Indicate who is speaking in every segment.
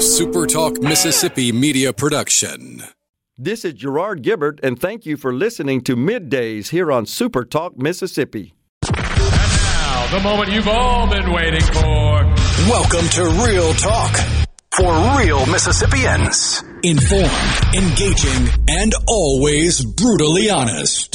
Speaker 1: A SuperTalk Mississippi media production.
Speaker 2: This is Gerard Gibert, and thank you for listening to Middays here on SuperTalk Mississippi.
Speaker 3: And now, the moment you've all been waiting for.
Speaker 1: Welcome to Real Talk for real Mississippians. Informed, engaging, and always brutally honest.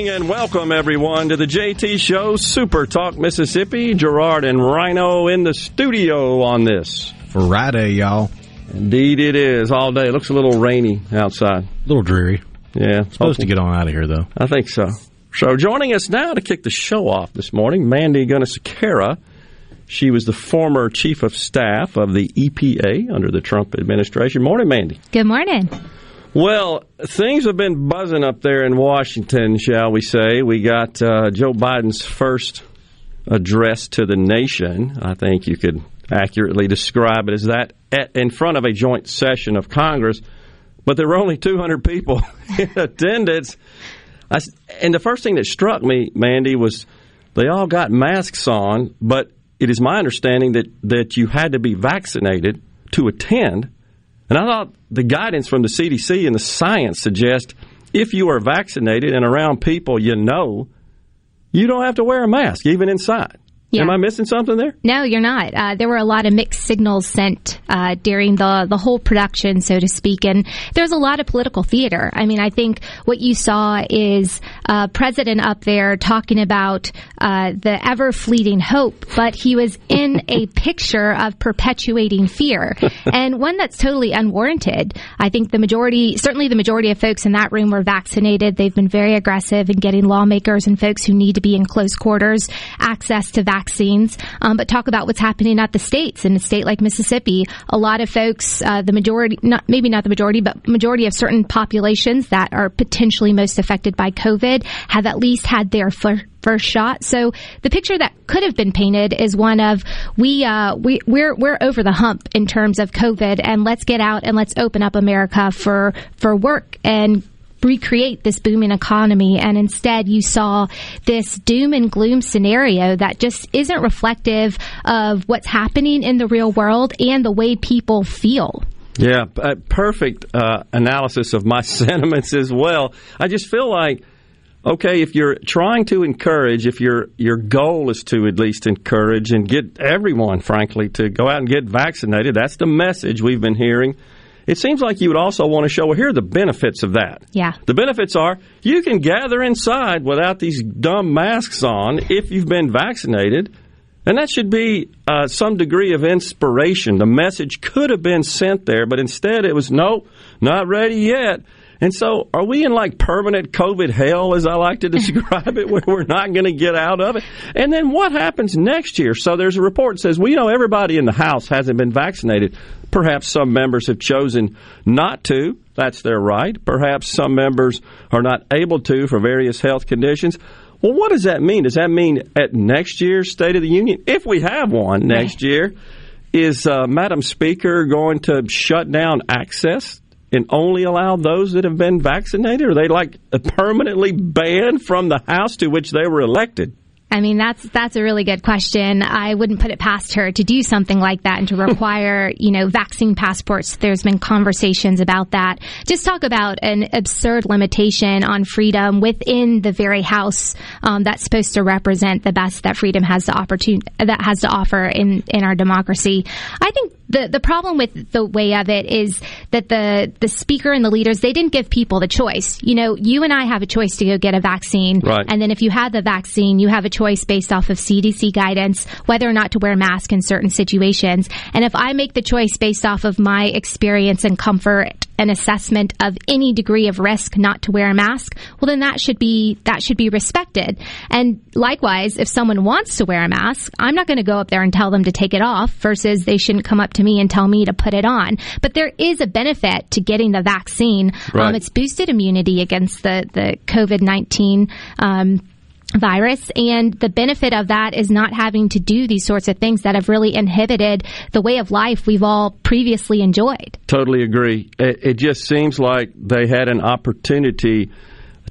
Speaker 2: Morning and welcome everyone to the JT Show Super Talk Mississippi. Gerard and Rhino in the studio on this.
Speaker 4: Friday, y'all.
Speaker 2: Indeed it is. All day. It looks a little rainy outside.
Speaker 4: A little dreary.
Speaker 2: Yeah.
Speaker 4: Supposed to get on out of here, though.
Speaker 2: I think so. So joining us now to kick the show off this morning, Mandy Gunasekera. She was the former chief of staff of the EPA under the Trump administration. Morning, Mandy.
Speaker 5: Good morning.
Speaker 2: Well, things have been buzzing up there in Washington, shall we say. We got uh, Joe Biden's first address to the nation. I think you could accurately describe it as that at, in front of a joint session of Congress. But there were only 200 people in attendance. I, and the first thing that struck me, Mandy, was they all got masks on, but it is my understanding that, that you had to be vaccinated to attend. And I thought the guidance from the CDC and the science suggest if you are vaccinated and around people you know, you don't have to wear a mask, even inside.
Speaker 5: Yeah.
Speaker 2: Am I missing something there?
Speaker 5: No, you're not. Uh, there were a lot of mixed signals sent uh, during the the whole production, so to speak, and there's a lot of political theater. I mean, I think what you saw is uh, president up there talking about uh, the ever fleeting hope, but he was in a picture of perpetuating fear, and one that's totally unwarranted. I think the majority, certainly the majority of folks in that room, were vaccinated. They've been very aggressive in getting lawmakers and folks who need to be in close quarters access to vaccines vaccines, um, but talk about what's happening at the states. In a state like Mississippi, a lot of folks, uh, the majority, not maybe not the majority, but majority of certain populations that are potentially most affected by COVID have at least had their first first shot. So the picture that could have been painted is one of we uh, we we're we're over the hump in terms of COVID, and let's get out and let's open up America for for work and recreate this booming economy and instead you saw this doom and gloom scenario that just isn't reflective of what's happening in the real world and the way people feel.
Speaker 2: Yeah, perfect uh, analysis of my sentiments as well. I just feel like okay, if you're trying to encourage, if your your goal is to at least encourage and get everyone, frankly, to go out and get vaccinated, that's the message we've been hearing it seems like you would also want to show, well, here are the benefits of that.
Speaker 5: Yeah.
Speaker 2: The benefits are you can gather inside without these dumb masks on if you've been vaccinated. And that should be uh, some degree of inspiration. The message could have been sent there, but instead it was, no, not ready yet. And so, are we in like permanent COVID hell, as I like to describe it, where we're not going to get out of it? And then what happens next year? So, there's a report that says, we know everybody in the House hasn't been vaccinated. Perhaps some members have chosen not to. That's their right. Perhaps some members are not able to for various health conditions. Well, what does that mean? Does that mean at next year's State of the Union, if we have one next year, is uh, Madam Speaker going to shut down access and only allow those that have been vaccinated? Are they like permanently banned from the House to which they were elected?
Speaker 5: I mean, that's that's a really good question. I wouldn't put it past her to do something like that and to require, you know, vaccine passports. There's been conversations about that. Just talk about an absurd limitation on freedom within the very house um, that's supposed to represent the best that freedom has to opportun- that has to offer in in our democracy. I think the the problem with the way of it is that the the speaker and the leaders they didn't give people the choice. You know, you and I have a choice to go get a vaccine,
Speaker 2: right.
Speaker 5: and then if you have the vaccine, you have a choice choice based off of CDC guidance whether or not to wear a mask in certain situations. And if I make the choice based off of my experience and comfort and assessment of any degree of risk not to wear a mask, well then that should be that should be respected. And likewise, if someone wants to wear a mask, I'm not going to go up there and tell them to take it off versus they shouldn't come up to me and tell me to put it on. But there is a benefit to getting the vaccine.
Speaker 2: Right.
Speaker 5: Um, it's boosted immunity against the the COVID nineteen. Um, virus and the benefit of that is not having to do these sorts of things that have really inhibited the way of life we've all previously enjoyed.
Speaker 2: Totally agree. It, it just seems like they had an opportunity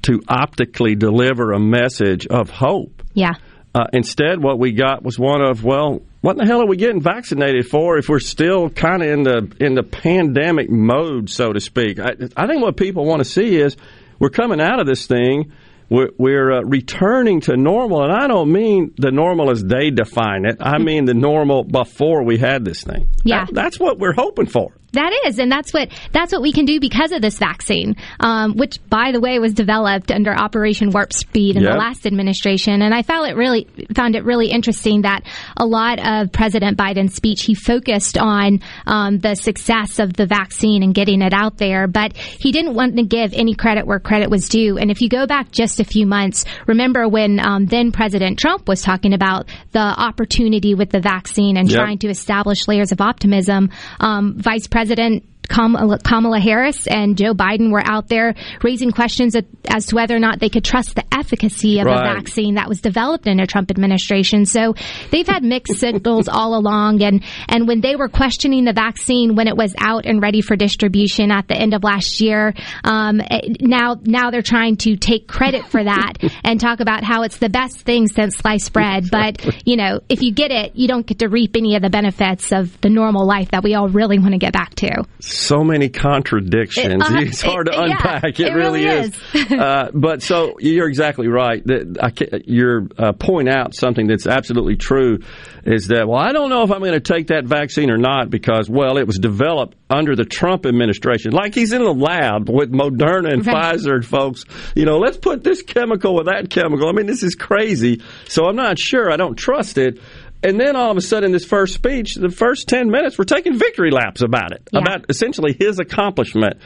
Speaker 2: to optically deliver a message of hope.
Speaker 5: Yeah.
Speaker 2: Uh, instead, what we got was one of, well, what the hell are we getting vaccinated for if we're still kind of in the in the pandemic mode, so to speak? I, I think what people want to see is we're coming out of this thing. We're, we're uh, returning to normal, and I don't mean the normal as they define it. I mean the normal before we had this thing.
Speaker 5: Yeah.
Speaker 2: That- that's what we're hoping for.
Speaker 5: That is, and that's what that's what we can do because of this vaccine, um, which, by the way, was developed under Operation Warp Speed in
Speaker 2: Yep.
Speaker 5: the last administration. And I found it really found it really interesting that a lot of President Biden's speech he focused on um, the success of the vaccine and getting it out there, but he didn't want to give any credit where credit was due. And if you go back just a few months, remember when um, then President Trump was talking about the opportunity with the vaccine and
Speaker 2: Yep.
Speaker 5: trying to establish layers of optimism. Um, Vice President president Kamala, Kamala Harris and Joe Biden were out there raising questions as to whether or not they could trust the efficacy of
Speaker 2: Right.
Speaker 5: a vaccine that was developed in a Trump administration. So they've had mixed signals all along. And, and when they were questioning the vaccine when it was out and ready for distribution at the end of last year, um, eh, now, now they're trying to take credit for that and talk about how it's the best thing since sliced bread. But, you know, if you get it, you don't get to reap any of the benefits of the normal life that we all really want to get back to.
Speaker 2: So many contradictions.
Speaker 5: It- uh,
Speaker 2: it's hard
Speaker 5: it-
Speaker 2: to
Speaker 5: yeah,
Speaker 2: unpack. it,
Speaker 5: it
Speaker 2: really,
Speaker 5: really
Speaker 2: is. uh, but so you're exactly right. That I ca- You're uh, point out something that's absolutely true. Is that well? I don't know if I'm going to take that vaccine or not because well, it was developed under the Trump administration. Like he's in the lab with Moderna and
Speaker 5: Right.
Speaker 2: Pfizer folks. You know, let's put this chemical with that chemical. I mean, this is crazy. So I'm not sure. I don't trust it. And then all of a sudden, this first speech, the first 10 minutes, we're taking victory laps about it,
Speaker 5: Yeah.
Speaker 2: about essentially his accomplishment.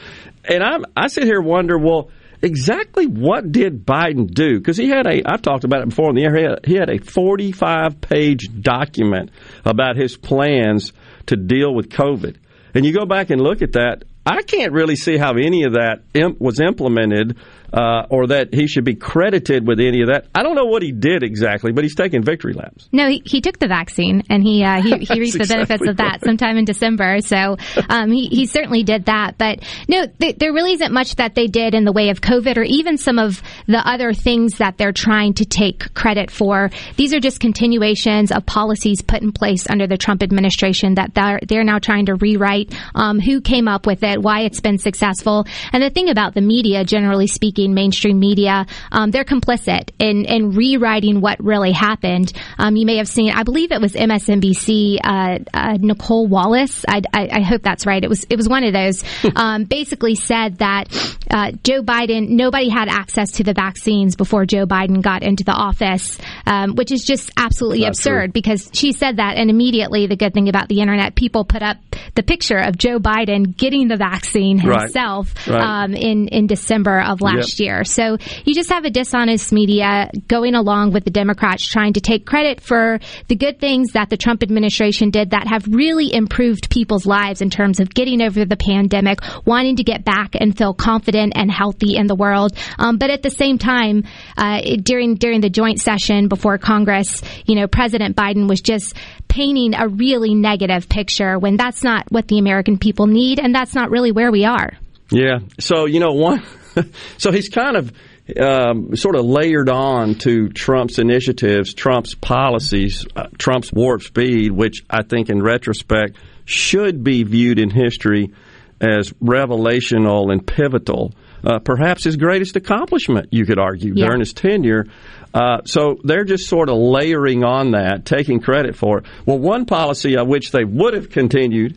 Speaker 2: And I'm, I sit here and wonder, well, exactly what did Biden do? Because he had a, I've talked about it before in the air, he had, he had a 45 page document about his plans to deal with COVID. And you go back and look at that, I can't really see how any of that imp- was implemented uh, or that he should be credited with any of that. I don't know what he did exactly, but he's taking victory laps.
Speaker 5: No, he, he took the vaccine and he uh, he, he reaped the
Speaker 2: That's
Speaker 5: benefits
Speaker 2: exactly
Speaker 5: of that
Speaker 2: right.
Speaker 5: sometime in December. So um, he he certainly did that. But no, th- there really isn't much that they did in the way of COVID or even some of the other things that they're trying to take credit for. These are just continuations of policies put in place under the Trump administration that they're they're now trying to rewrite. Um, who came up with it? Why it's been successful? And the thing about the media, generally speaking, mainstream media, um, they're complicit in in rewriting what really happened. Um, you may have seen, I believe it was MSNBC, uh, uh, Nicolle Wallace. I, I, I hope that's right. It was it was one of those. um, basically said that uh, Joe Biden, nobody had access to the vaccines before Joe Biden got into the office, um, which is just absolutely
Speaker 2: Not
Speaker 5: absurd
Speaker 2: true.
Speaker 5: because she said that, and immediately the good thing about the internet, people put up the picture of Joe Biden getting the vaccine
Speaker 2: Right.
Speaker 5: himself
Speaker 2: Right.
Speaker 5: Um, in in December of last
Speaker 2: Yep.
Speaker 5: year. So you just have a dishonest media going along with the Democrats trying to take credit for the good things that the Trump administration did that have really improved people's lives in terms of getting over the pandemic, wanting to get back and feel confident and healthy in the world. Um, but at the same time, uh, during during the joint session before Congress, you know, President Biden was just painting a really negative picture when that's not what the American people need, and that's not really where we are.
Speaker 2: Yeah. So you know one. so he's kind of um, sort of layered on to Trump's initiatives, Trump's policies, uh, Trump's warp speed, which I think, in retrospect, should be viewed in history as revelational and pivotal. Uh, perhaps his greatest accomplishment, you could argue,
Speaker 5: Yeah.
Speaker 2: during his tenure. Uh, so they're just sort of layering on that, taking credit for it. Well, one policy of which they would have continued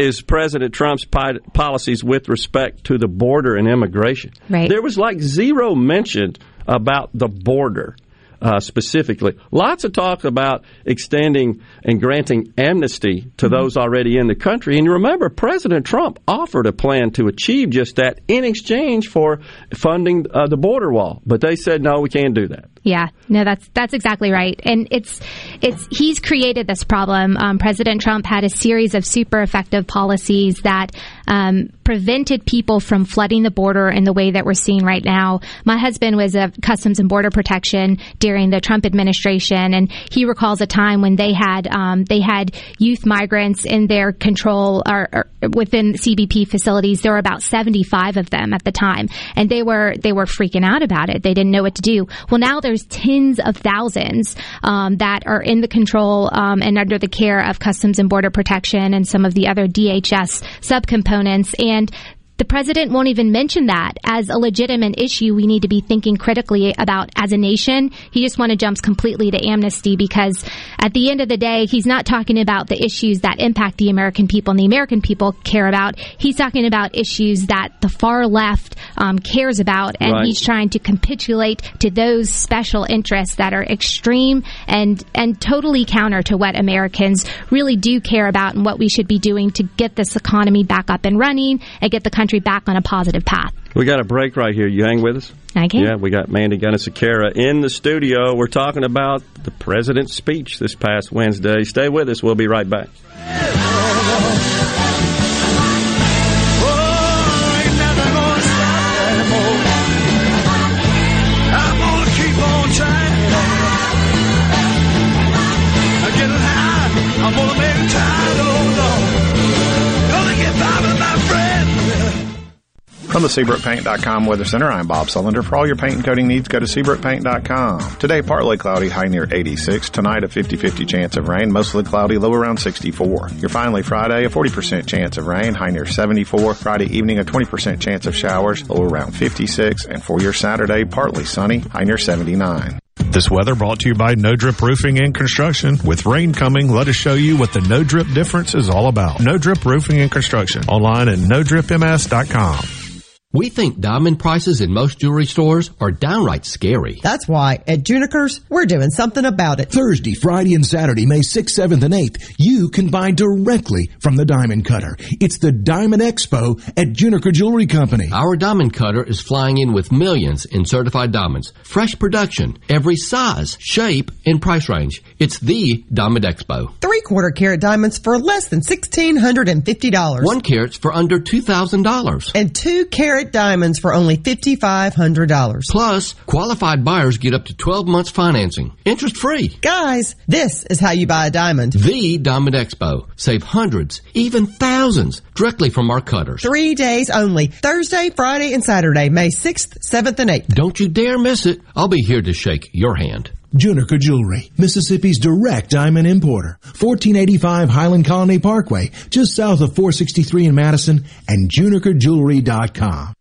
Speaker 2: is President Trump's policies with respect to the border and immigration.
Speaker 5: Right.
Speaker 2: There was like zero mention about the border. uh, specifically. Lots of talk about extending and granting amnesty to mm-hmm. those already in the country. And you remember, President Trump offered a plan to achieve just that in exchange for funding uh, the border wall. But they said, no, we can't do that.
Speaker 5: Yeah, no, that's that's exactly right, and it's it's he's created this problem. Um, President Trump had a series of super effective policies that um, prevented people from flooding the border in the way that we're seeing right now. My husband was a Customs and Border Protection during the Trump administration, and he recalls a time when they had um, they had youth migrants in their control or, or within CBP facilities. There were about seventy five of them at the time, and they were they were freaking out about it. They didn't know what to do. Well, now there's tens of thousands um, that are in the control um, and under the care of Customs and Border Protection and some of the other DHS subcomponents. And the president won't even mention that as a legitimate issue we need to be thinking critically about as a nation. He just want to jumps completely to amnesty because at the end of the day, he's not talking about the issues that impact the American people and the American people care about. He's talking about issues that the far left um, cares about, and right. he's trying to capitulate to those special interests that are extreme and and totally counter to what Americans really do care about and what we should be doing to get this economy back up and running and get the country country back on a positive path.
Speaker 2: We got a break right here. You hang with us?
Speaker 5: I can.
Speaker 2: Yeah, we got Mandy Gunasekera in the studio. We're talking about the president's speech this past Wednesday. Stay with us. We'll be right back.
Speaker 6: From the SeabrookPaint.com Weather Center, I'm Bob Sullender. For all your paint and coating needs, go to SeabrookPaint.com. Today, partly cloudy, high near 86. Tonight, a 50-50 chance of rain, mostly cloudy, low around 64. Your finally Friday, a 40% chance of rain, high near 74. Friday evening, a 20% chance of showers, low around 56. And for your Saturday, partly sunny, high near 79.
Speaker 7: This weather brought to you by No Drip Roofing and Construction. With rain coming, let us show you what the No Drip difference is all about. No Drip Roofing and Construction. Online at NoDripMS.com.
Speaker 8: We think diamond prices in most jewelry stores are downright scary.
Speaker 9: That's why at Junikers, we're doing something about it.
Speaker 10: Thursday, Friday, and Saturday, May 6th, 7th, and 8th, you can buy directly from the Diamond Cutter. It's the Diamond Expo at Juniker Jewelry Company.
Speaker 8: Our Diamond Cutter is flying in with millions in certified diamonds. Fresh production, every size, shape, and price range. It's the Diamond Expo.
Speaker 9: Three quarter carat diamonds for less than $1,650.
Speaker 8: One carat's for under $2,000.
Speaker 9: And two carat carat diamonds for only $5,500.
Speaker 8: Plus, qualified buyers get up to 12 months financing. Interest free.
Speaker 9: Guys, this is how you buy a diamond.
Speaker 8: The Diamond Expo. Save hundreds, even thousands, directly from our cutters.
Speaker 9: Three days only. Thursday, Friday, and Saturday, May 6th, 7th, and 8th.
Speaker 8: Don't you dare miss it. I'll be here to shake your hand.
Speaker 10: Juniker Jewelry, Mississippi's direct diamond importer. 1485 Highland Colony Parkway, just south of 463 in Madison, and junikerjewelry.com.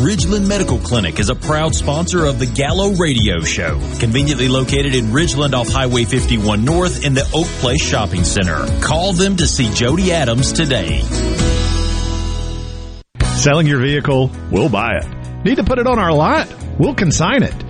Speaker 11: Ridgeland Medical Clinic is a proud sponsor of the Gallo Radio Show, conveniently located in Ridgeland off Highway 51 North in the Oak Place Shopping Center. Call them to see Jody Adams today.
Speaker 7: Selling your vehicle? We'll buy it. Need to put it on our lot? We'll consign it.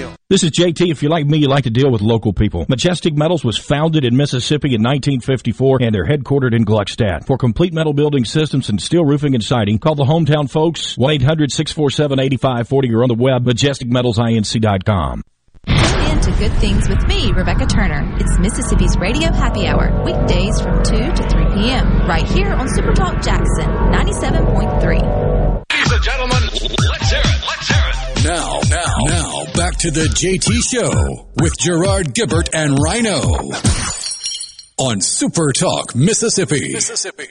Speaker 12: deal.
Speaker 13: This is JT. If you're like me, you like to deal with local people. Majestic Metals was founded in Mississippi in 1954 and they're headquartered in Gluckstadt. For complete metal building systems and steel roofing and siding, call the hometown folks 1-800-647-8540 or on the web majesticmetalsinc.com.
Speaker 14: Tune in to Good Things with me, Rebecca Turner. It's Mississippi's Radio Happy Hour, weekdays from 2 to 3 p.m. right here on Supertalk Jackson 97.3.
Speaker 1: Ladies and gentlemen, let's hear it. Let's hear it. Now, now, now, back to the JT Show with Gerard Gibert and Rhino on Super Talk, Mississippi. Mississippi.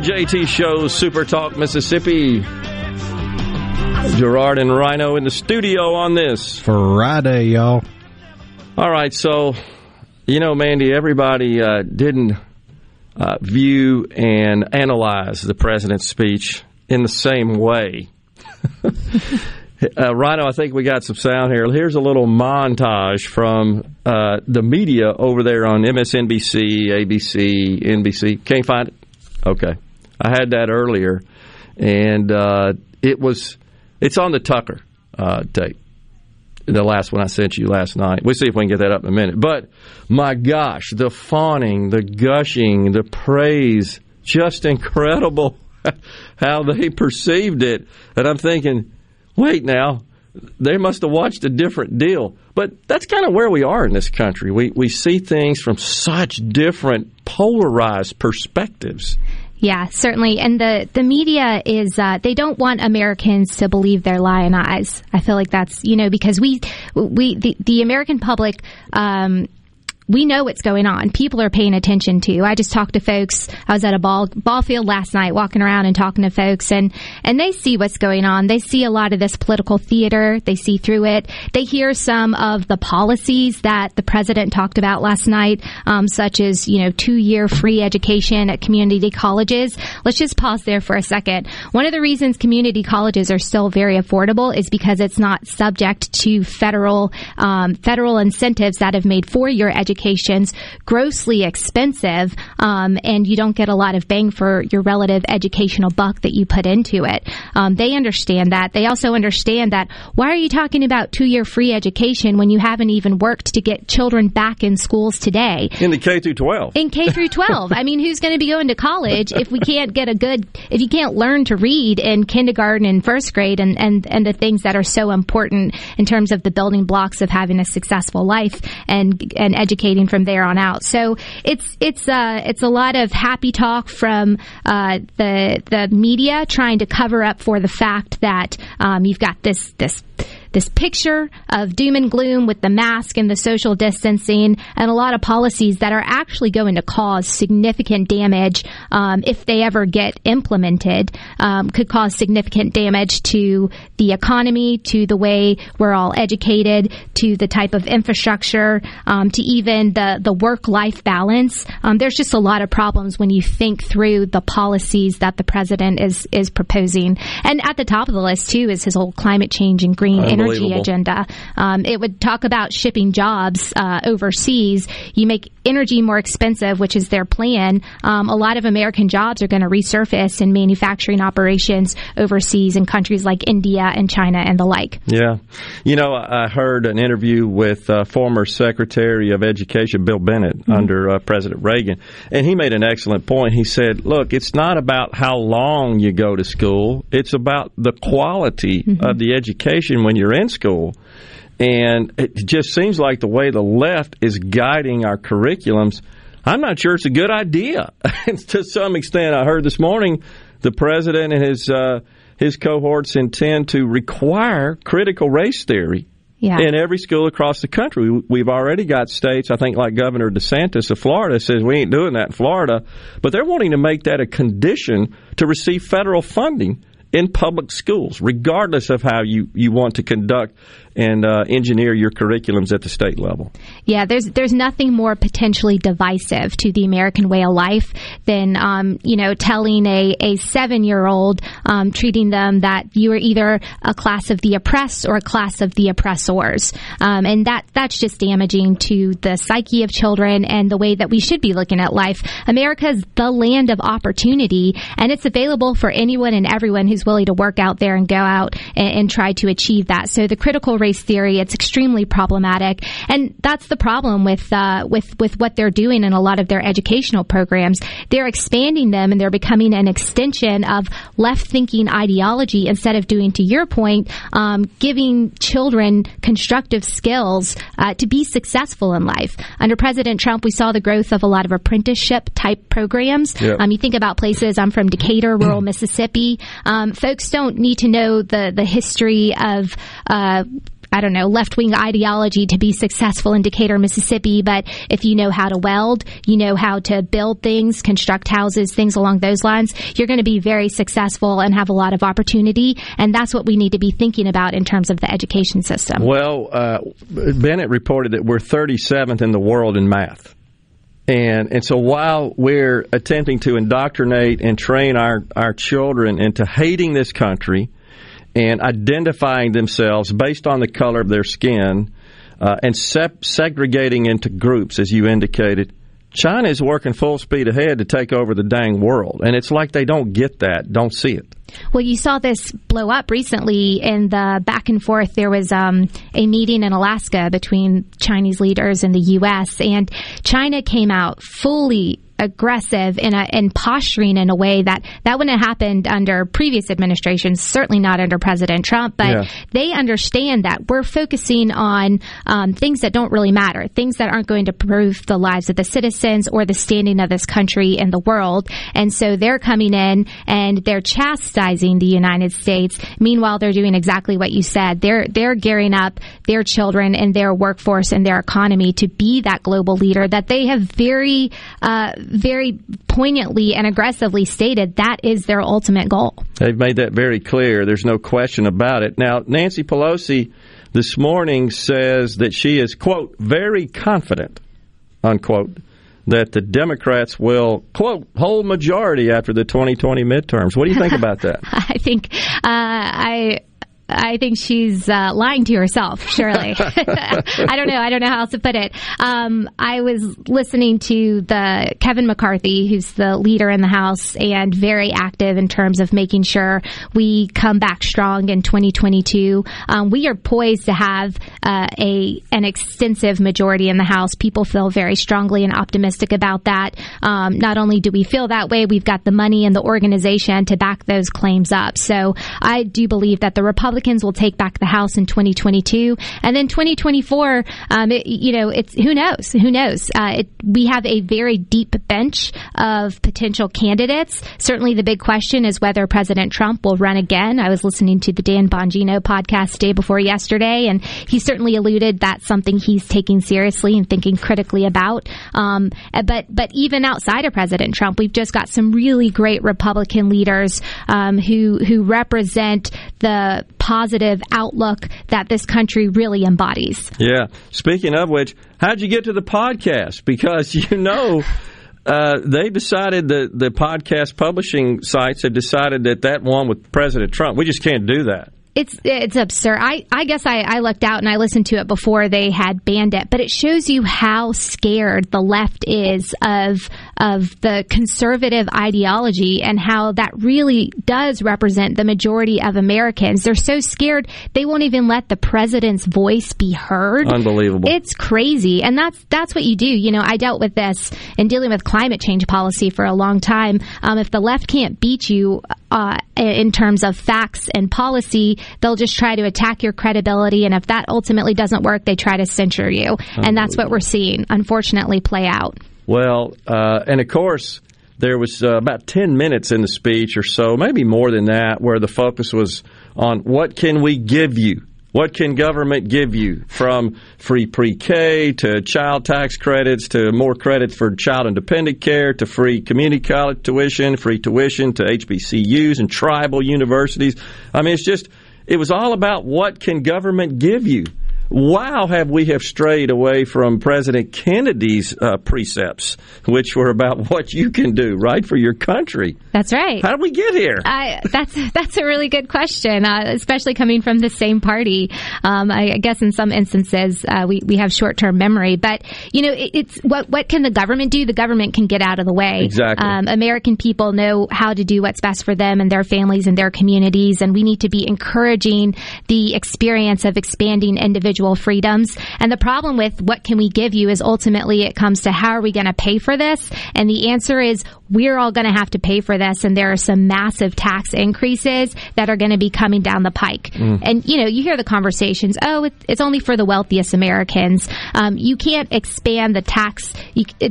Speaker 2: The JT Show, Super Talk Mississippi. Gerard and Rhino in the studio on this
Speaker 4: Friday, y'all.
Speaker 2: All right, so you know, Mandy, everybody uh, didn't uh, view and analyze the president's speech in the same way. uh, Rhino, I think we got some sound here. Here's a little montage from uh, the media over there on MSNBC, ABC, NBC. Can't find it. Okay, I had that earlier, and uh, it was it's on the Tucker uh, tape the last one I sent you last night. We'll see if we can get that up in a minute. But my gosh, the fawning, the gushing, the praise, just incredible how they perceived it. And I'm thinking, wait now, they must have watched a different deal. But that's kind of where we are in this country. We we see things from such different polarized perspectives.
Speaker 5: Yeah, certainly. And the, the media is, uh, they don't want Americans to believe their lion eyes. I feel like that's, you know, because we, we, the, the American public, um, we know what's going on. People are paying attention to. I just talked to folks. I was at a ball ball field last night, walking around and talking to folks, and and they see what's going on. They see a lot of this political theater. They see through it. They hear some of the policies that the president talked about last night, um, such as you know two year free education at community colleges. Let's just pause there for a second. One of the reasons community colleges are still very affordable is because it's not subject to federal um, federal incentives that have made four year education education's grossly expensive, um, and you don't get a lot of bang for your relative educational buck that you put into it. Um, they understand that. They also understand that why are you talking about two year free education when you haven't even worked to get children back in schools today?
Speaker 2: In the K through 12.
Speaker 5: In K through 12. I mean, who's going to be going to college if we can't get a good, if you can't learn to read in kindergarten and first grade and, and, and the things that are so important in terms of the building blocks of having a successful life and, and from there on out. So it's, it's, uh, it's a lot of happy talk from, uh, the, the media trying to cover up for the fact that, um, you've got this, this, this picture of doom and gloom with the mask and the social distancing and a lot of policies that are actually going to cause significant damage um, if they ever get implemented um, could cause significant damage to the economy to the way we're all educated to the type of infrastructure um, to even the, the work-life balance. Um, there's just a lot of problems when you think through the policies that the president is is proposing. And at the top of the list too is his whole climate change and green energy agenda. Um, it would talk about shipping jobs uh, overseas. You make energy more expensive, which is their plan. Um, a lot of American jobs are going to resurface in manufacturing operations overseas in countries like India and China and the like.
Speaker 2: Yeah. You know, I heard an interview with uh, former Secretary of Education Bill Bennett mm-hmm. under uh, President Reagan, and he made an excellent point. He said, look, it's not about how long you go to school, it's about the quality mm-hmm. of the education when you're in school. And it just seems like the way the left is guiding our curriculums, I'm not sure it's a good idea. to some extent, I heard this morning the president and his uh, his cohorts intend to require critical race theory
Speaker 5: yeah.
Speaker 2: in every school across the country. We've already got states, I think, like Governor DeSantis of Florida says we ain't doing that in Florida, but they're wanting to make that a condition to receive federal funding in public schools, regardless of how you, you want to conduct and uh, engineer your curriculums at the state level.
Speaker 5: Yeah, there's there's nothing more potentially divisive to the American way of life than um, you know telling a, a seven year old um, treating them that you are either a class of the oppressed or a class of the oppressors, um, and that that's just damaging to the psyche of children and the way that we should be looking at life. America's the land of opportunity, and it's available for anyone and everyone who's willing to work out there and go out and, and try to achieve that. So the critical race theory, it's extremely problematic, and that's the problem with uh, with with what they're doing in a lot of their educational programs. They're expanding them and they're becoming an extension of left thinking ideology instead of doing, to your point, um, giving children constructive skills uh, to be successful in life. Under President Trump, we saw the growth of a lot of apprenticeship type programs.
Speaker 15: Yep.
Speaker 5: Um, you think about places. I'm from Decatur, rural Mississippi. Um, folks don't need to know the the history of. Uh, I don't know, left wing ideology to be successful in Decatur, Mississippi, but if you know how to weld, you know how to build things, construct houses, things along those lines, you're going to be very successful and have a lot of opportunity. And that's what we need to be thinking about in terms of the education system.
Speaker 2: Well, uh, Bennett reported that we're 37th in the world in math. And and so while we're attempting to indoctrinate and train our, our children into hating this country and identifying themselves based on the color of their skin uh, and sep- segregating into groups, as you indicated, China is working full speed ahead to take over the dang world. And it's like they don't get that, don't see it.
Speaker 5: Well, you saw this blow up recently in the back and forth. There was um, a meeting in Alaska between Chinese leaders and the U.S., and China came out fully aggressive in a, and posturing in a way that that wouldn't have happened under previous administrations, certainly not under President Trump. But
Speaker 15: Yeah.
Speaker 5: they understand that we're focusing on um, things that don't really matter, things that aren't going to improve the lives of the citizens or the standing of this country in the world. And so they're coming in and they're chastising the United States. Meanwhile, they're doing exactly what you said. They're they're gearing up their children and their workforce and their economy to be that global leader that they have very uh, very poignantly and aggressively stated that is their ultimate goal.
Speaker 2: They've made that very clear. There's no question about it. Now, Nancy Pelosi this morning says that she is, quote, very confident, unquote, that the Democrats will, quote, hold majority after the 2020 midterms. What do you think about that?
Speaker 5: I think uh, I. I think she's uh, lying to herself. Surely, I don't know. I don't know how else to put it. Um, I was listening to the Kevin McCarthy, who's the leader in the House and very active in terms of making sure we come back strong in 2022. Um, we are poised to have uh, a an extensive majority in the House. People feel very strongly and optimistic about that. Um, not only do we feel that way, we've got the money and the organization to back those claims up. So I do believe that the Republicans will take back the House in 2022, and then 2024. Um, it, you know, it's who knows? Who knows? Uh, it, we have a very deep bench of potential candidates. Certainly, the big question is whether President Trump will run again. I was listening to the Dan Bongino podcast day before yesterday, and he certainly alluded that's something he's taking seriously and thinking critically about. Um, but but even outside of President Trump, we've just got some really great Republican leaders um, who who represent the positive outlook that this country really embodies.
Speaker 2: Yeah. Speaking of which, how'd you get to the podcast? Because you know. Uh, they decided that the podcast publishing sites have decided that that one with President Trump, we just can't do that.
Speaker 5: It's it's absurd. I, I guess I, I looked out and I listened to it before they had banned it, but it shows you how scared the left is of of the conservative ideology and how that really does represent the majority of Americans. They're so scared they won't even let the president's voice be heard.
Speaker 2: Unbelievable.
Speaker 5: It's crazy, and that's that's what you do. You know, I dealt with this in dealing with climate change policy for a long time. Um, if the left can't beat you uh, in terms of facts and policy, they'll just try to attack your credibility, and if that ultimately doesn't work, they try to censure you, and that's what we're seeing, unfortunately, play out.
Speaker 2: Well, uh, and of course, there was uh, about 10 minutes in the speech or so, maybe more than that, where the focus was on what can we give you? What can government give you from free pre K to child tax credits to more credits for child and dependent care to free community college tuition, free tuition to HBCUs and tribal universities? I mean, it's just it was all about what can government give you. Wow, have we have strayed away from President Kennedy's uh, precepts, which were about what you can do right for your country.
Speaker 5: That's right.
Speaker 2: How did we get here?
Speaker 5: I, that's that's a really good question, uh, especially coming from the same party. Um, I, I, guess in some instances uh, we we have short term memory, but you know it, it's what what can the government do? The government can get out of the way.
Speaker 2: Exactly.
Speaker 5: Um, American people know how to do what's best for them and their families and their communities, and we need to be encouraging the experience of expanding individual individual freedoms. And the problem with what can we give you is ultimately it comes to how are we going to pay for this? And the answer is we're all going to have to pay for this. And there are some massive tax increases that are going to be coming down the pike. Mm. And, you know, you hear the conversations, oh, it's only for the wealthiest Americans. Um, you can't expand the tax,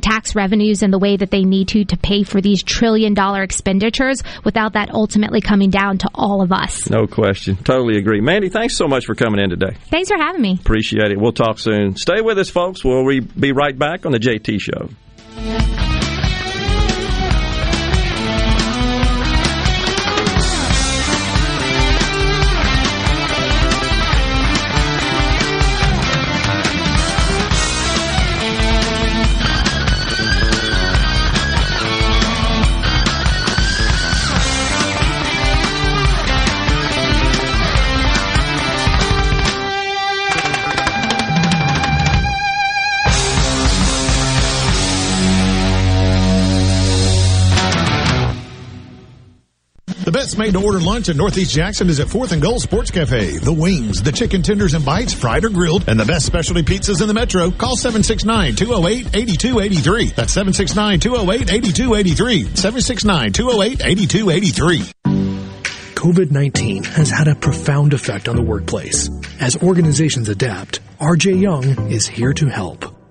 Speaker 5: tax revenues in the way that they need to to pay for these trillion dollar expenditures without that ultimately coming down to all of us.
Speaker 2: No question. Totally agree. Mandy, thanks so much for coming in today.
Speaker 5: Thanks for having me.
Speaker 2: Appreciate it. We'll talk soon. Stay with us, folks. We'll be right back on the JT Show.
Speaker 7: Best made to order lunch in Northeast Jackson is at 4th and Gold Sports Cafe. The wings, the chicken tenders and bites, fried or grilled, and the best specialty pizzas in the metro. Call 769-208-8283. That's 769-208-8283. 769-208-8283.
Speaker 15: COVID-19 has had a profound effect on the workplace. As organizations adapt, RJ Young is here to help.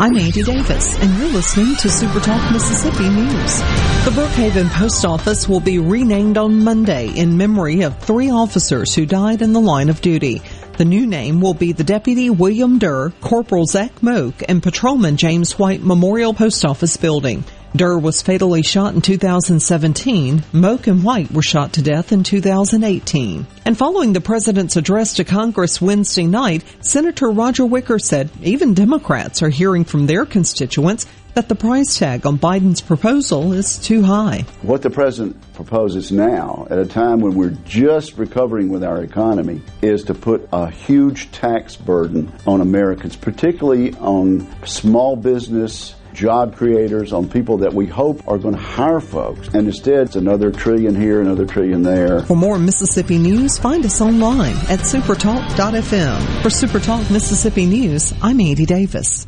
Speaker 16: I'm Andy Davis, and you're listening to SuperTalk Mississippi News. The Brookhaven Post Office will be renamed on Monday in memory of three officers who died in the line of duty. The new name will be the Deputy William Durr, Corporal Zach Moak, and Patrolman James White Memorial Post Office Building. Durr was fatally shot in 2017. Moak and White were shot to death in 2018. And following the president's address to Congress Wednesday night, Senator Roger Wicker said even Democrats are hearing from their constituents that the price tag on Biden's proposal is too high.
Speaker 17: What the president proposes now, at a time when we're just recovering with our economy, is to put a huge tax burden on Americans, particularly on small business job creators, on people that we hope are going to hire folks. And instead, it's another trillion here, another trillion there.
Speaker 16: For more Mississippi news, find us online at supertalk.fm. For Supertalk Mississippi News, I'm Andy Davis.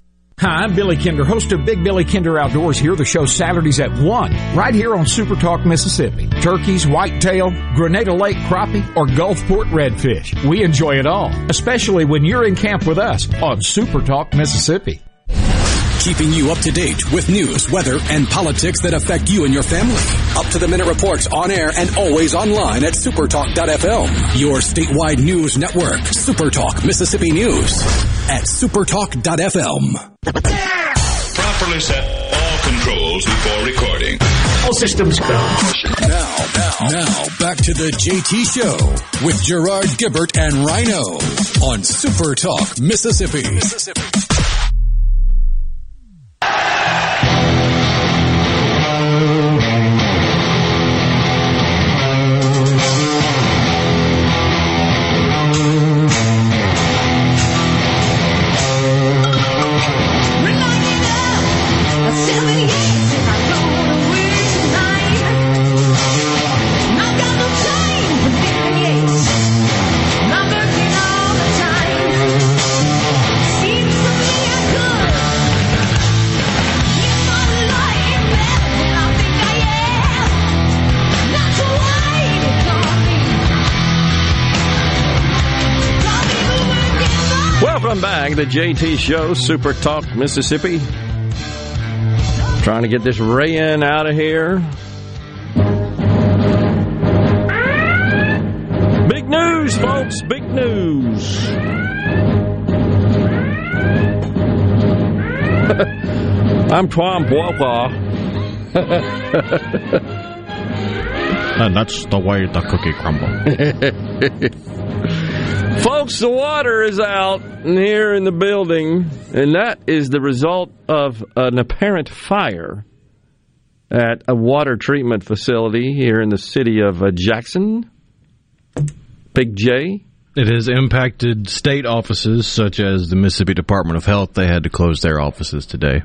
Speaker 11: Hi, I'm Billy Kinder, host of Big Billy Kinder Outdoors here, the show Saturdays at 1, right here on Super Talk, Mississippi. Turkeys, whitetail, Grenada Lake crappie, or Gulfport redfish. We enjoy it all, especially when you're in camp with us on Super Talk, Mississippi.
Speaker 1: Keeping you up to date with news, weather, and politics that affect you and your family. Up to the minute reports on air and always online at supertalk.fm. Your statewide news network, Supertalk Mississippi News at supertalk.fm.
Speaker 18: Properly set all controls before recording.
Speaker 15: All systems go.
Speaker 1: Now, now, now, back to the JT Show with Gerard Gibert and Rhino on Supertalk Mississippi. Mississippi.
Speaker 2: JT Show, Super Talk, Mississippi. Trying to get this rain out of here. Big news, folks, big news. I'm Tom Walker.
Speaker 4: and that's the way the cookie crumble.
Speaker 2: Folks, the water is out here in the building, and that is the result of an apparent fire at a water treatment facility here in the city of uh, Jackson. Big J.
Speaker 4: It has impacted state offices such as the Mississippi Department of Health. They had to close their offices today.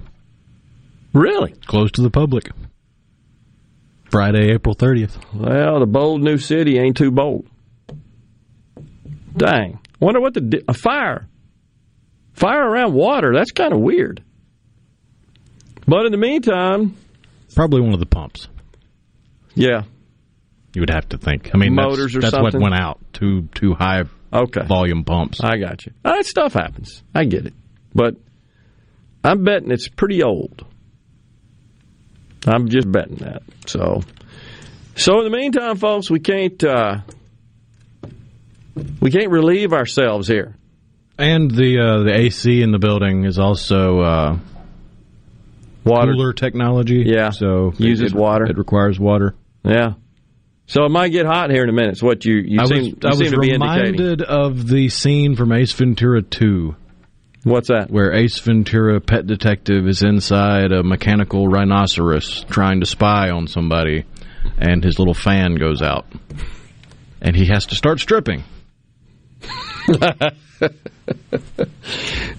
Speaker 2: Really?
Speaker 4: Closed to the public. Friday, April 30th.
Speaker 2: Well, the bold new city ain't too bold. Dang. Wonder what the a fire. Fire around water. That's kind of weird. But in the meantime,
Speaker 4: probably one of the pumps.
Speaker 2: Yeah.
Speaker 4: You would have to think. I mean,
Speaker 2: motors
Speaker 4: that's,
Speaker 2: or
Speaker 4: that's
Speaker 2: something.
Speaker 4: what went out. Too too high.
Speaker 2: Okay.
Speaker 4: Volume pumps.
Speaker 2: I got you. That stuff happens. I get it. But I'm betting it's pretty old. I'm just betting that. So, so in the meantime, folks, we can't uh, we can't relieve ourselves here.
Speaker 4: And the uh, the AC in the building is also uh,
Speaker 2: water
Speaker 4: cooler technology.
Speaker 2: Yeah,
Speaker 4: so
Speaker 2: uses
Speaker 4: it,
Speaker 2: water.
Speaker 4: It requires water.
Speaker 2: Yeah. So it might get hot here in a minute. It's what you, you
Speaker 4: I
Speaker 2: seem,
Speaker 4: was,
Speaker 2: you
Speaker 4: I was
Speaker 2: seem to be
Speaker 4: reminded of the scene from Ace Ventura 2.
Speaker 2: What's that?
Speaker 4: Where Ace Ventura, pet detective, is inside a mechanical rhinoceros trying to spy on somebody, and his little fan goes out. And he has to start stripping.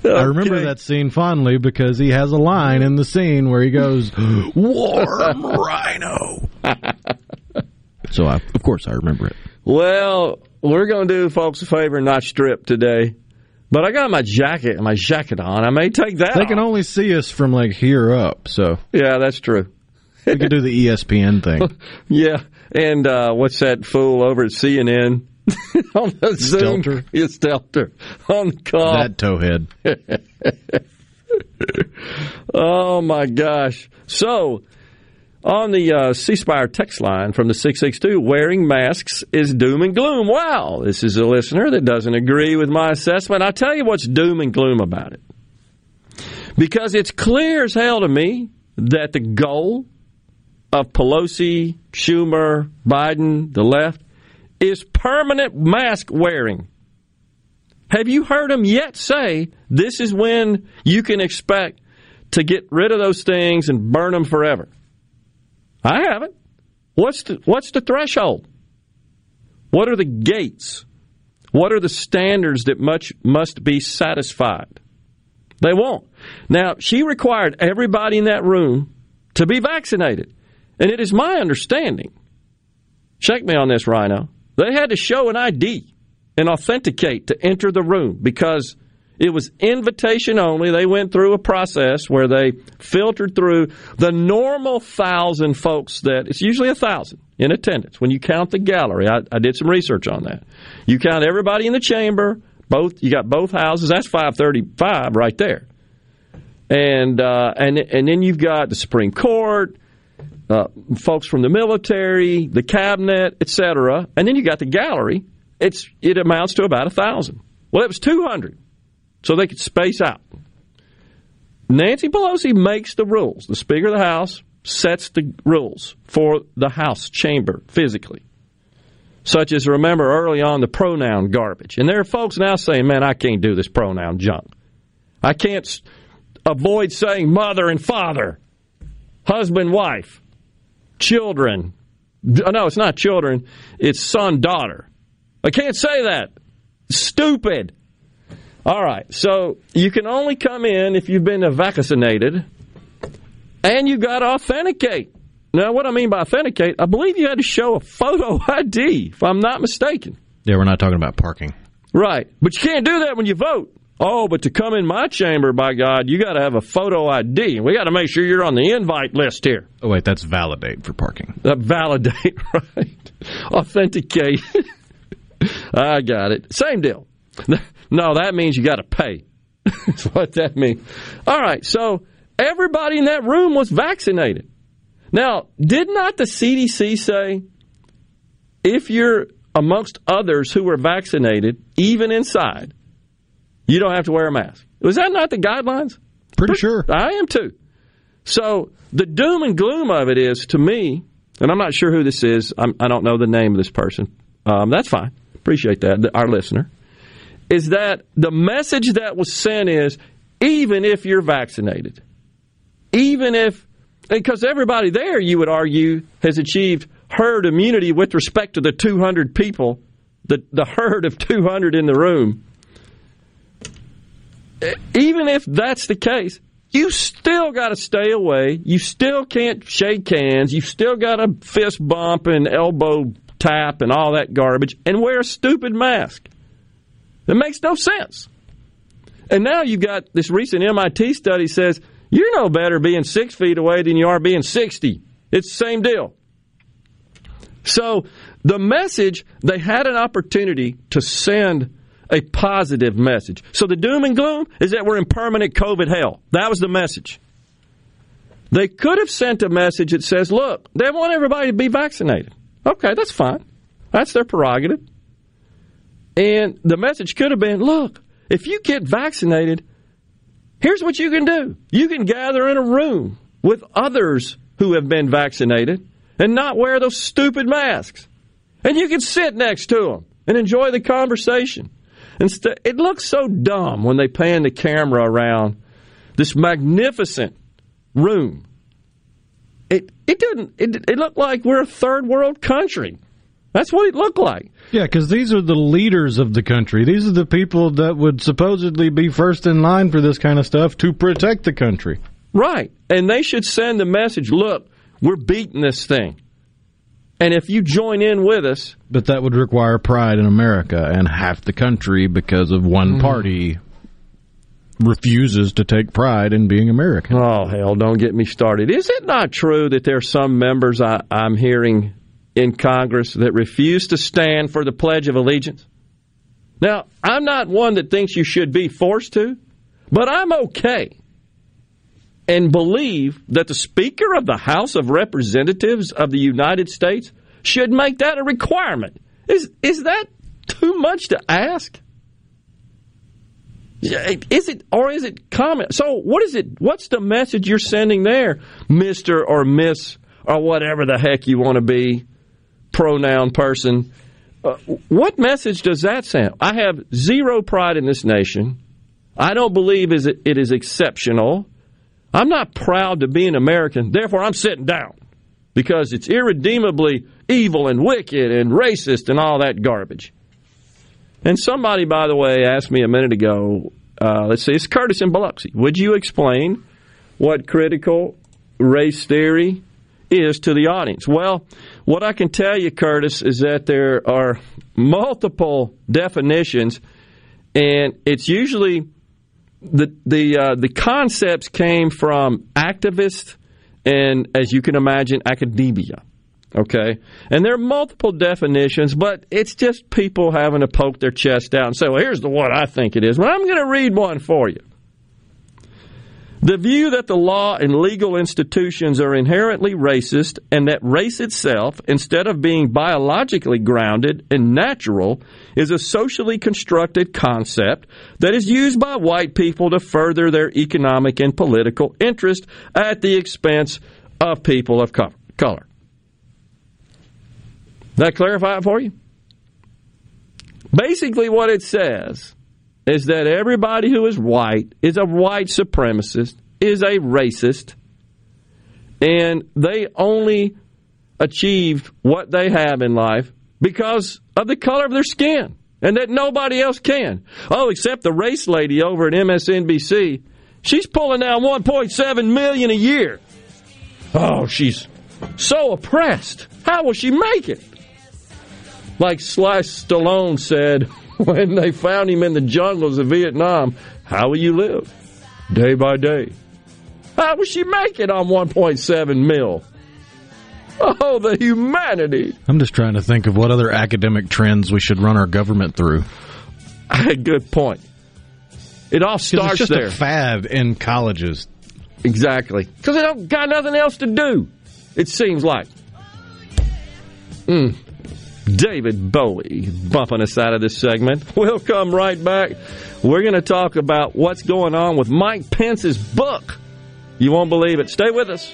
Speaker 4: I remember that scene fondly because he has a line in the scene where he goes, Warm rhino. so, I, of course, I remember it.
Speaker 2: Well, we're going to do folks a favor and not strip today. But I got my jacket, my jacket on. I may take that.
Speaker 4: They
Speaker 2: off.
Speaker 4: can only see us from like here up, so
Speaker 2: Yeah, that's true.
Speaker 4: we could do the ESPN thing.
Speaker 2: Yeah, and uh, what's that fool over at CNN? on the Zoom,
Speaker 4: Stelter
Speaker 2: on the call.
Speaker 4: That towhead.
Speaker 2: oh my gosh! So on the uh, C Spire text line from the six six two, wearing masks is doom and gloom. Wow, this is a listener that doesn't agree with my assessment. I tell you what's doom and gloom about it, because it's clear as hell to me that the goal of Pelosi, Schumer, Biden, the left, is permanent mask wearing. Have you heard them yet say this is when you can expect to get rid of those things and burn them forever? I haven't. What's the, what's the threshold? What are the gates? What are the standards that much must be satisfied? They won't. Now, she required everybody in that room to be vaccinated. And it is my understanding, check me on this, Rhino, they had to show an ID and authenticate to enter the room because it was invitation only. They went through a process where they filtered through the normal thousand folks that it's usually a thousand in attendance. When you count the gallery, I, I did some research on that. You count everybody in the chamber, both you got both houses. That's five thirty five right there, and uh, and and then you've got the Supreme Court. Uh, folks from the military, the cabinet, etc., and then you got the gallery. It's it amounts to about a thousand. Well, it was two hundred, so they could space out. Nancy Pelosi makes the rules. The Speaker of the House sets the rules for the House chamber physically, such as remember early on the pronoun garbage. And there are folks now saying, "Man, I can't do this pronoun junk. I can't avoid saying mother and father, husband, wife." Children. No, it's not children. It's son, daughter. I can't say that. Stupid. All right. So you can only come in if you've been vaccinated and you got to authenticate. Now, what I mean by authenticate, I believe you had to show a photo ID, if I'm not mistaken.
Speaker 4: Yeah, we're not talking about parking.
Speaker 2: Right. But you can't do that when you vote. Oh, but to come in my chamber, by God, you got to have a photo ID. We got to make sure you're on the invite list here.
Speaker 4: Oh, wait, that's validate for parking.
Speaker 2: Uh, validate, right? Authenticate. I got it. Same deal. No, that means you got to pay. That's what that means. All right, so everybody in that room was vaccinated. Now, did not the CDC say if you're amongst others who were vaccinated, even inside, you don't have to wear a mask? Was that not the guidelines?
Speaker 4: Pretty sure.
Speaker 2: I am too. So the doom and gloom of it is, to me, and I'm not sure who this is. I'm, I do not know the name of this person. Um, that's fine. Appreciate that. Our listener is that the message that was sent is even if you're vaccinated, even if because everybody there, you would argue, has achieved herd immunity with respect to the 200 people, the the herd of 200 in the room. Even if that's the case, you still got to stay away. You still can't shake hands. You still got to fist bump and elbow tap and all that garbage and wear a stupid mask. It makes no sense. And now you've got this recent MIT study says you're no better being six feet away than you are being 60. It's the same deal. So the message, they had an opportunity to send a positive message. So the doom and gloom is that we're in permanent COVID hell. That was the message. They could have sent a message that says, look, they want everybody to be vaccinated. Okay, that's fine. That's their prerogative. And the message could have been, look, if you get vaccinated, here's what you can do. You can gather in a room with others who have been vaccinated and not wear those stupid masks. And you can sit next to them and enjoy the conversation. It looks so dumb when they pan the camera around this magnificent room. It it didn't it, it looked like we're a third world country. That's what it looked like.
Speaker 4: Yeah, because these are the leaders of the country. These are the people that would supposedly be first in line for this kind of stuff to protect the country.
Speaker 2: Right. And they should send the message look, we're beating this thing. And if you join in with us.
Speaker 4: But that would require pride in America, and half the country, because of one
Speaker 2: Mm-hmm.
Speaker 4: party, refuses to take pride in being American.
Speaker 2: Oh, hell, don't get me started. Is it not true that there are some members I, I'm hearing in Congress that refuse to stand for the Pledge of Allegiance? Now, I'm not one that thinks you should be forced to, but I'm okay and believe that the Speaker of the House of Representatives of the United States should make that a requirement. Is is that too much to ask? Is it or is it common? So what is it? What's the message you're sending there, Mister or Miss or whatever the heck you want to be, pronoun person? Uh, what message does that send? I have zero pride in this nation. I don't believe it is exceptional. I'm not proud to be an American. Therefore, I'm sitting down because it's irredeemably evil and wicked and racist and all that garbage. And somebody, by the way, asked me a minute ago. Uh, let's see, it's Curtis in Biloxi. Would you explain what critical race theory is to the audience? Well, what I can tell you, Curtis, is that there are multiple definitions, and it's usually the the uh, the concepts came from activists and, as you can imagine, academia. Okay, and there are multiple definitions, but it's just people having to poke their chest out and say, "Well, here's the one I think it is." Well, I'm going to read one for you. The view that the law and legal institutions are inherently racist and that race itself, instead of being biologically grounded and natural, is a socially constructed concept that is used by white people to further their economic and political interest at the expense of people of color. That clarify it for you? Basically, what it says is that everybody who is white is a white supremacist, is a racist, and they only achieved what they have in life because of the color of their skin, and that nobody else can. Oh, except the race lady over at MSNBC. She's pulling down 1.7 million a year. Oh, she's so oppressed. How will she make it? Like Sly Stallone said when they found him in the jungles of Vietnam, how will you live? Day by day. How will she make it on 1.7 mil? Oh, the humanity.
Speaker 4: I'm just trying to think of what other academic trends we should run our government through.
Speaker 2: Good point. It all starts
Speaker 4: it's just
Speaker 2: there.
Speaker 4: a fad in colleges.
Speaker 2: Exactly. Because they don't got nothing else to do, it seems like. Mm. David Bowie bumping us out of this segment. We'll come right back. We're going to talk about what's going on with Mike Pence's book. You won't believe it. Stay with us.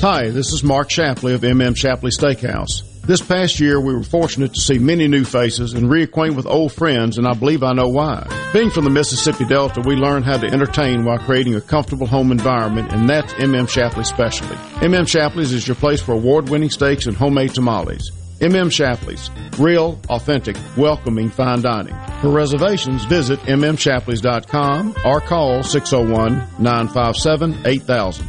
Speaker 19: Hi, this is Mark Shapley of MM Shapley Steakhouse. This past year, we were fortunate to see many new faces and reacquaint with old friends, and I believe I know why. Being from the Mississippi Delta, we learned how to entertain while creating a comfortable home environment, and that's MM Shapley's specialty. MM Shapley's is your place for award-winning steaks and homemade tamales. MM Shapley's, real, authentic, welcoming fine dining. For reservations, visit mmshapleys.com or call 601 957 8000.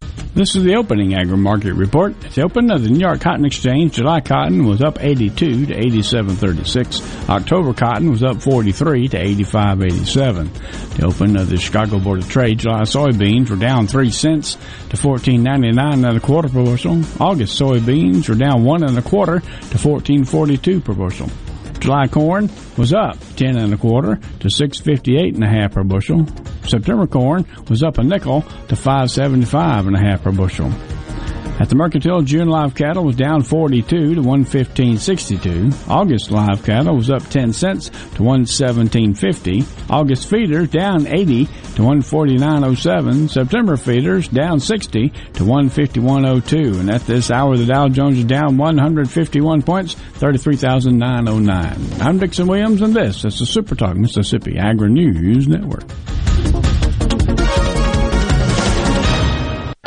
Speaker 20: This is the opening agri market report. It's open of the New York Cotton Exchange. July cotton was up 82 to 87.36. October cotton was up 43 to 85.87. The open of the Chicago Board of Trade. July soybeans were down 3 cents to 14.99 and a quarter per bushel. August soybeans were down 1 and a quarter to 14.42 per bushel. July corn was up 10 and a quarter to 658 and a half per bushel. September corn was up a nickel to 575 and a half per bushel. At the Mercantile, June live cattle was down 42 to 115.62. August live cattle was up 10 cents to 117.50. August feeders down 80 to 149.07. September feeders down 60 to 151.02. And at this hour, the Dow Jones is down 151 points, 33,909. I'm Dixon Williams, and this is the Super Talk Mississippi Agri News Network.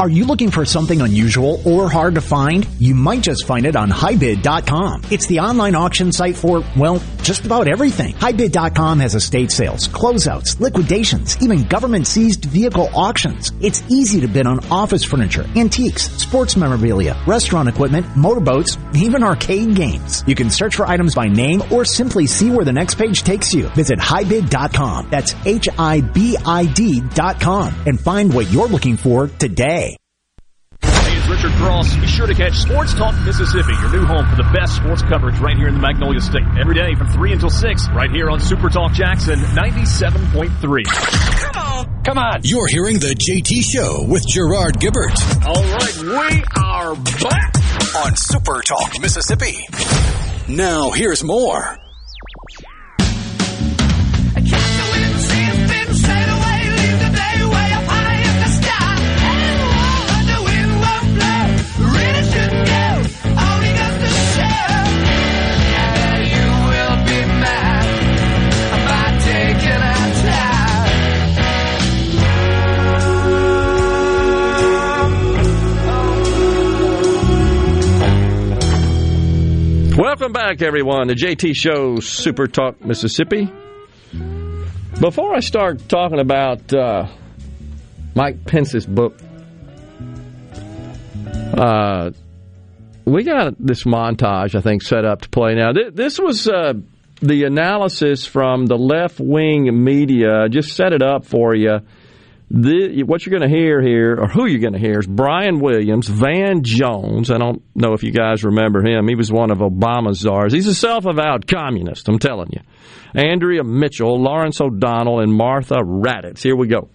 Speaker 21: Are you looking for something unusual or hard to find? You might just find it on HiBid.com. It's the online auction site for, well, just about everything. HiBid.com has estate sales, closeouts, liquidations, even government seized vehicle auctions. It's easy to bid on office furniture, antiques, sports memorabilia, restaurant equipment, motorboats, even arcade games. You can search for items by name or simply see where the next page takes you. Visit HiBid.com. That's H-I-B-I-D.com and find what you're looking for today.
Speaker 22: Hey, Cross. Be sure to catch Sports Talk Mississippi, your new home for the best sports coverage right here in the Magnolia State. Every day from 3 until 6, right here on Super Talk Jackson 97.3.
Speaker 1: Come on. Come on. You're hearing The JT Show with Gerard Gibert.
Speaker 22: All right, we are back
Speaker 1: on Super Talk Mississippi. Now, here's more.
Speaker 2: Welcome back, everyone, to JT Show Super Talk Mississippi. Before I start talking about uh, Mike Pence's book, uh, we got this montage, I think, set up to play now. This was uh, the analysis from the left wing media. Just set it up for you. The, what you're going to hear here, or who you're going to hear, is Brian Williams, Van Jones. I don't know if you guys remember him. He was one of Obama's czars. He's a self avowed communist, I'm telling you. Andrea Mitchell, Lawrence O'Donnell, and Martha Raddatz. Here we go.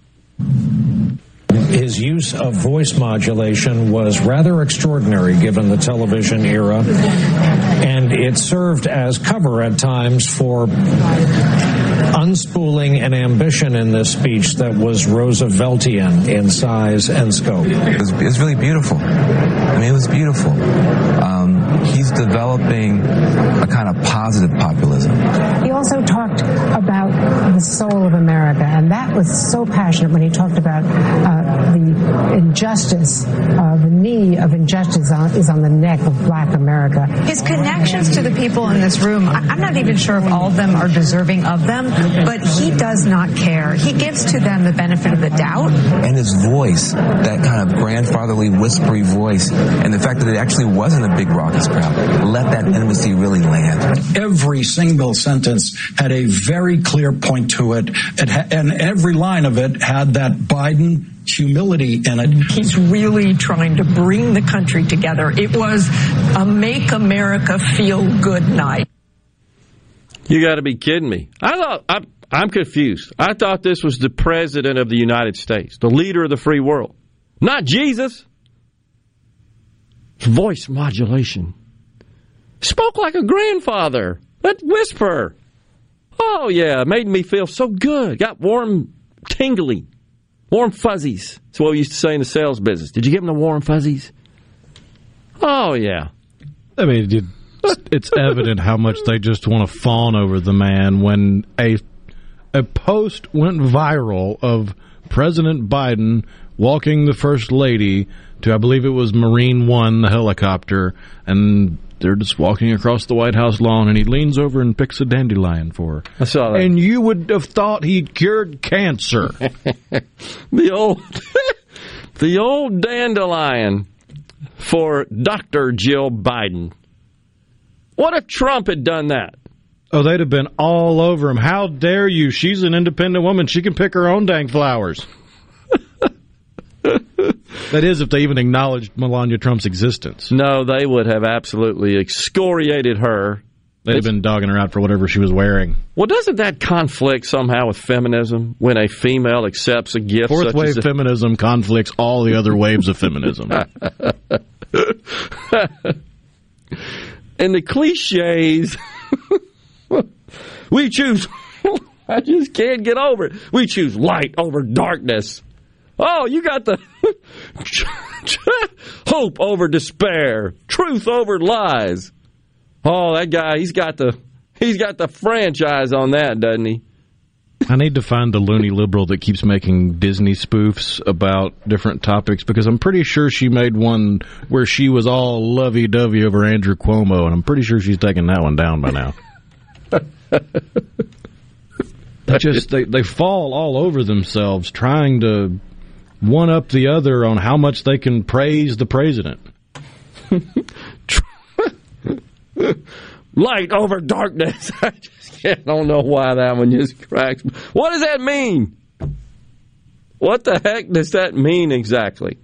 Speaker 23: His use of voice modulation was rather extraordinary given the television era, and it served as cover at times for
Speaker 24: unspooling an ambition in this speech that was Rooseveltian in size and scope.
Speaker 25: It was, it was really beautiful. I mean, it was beautiful. Um, he's developing a kind of positive populism.
Speaker 26: He also talked about the soul of America, and that was so passionate when he talked about uh, the injustice, uh, the knee of injustice on, is on the neck of black America.
Speaker 27: His connections to the people in this room, I- I'm not even sure if all of them are deserving of them, but he does not care. He gives to them the benefit of the doubt.
Speaker 25: And his voice, that kind of grandfatherly, whispery voice, and the fact that it actually wasn't a big raucous crowd, let that intimacy really land.
Speaker 28: Every single sentence had a very clear point to it, it ha- and every line of it had that Biden humility in it.
Speaker 29: He's really trying to bring the country together. It was a make America feel good night.
Speaker 2: You got to be kidding me. I thought I, I'm confused. I thought this was the president of the United States, the leader of the free world, not Jesus. Voice modulation. Spoke like a grandfather. That whisper. Oh yeah, made me feel so good. Got warm, tingly, warm fuzzies. That's what we used to say in the sales business. Did you give them the warm fuzzies? Oh yeah.
Speaker 4: I mean, it- it's evident how much they just want to fawn over the man when a a post went viral of President Biden walking the first lady to I believe it was Marine One, the helicopter, and they're just walking across the White House lawn, and he leans over and picks a dandelion for her.
Speaker 2: I saw that.
Speaker 4: And you would have thought he'd cured cancer.
Speaker 2: the old the old dandelion for Dr. Jill Biden. What if Trump had done that?
Speaker 4: Oh, they'd have been all over him. How dare you? She's an independent woman. She can pick her own dang flowers. That is, if they even acknowledged Melania Trump's existence.
Speaker 2: No, they would have absolutely excoriated her.
Speaker 4: They'd have been dogging her out for whatever she was wearing.
Speaker 2: Well, doesn't that conflict somehow with feminism when a female accepts a gift?
Speaker 4: Fourth
Speaker 2: such
Speaker 4: wave
Speaker 2: a-
Speaker 4: feminism conflicts all the other waves of feminism.
Speaker 2: and the cliches. we choose. I just can't get over it. We choose light over darkness. Oh, you got the hope over despair, truth over lies. Oh, that guy, he's got the he's got the franchise on that, doesn't he?
Speaker 4: I need to find the loony liberal that keeps making Disney spoofs about different topics because I'm pretty sure she made one where she was all lovey dovey over Andrew Cuomo, and I'm pretty sure she's taken that one down by now. they just they, they fall all over themselves trying to one up the other on how much they can praise the president.
Speaker 2: Light over darkness. I just can't, don't know why that one just cracks. What does that mean? What the heck does that mean exactly?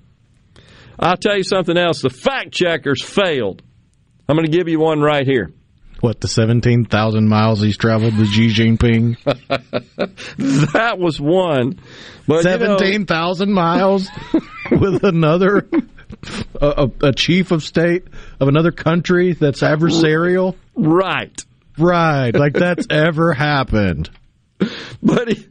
Speaker 2: I'll tell you something else. The fact checkers failed. I'm going to give you one right here.
Speaker 4: What the seventeen thousand miles he's traveled with Xi Jinping?
Speaker 2: that was one. But you know-
Speaker 4: Seventeen thousand miles with another a, a, a chief of state of another country that's adversarial.
Speaker 2: Right.
Speaker 4: Right. Like that's ever happened.
Speaker 2: But he,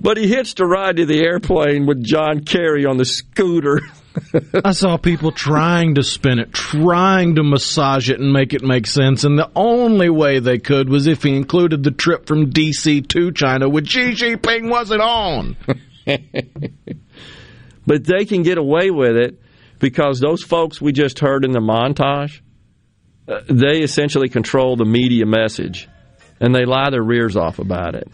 Speaker 2: but he hitched a ride to the airplane with John Kerry on the scooter.
Speaker 4: I saw people trying to spin it, trying to massage it and make it make sense, and the only way they could was if he included the trip from DC to China, which Xi Jinping wasn't on.
Speaker 2: but they can get away with it because those folks we just heard in the montage, uh, they essentially control the media message, and they lie their rears off about it.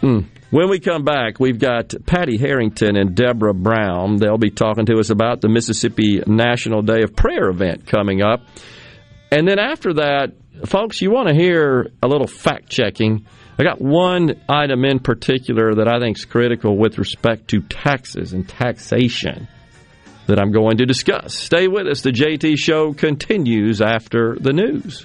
Speaker 2: Hmm. When we come back, we've got Patty Harrington and Deborah Brown. They'll be talking to us about the Mississippi National Day of Prayer event coming up. And then after that, folks, you want to hear a little fact checking. I got one item in particular that I think is critical with respect to taxes and taxation that I'm going to discuss. Stay with us. The JT Show continues after the news.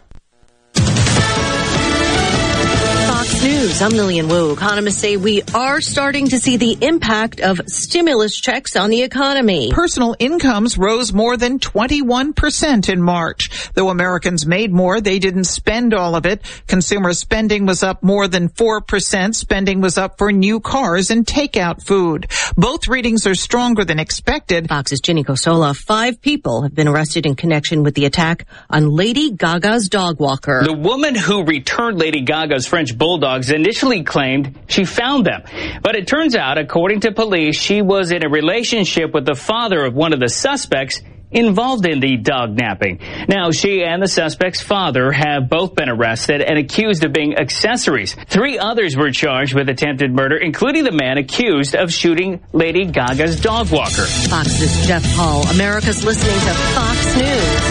Speaker 30: News. I'm Lillian Wu. Economists say we are starting to see the impact of stimulus checks on the economy.
Speaker 31: Personal incomes rose more than 21% in March. Though Americans made more, they didn't spend all of it. Consumer spending was up more than 4%. Spending was up for new cars and takeout food. Both readings are stronger than expected.
Speaker 30: Fox's Ginny Cosola. Five people have been arrested in connection with the attack on Lady Gaga's dog walker.
Speaker 32: The woman who returned Lady Gaga's French bulldog dogs initially claimed she found them. But it turns out, according to police, she was in a relationship with the father of one of the suspects involved in the dog napping. Now, she and the suspect's father have both been arrested and accused of being accessories. Three others were charged with attempted murder, including the man accused of shooting Lady Gaga's dog walker.
Speaker 30: Fox's Jeff Paul. America's listening to Fox News.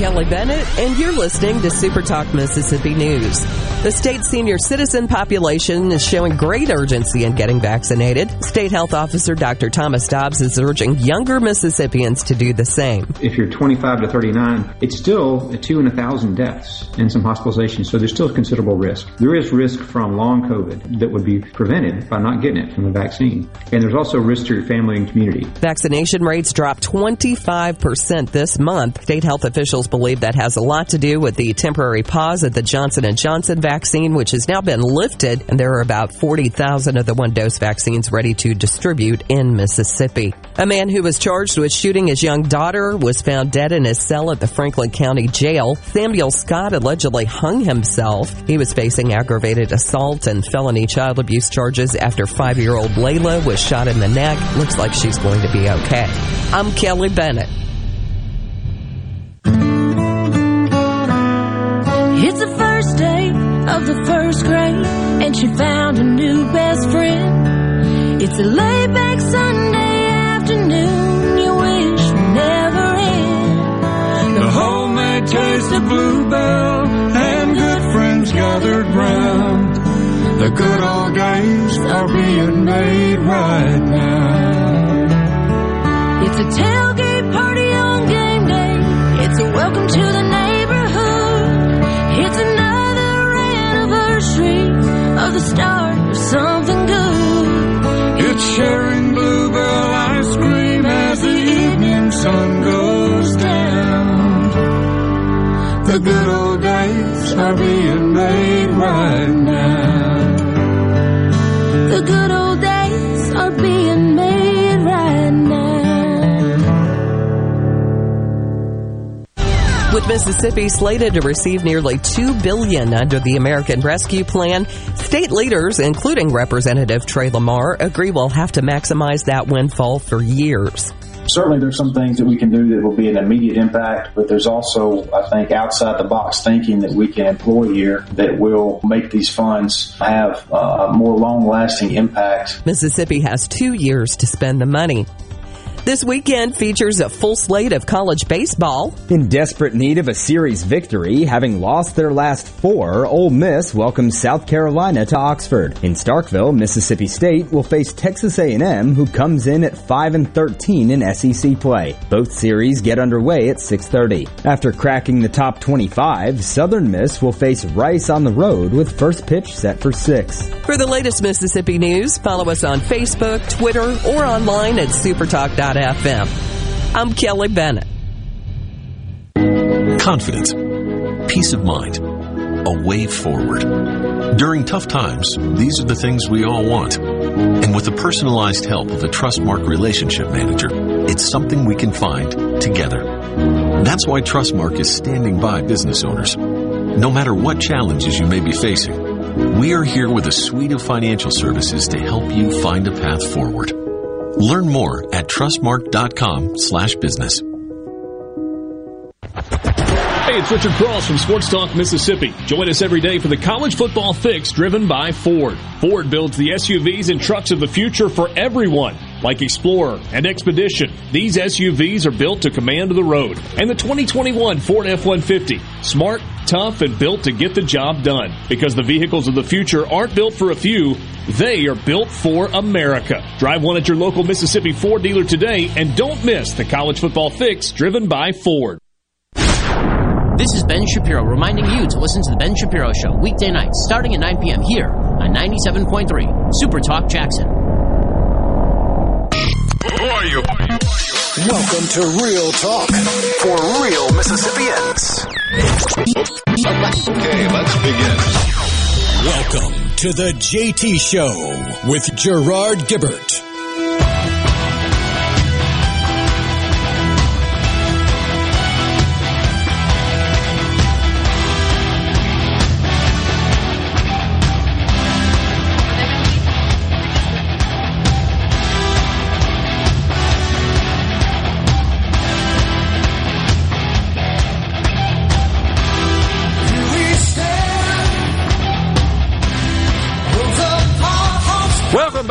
Speaker 33: Kelly Bennett, and you're listening to Super Talk Mississippi News. The state's senior citizen population is showing great urgency in getting vaccinated. State Health Officer Dr. Thomas Dobbs is urging younger Mississippians to do the same.
Speaker 34: If you're 25 to 39, it's still a two in a thousand deaths and some hospitalizations, so there's still considerable risk. There is risk from long COVID that would be prevented by not getting it from the vaccine. And there's also risk to your family and community.
Speaker 33: Vaccination rates dropped 25% this month. State health officials Officials believe that has a lot to do with the temporary pause of the Johnson & Johnson vaccine, which has now been lifted, and there are about 40,000 of the one-dose vaccines ready to distribute in Mississippi. A man who was charged with shooting his young daughter was found dead in his cell at the Franklin County Jail. Samuel Scott allegedly hung himself. He was facing aggravated assault and felony child abuse charges after five-year-old Layla was shot in the neck. Looks like she's going to be okay. I'm Kelly Bennett.
Speaker 35: Of the first grade, and she found a new best friend. It's a laid back Sunday afternoon, you wish never end.
Speaker 36: The homemade taste of bluebell and good friends gathered round. The good old days are being made right now.
Speaker 35: It's a tailgate party on game day. It's a welcome to the of the start of something good.
Speaker 36: It's sharing bluebell ice cream as the evening sun goes down. The good old days are being made right now.
Speaker 33: Mississippi slated to receive nearly 2 billion under the American Rescue Plan, state leaders, including Representative Trey Lamar, agree we'll have to maximize that windfall for years.
Speaker 19: Certainly, there's some things that we can do that will be an immediate impact, but there's also, I think, outside the box thinking that we can employ here that will make these funds have uh, a more long lasting impact.
Speaker 33: Mississippi has two years to spend the money.
Speaker 37: This weekend features a full slate of college baseball.
Speaker 38: In desperate need of a series victory, having lost their last four, Ole Miss welcomes South Carolina to Oxford. In Starkville, Mississippi State will face Texas A&M, who comes in at 5 and 13 in SEC play. Both series get underway at 6:30. After cracking the top 25, Southern Miss will face Rice on the road with first pitch set for 6.
Speaker 37: For the latest Mississippi news, follow us on Facebook, Twitter, or online at supertalk.fm. I'm Kelly Bennett.
Speaker 39: Confidence, peace of mind, a way forward. During tough times, these are the things we all want. And with the personalized help of a Trustmark relationship manager, it's something we can find together. That's why Trustmark is standing by business owners. No matter what challenges you may be facing, we are here with a suite of financial services to help you find a path forward. Learn more at trustmark.com slash business.
Speaker 40: Hey, it's Richard Cross from Sports Talk Mississippi. Join us every day for the college football fix driven by Ford. Ford builds the SUVs and trucks of the future for everyone, like Explorer and Expedition. These SUVs are built to command the road. And the 2021 Ford F-150. Smart, tough, and built to get the job done. Because the vehicles of the future aren't built for a few, they are built for America. Drive one at your local Mississippi Ford dealer today and don't miss the college football fix driven by Ford.
Speaker 41: This is Ben Shapiro reminding you to listen to The Ben Shapiro Show weekday nights starting at 9 p.m. here on 97.3 Super Talk Jackson.
Speaker 1: Who are you? Welcome to Real Talk for real Mississippians. Okay, let's begin. Welcome to the JT Show with Gerard
Speaker 2: Gibert.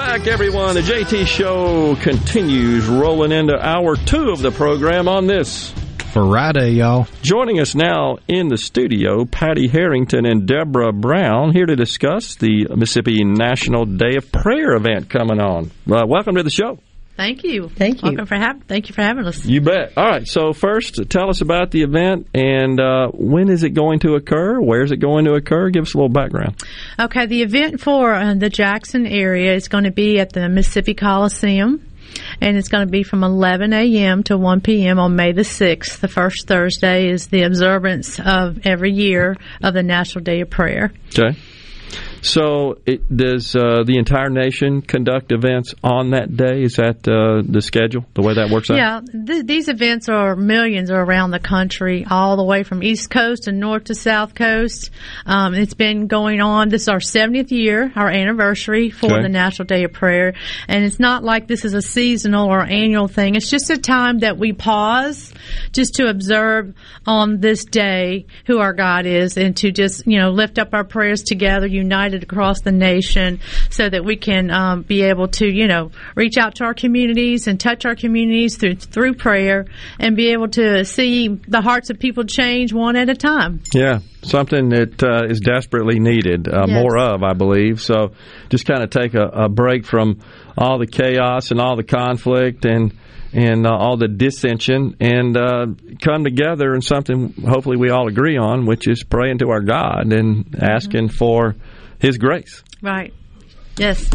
Speaker 2: Back, everyone. The JT Show continues rolling into hour two of the program on this
Speaker 4: Friday, y'all.
Speaker 2: Joining us now in the studio, Patty Harrington and Deborah Brown, here to discuss the Mississippi National Day of Prayer event coming on. Uh, welcome to the show.
Speaker 42: Thank you.
Speaker 43: Thank you.
Speaker 42: Welcome for have, thank you for having us.
Speaker 2: You bet. All right. So first, tell us about the event and uh, when is it going to occur? Where is it going to occur? Give us a little background.
Speaker 42: Okay, the event for uh, the Jackson area is going to be at the Mississippi Coliseum. And it's going to be from 11 a.m. to 1 p.m. on May the 6th. The first Thursday is the observance of every year of the National Day of Prayer.
Speaker 2: Okay. So, it, does uh, the entire nation conduct events on that day? Is that uh, the schedule, the way that works out?
Speaker 42: Yeah, th- these events are millions are around the country, all the way from East Coast and North to South Coast. Um, it's been going on. This is our 70th year, our anniversary for
Speaker 44: Okay.
Speaker 42: the National Day of Prayer. And it's not like this is a seasonal or annual thing. It's just a time that we pause just to observe on this day who our God is and to just, you know, lift up our prayers together, united across the nation so that we can um, be able to, you know, reach out to our communities and touch our communities through, through prayer and be able to see the hearts of people change one at a time.
Speaker 2: Yeah, something that uh, is desperately needed, uh,
Speaker 42: Yes.
Speaker 2: more of, I believe. So just kind of take a, a break from all the chaos and all the conflict and and uh, all the dissension and uh, come together in something hopefully we all agree on, which is praying to our God and asking for His grace.
Speaker 42: Right. Yes.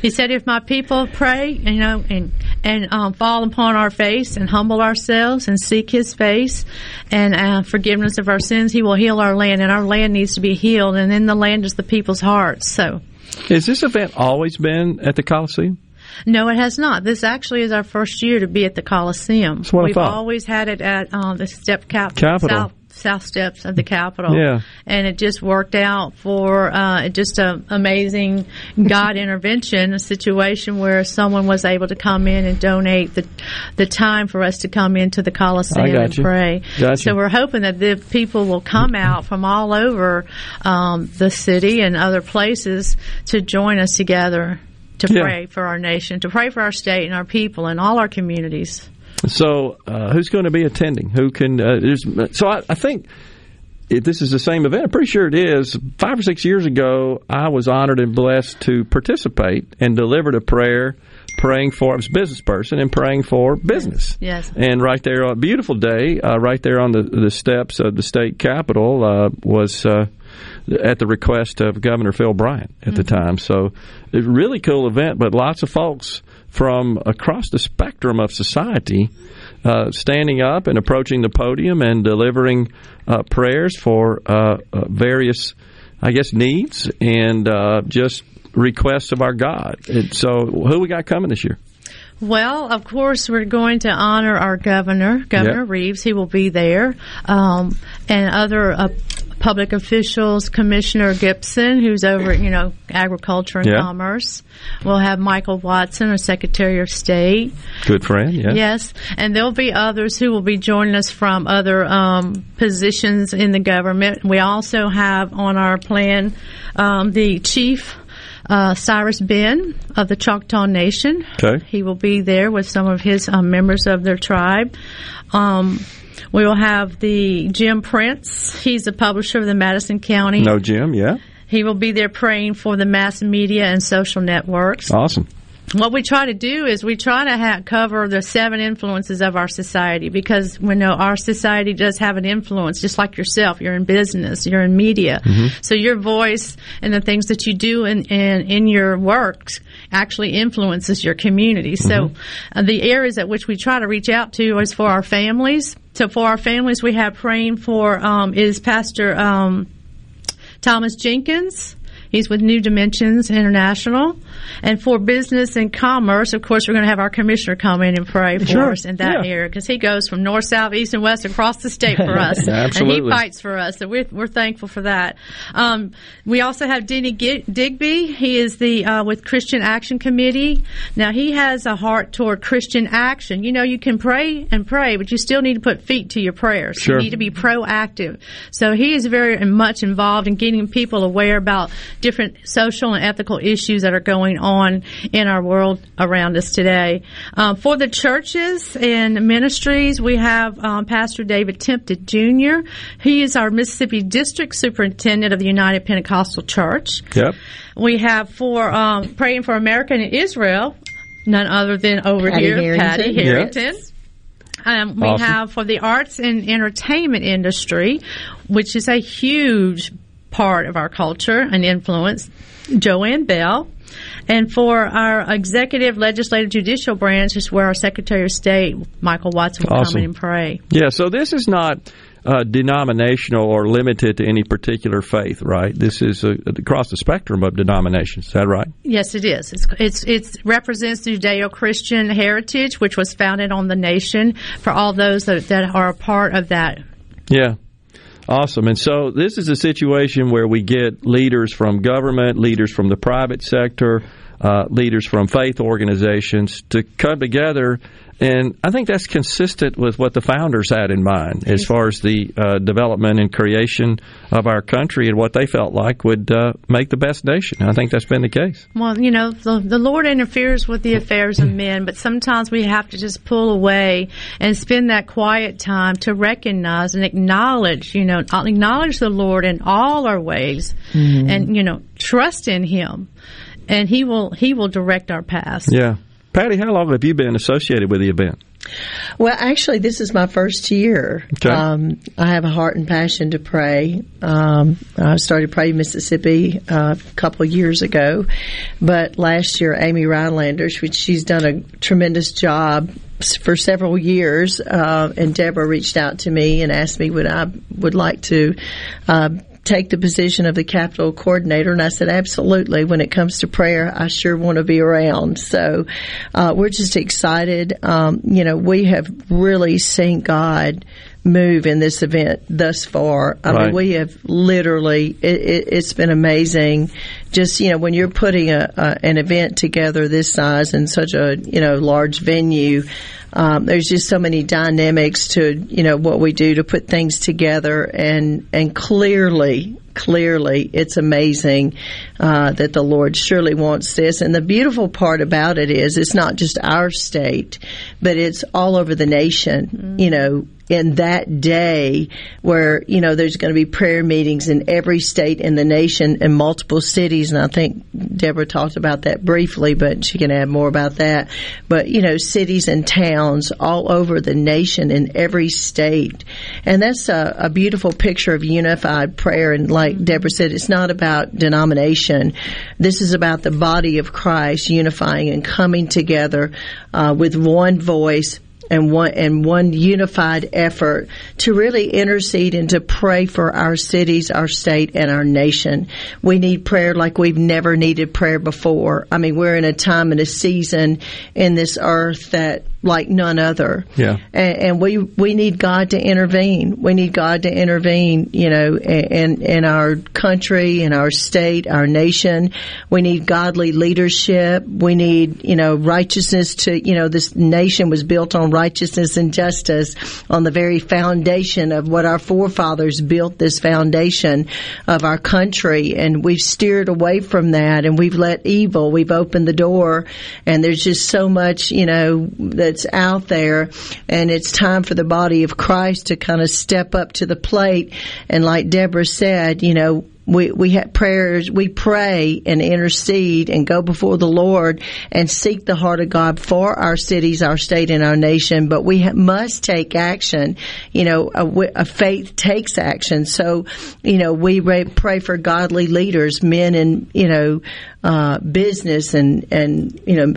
Speaker 42: He said, "If my people pray, you know, and and um, fall upon our face and humble ourselves and seek His face and uh, forgiveness of our sins, He will heal our land. And our land needs to be healed. And in the land is the people's hearts. So,
Speaker 2: Has this event always been at the Coliseum?
Speaker 42: no, it has not. This actually is our first year to be at the Coliseum.
Speaker 2: That's what
Speaker 42: We've always had it at uh, the step cap-
Speaker 2: Capitol.
Speaker 42: South, south steps of the Capitol.
Speaker 2: Yeah.
Speaker 42: and it just worked out for uh, just an amazing God intervention, a situation where someone was able to come in and donate the the time for us to come into the Coliseum and
Speaker 2: you.
Speaker 42: pray. So we're hoping that the people will come out from all over um, the city and other places to join us together. to
Speaker 2: Yeah.
Speaker 42: pray for our nation, to pray for our state and our people and all our communities.
Speaker 2: So, uh, who's going to be attending? Who can? Uh, there's, so, I, I think if this is the same event. I'm pretty sure it is. Five or six years ago, I was honored and blessed to participate and delivered a prayer, praying for. I was a business person and praying for business.
Speaker 42: Yes.
Speaker 2: And right there, a beautiful day, uh, right there on the the steps of the state capitol uh, was. Uh, at the request of Governor Phil Bryant at the time. So, it's a really cool event, but lots of folks from across the spectrum of society uh, standing up and approaching the podium and delivering uh, prayers for uh, uh, various, I guess, needs and uh, just requests of our God. And so, who we got coming this year?
Speaker 42: Well, of course, we're going to honor our governor, Governor
Speaker 2: Yep.
Speaker 42: Reeves. He will be there, um, and other uh, public officials, Commissioner Gibson, who's over, you know, agriculture and
Speaker 2: Yeah.
Speaker 42: commerce. We'll have Michael Watson, our Secretary of State.
Speaker 2: Good friend, yeah.
Speaker 42: Yes, and there'll be others who will be joining us from other um, positions in the government. We also have on our plan um, the chief. Uh, Cyrus Ben of the Choctaw Nation.
Speaker 2: Okay.
Speaker 42: He will be there with some of his um, members of their tribe. Um, we will have the Jim Prince. He's the publisher of the Madison County.
Speaker 2: No, Jim, yeah.
Speaker 42: He will be there praying for the mass media and social networks.
Speaker 2: Awesome.
Speaker 42: What we try to do is we try to ha- cover the seven influences of our society because we know our society does have an influence, just like yourself. You're in business, you're in media, so your voice and the things that you do in in, in your works actually influences your community. So uh, the areas at which we try to reach out to is for our families. So for our families, we have praying for um, is Pastor. Um, Thomas Jenkins. He's with New Dimensions International. And for business and commerce, of course, we're going to have our commissioner come in and pray for
Speaker 2: Sure.
Speaker 42: us in that
Speaker 2: Yeah.
Speaker 42: area because he goes from north, south, east, and west across the state for us. And he fights for us. So we're, we're thankful for that. Um, we also have Denny Digby. He is the uh, with Christian Action Committee. Now he has a heart toward Christian action. You know, you can pray and pray, but you still need to put feet to your prayers.
Speaker 2: Sure.
Speaker 42: You need to be proactive. So he is very much involved in getting people aware about different social and ethical issues that are going on in our world around us today. Um, for the churches and ministries, we have um, Pastor David Tempted Jr. He is our Mississippi District Superintendent of the United Pentecostal Church.
Speaker 2: Yep.
Speaker 42: We have for um, praying for America and Israel, none other than over
Speaker 44: Patty
Speaker 42: here,
Speaker 44: Harrington.
Speaker 42: Patty
Speaker 44: Yeah.
Speaker 42: Harrington. Um, we
Speaker 44: Awesome.
Speaker 42: have for the arts and entertainment industry, which is a huge part of our culture and influence, Joanne Bell. And for our executive, legislative, judicial branch is where our Secretary of State, Michael Watson, will
Speaker 2: Awesome.
Speaker 42: come in and pray.
Speaker 2: Yeah, so this is not uh, denominational or limited to any particular faith, right? This is uh, across the spectrum of denominations. Is that right?
Speaker 42: Yes, it is. It's, it's it represents the Judeo-Christian heritage, which was founded on the nation for all those that, that are a part of that.
Speaker 2: Yeah. Awesome. And so this is a situation where we get leaders from government, leaders from the private sector, uh, leaders from faith organizations to come together. And I think that's consistent with what the founders had in mind as far as the uh, development and creation of our country and what they felt like would uh, make the best nation. I think that's been the case.
Speaker 42: Well, you know, the, the Lord interferes with the affairs of men, but sometimes we have to just pull away and spend that quiet time to recognize and acknowledge, you know, acknowledge the Lord in all our ways
Speaker 44: Mhm.
Speaker 42: and, you know, trust in Him. And He will, He will direct our paths.
Speaker 2: Yeah. Patty, how long have you been associated with the event?
Speaker 44: Well, actually, this is my first year.
Speaker 2: Okay.
Speaker 44: Um, I have a heart and passion to pray. Um, I started praying Mississippi uh, a couple years ago, but last year, Amy Rhinelander, which she's done a tremendous job for several years, uh, and Deborah reached out to me and asked me would I would like to. Uh, Take the position of the capital coordinator, and I said, absolutely. When it comes to prayer, I sure want to be around. So, uh, we're just excited. Um, you know, we have really seen God move in this event thus far. I
Speaker 45: Right.
Speaker 44: mean, we have literally, it, it, it's been amazing. Just, you know, when you're putting a, a, an event together this size in such a, you know, large venue, um, there's just so many dynamics to, you know, what we do to put things together and, and clearly, clearly it's amazing uh, that the Lord surely wants this. And the beautiful part about it is it's not just our state, but it's all over the nation. You know, in that day where, you know, there's going to be prayer meetings in every state in the nation in multiple cities. And I think Deborah talked about that briefly, but she can add more about that. But, you know, cities and towns all over the nation in every state. And that's a, a beautiful picture of unified prayer. And like Deborah said, it's not about denomination. This is about the body of Christ unifying and coming together uh, with one voice and one and one unified effort to really intercede and to pray for our cities, our state, and our nation. We need prayer like we've never needed prayer before. I mean, we're in a time and a season in this earth that like none other.
Speaker 2: Yeah.
Speaker 44: And, and we we need God to intervene. We need God to intervene. You know, in in our country, in our state, our nation. We need godly leadership. We need you know righteousness to you know this nation was built on righteousness and justice on the very foundation of what our forefathers built this foundation of our country, and we've steered away from that, and we've let evil. We've opened the door, and there's just so much you know that's out there, and it's time for the body of Christ to kind of step up to the plate, and like Deborah said, you know we we have prayers we pray and intercede and go before the Lord and seek the heart of God for our cities, our state, and our nation. But we ha- must take action. You know, a, a, faith takes action. So, you know, we ra- pray for godly leaders, men in you know uh, business and and you know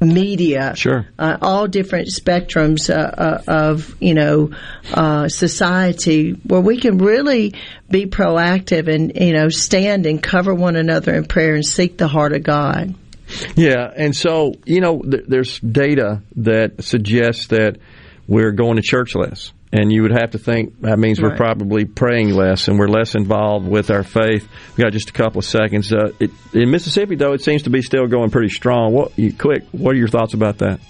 Speaker 44: media,
Speaker 2: sure,
Speaker 44: uh, all different spectrums uh, uh, of you know uh, society, where we can really be proactive and you know stand and cover one another in prayer and seek the heart of God.
Speaker 2: Yeah, and so you know, th- there's data that suggests that we're going to church less. And you would have to think that means we're probably praying less and we're less involved with our faith. We got just a couple of seconds. Uh, it, in Mississippi, though, it seems to be still going pretty strong. What, you, quick, what are your thoughts about that?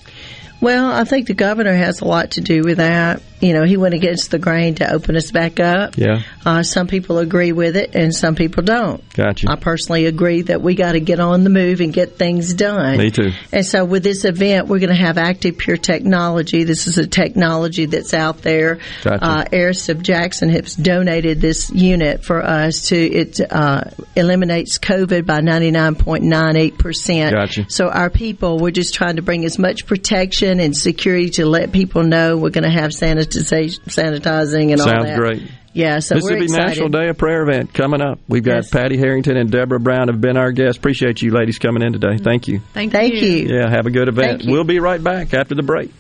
Speaker 44: Well, I think the governor has a lot to do with that. You know, he went against the grain to open us back up.
Speaker 2: Yeah,
Speaker 44: Uh, some people agree with it, and some people don't.
Speaker 2: gotcha.
Speaker 44: I personally agree that we got to get on the move and get things done.
Speaker 2: Me too.
Speaker 44: And so with this event, we're going to have Active Pure Technology. This is a technology that's out there.
Speaker 2: Gotcha.
Speaker 44: Uh, Aerus of Jackson has donated this unit for us to, it uh, eliminates COVID by 99.98%.
Speaker 2: Gotcha.
Speaker 44: So our people, we're just trying to bring as much protection and security to let people know we're going to have sanitization, sanitizing and all that.
Speaker 2: Sounds great.
Speaker 44: Yeah, so we're
Speaker 2: Mississippi
Speaker 44: excited.
Speaker 2: National Day of Prayer event coming up. We've got
Speaker 44: Yes.
Speaker 2: Patty Harrington and Deborah Brown have been our guests. Appreciate you ladies coming in today. Thank you.
Speaker 42: Thank,
Speaker 44: Thank you.
Speaker 2: Yeah, have a good event.
Speaker 44: Thank you.
Speaker 2: We'll be right back after the break.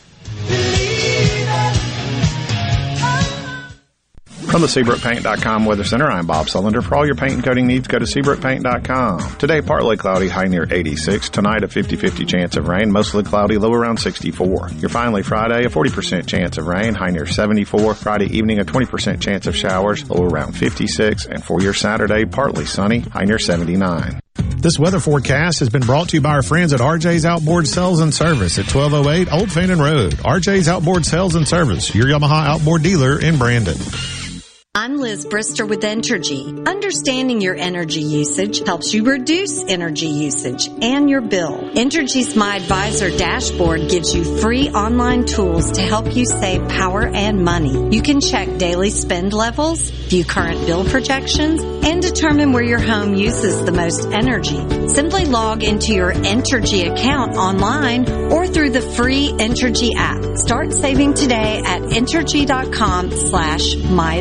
Speaker 46: From the SeabrookPaint.com Weather Center, I'm Bob Sullender. For all your paint and coating needs, go to SeabrookPaint.com. Today, partly cloudy, high near 86. Tonight, a 50-50 chance of rain, mostly cloudy, low around 64. Your finally Friday, a 40% chance of rain, high near 74. Friday evening, a 20% chance of showers, low around 56. And for your Saturday, partly sunny, high near 79.
Speaker 45: This weather forecast has been brought to you by our friends at RJ's Outboard Sales and Service at 1208 Old Fannin Road. RJ's Outboard Sales and Service, your Yamaha outboard dealer in Brandon.
Speaker 30: I'm Liz Brister with Entergy. Understanding your energy usage helps you reduce energy usage and your bill. Entergy's My Advisor dashboard gives you free online tools to help you save power and money. You can check daily spend levels, view current bill projections, and determine where your home uses the most energy. Simply log into your Entergy account online or through the free Entergy app. Start saving today at Entergy.com slash my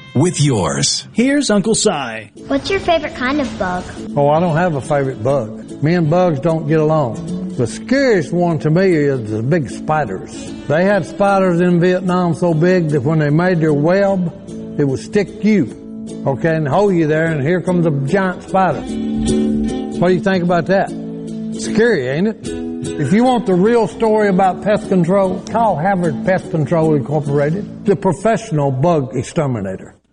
Speaker 1: with yours.
Speaker 47: Here's Uncle Si.
Speaker 48: What's your favorite kind of bug?
Speaker 47: Oh, I don't have a favorite bug. Me and bugs don't get along. The scariest one to me is the big spiders. They had spiders in Vietnam so big that when they made their web, it would stick you, okay, and hold you there, and here comes a giant spider. What do you think about that? Scary, ain't it? If you want the real story about pest control, call Havard Pest Control Incorporated, the professional bug exterminator.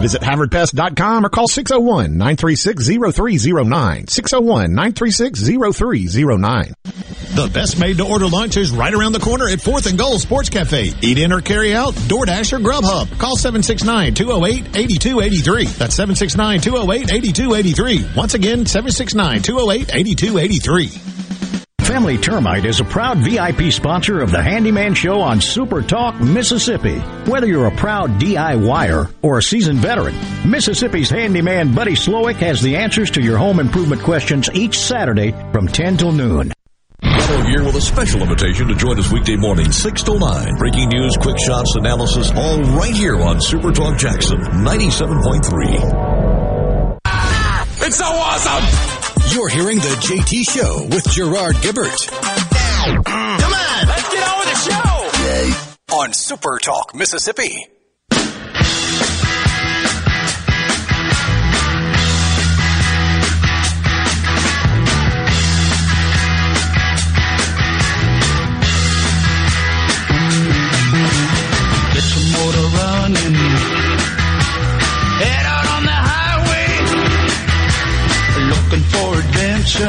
Speaker 7: Visit HavardPest.com or call 601-936-0309. 601-936-0309. The best made to order lunch is right around the corner at 4th and Gold Sports Cafe. Eat in or carry out, DoorDash or Grubhub. Call 769-208-8283. That's 769-208-8283. Once again, 769-208-8283.
Speaker 49: Family Termite is a proud VIP sponsor of the Handyman Show on Super Talk, Mississippi. Whether you're a proud DIYer or a seasoned veteran, Mississippi's handyman Buddy Slowick has the answers to your home improvement questions each Saturday from 10 till noon.
Speaker 50: Fellow here with a special invitation to join us weekday morning, 6 till 9. Breaking news, quick shots, analysis, all right here on Super Talk Jackson 97.3.
Speaker 1: It's so awesome! You're hearing the JT Show with Gerard Gibert. Come on, let's get on with the show! On Super Talk, Mississippi.
Speaker 51: Get your motor running. Adventure.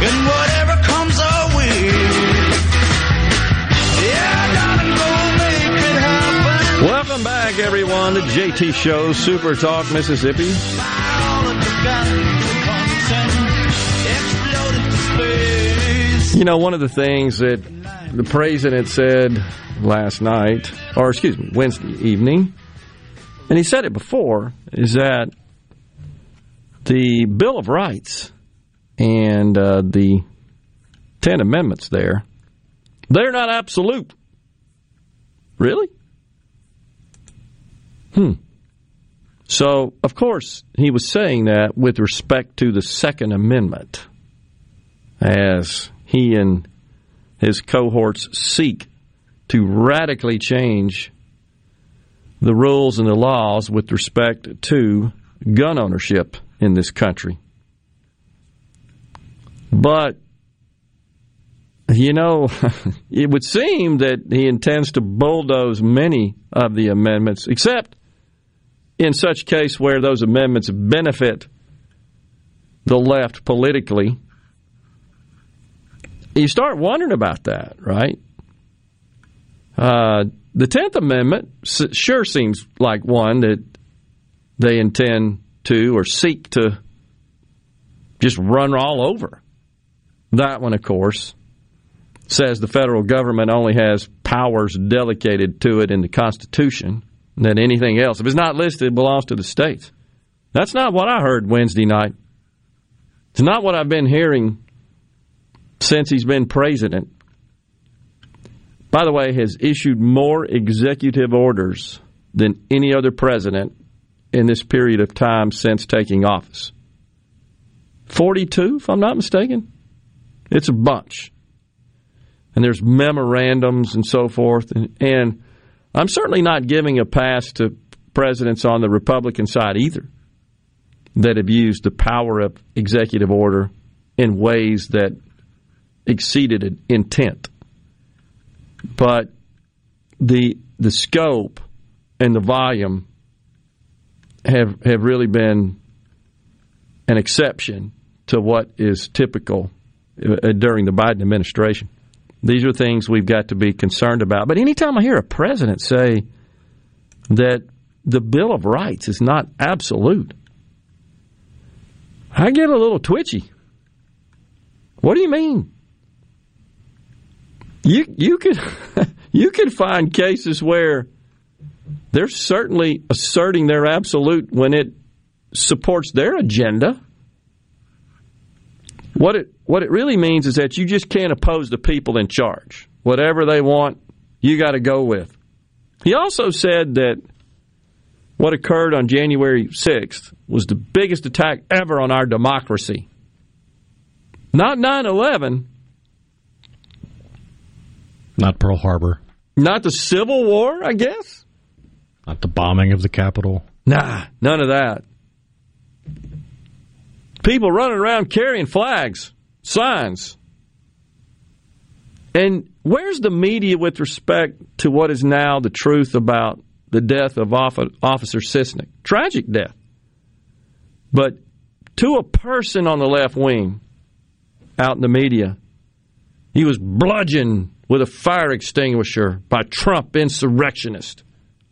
Speaker 51: And whatever comes our way. Yeah, darling, go make it happen.
Speaker 2: Welcome back, everyone, to JT Show, Super Talk, Mississippi. You know, one of the things that the president said last night, or excuse me, Wednesday evening, and he said it before, is that the Bill of Rights and uh, the Ten Amendments there, they're not absolute. Really? Hmm. So, of course, he was saying that with respect to the Second Amendment, as he and his cohorts seek to radically change the rules and the laws with respect to gun ownership in this country. But, you know, it would seem that he intends to bulldoze many of the amendments, except in such case where those amendments benefit the left politically. You start wondering about that, right? Uh, the Tenth Amendment sure seems like one that they intend to or seek to just run all over. That one, of course, says the federal government only has powers delegated to it in the Constitution, that anything else, if it's not listed, belongs to the states. That's not what I heard Wednesday night. It's not what I've been hearing since he's been president. By the way, has issued more executive orders than any other president in this period of time since taking office. 42, if I'm not mistaken. It's a bunch. And there's memorandums and so forth. And, and I'm certainly not giving a pass to presidents on the Republican side either that have used the power of executive order in ways that exceeded intent. But the the scope and the volume have have really been an exception to what is typical uh, during the Biden administration. These are things we've got to be concerned about. But anytime I hear a president say that the Bill of Rights is not absolute, I get a little twitchy. What do you mean? You you could you can find cases where they're certainly asserting their absolute when it supports their agenda. What it what it really means is that you just can't oppose the people in charge. Whatever they want, you got to go with. He also said that what occurred on January 6th was the biggest attack ever on our democracy. Not 9 11,
Speaker 4: Not Pearl Harbor.
Speaker 2: not the Civil War, I guess.
Speaker 4: Not the bombing of the Capitol.
Speaker 2: Nah, none of that. People running around carrying flags, signs. And where's the media with respect to what is now the truth about the death of Officer Sicknick? Tragic death. But to a person on the left wing out in the media, he was bludgeoned with a fire extinguisher by Trump insurrectionists.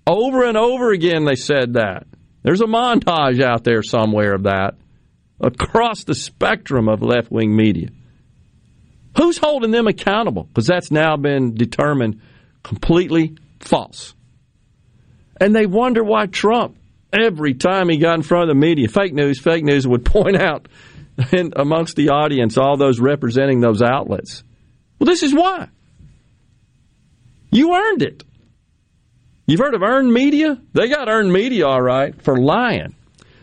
Speaker 2: Over and over again, they said that. There's a montage out there somewhere of that across the spectrum of left wing media. Who's holding them accountable? Because that's now been determined completely false. And they wonder why Trump, every time he got in front of the media, fake news, fake news, would point out amongst the audience all those representing those outlets. Well, this is why. You earned it. You've heard of earned media? They got earned media, all right, for lying.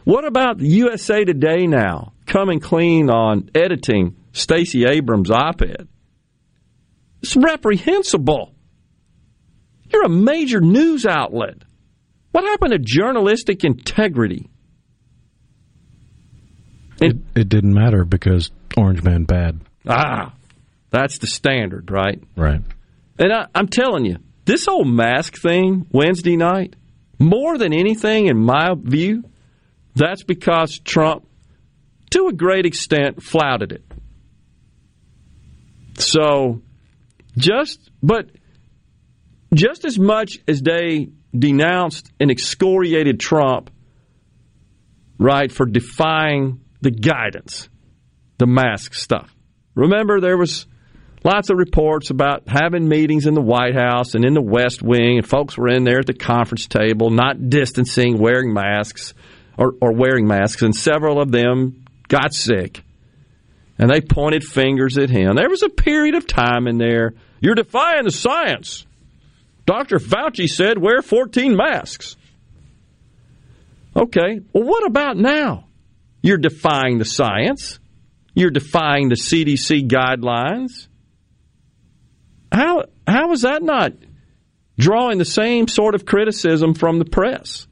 Speaker 2: What about USA Today now coming clean on editing Stacey Abrams' op-ed? It's reprehensible. You're a major news outlet. What happened to journalistic integrity?
Speaker 4: It, it didn't matter because Orange Man bad.
Speaker 2: Ah, that's the standard, right?
Speaker 4: Right.
Speaker 2: And I, I'm telling you, this whole mask thing Wednesday night, more than anything, in my view, that's because Trump, to a great extent, flouted it. So, just, but just as much as they denounced and excoriated Trump, right, for defying the guidance, the mask stuff. Remember, there was lots of reports about having meetings in the White House and in the West Wing, and folks were in there at the conference table, not distancing, wearing masks or, or wearing masks, and several of them got sick. And they pointed fingers at him. There was a period of time in there. You're defying the science. Dr. Fauci said wear 14 masks. Okay, well, what about now? You're defying the science. You're defying the CDC guidelines. How how is that not drawing the same sort of criticism from the press?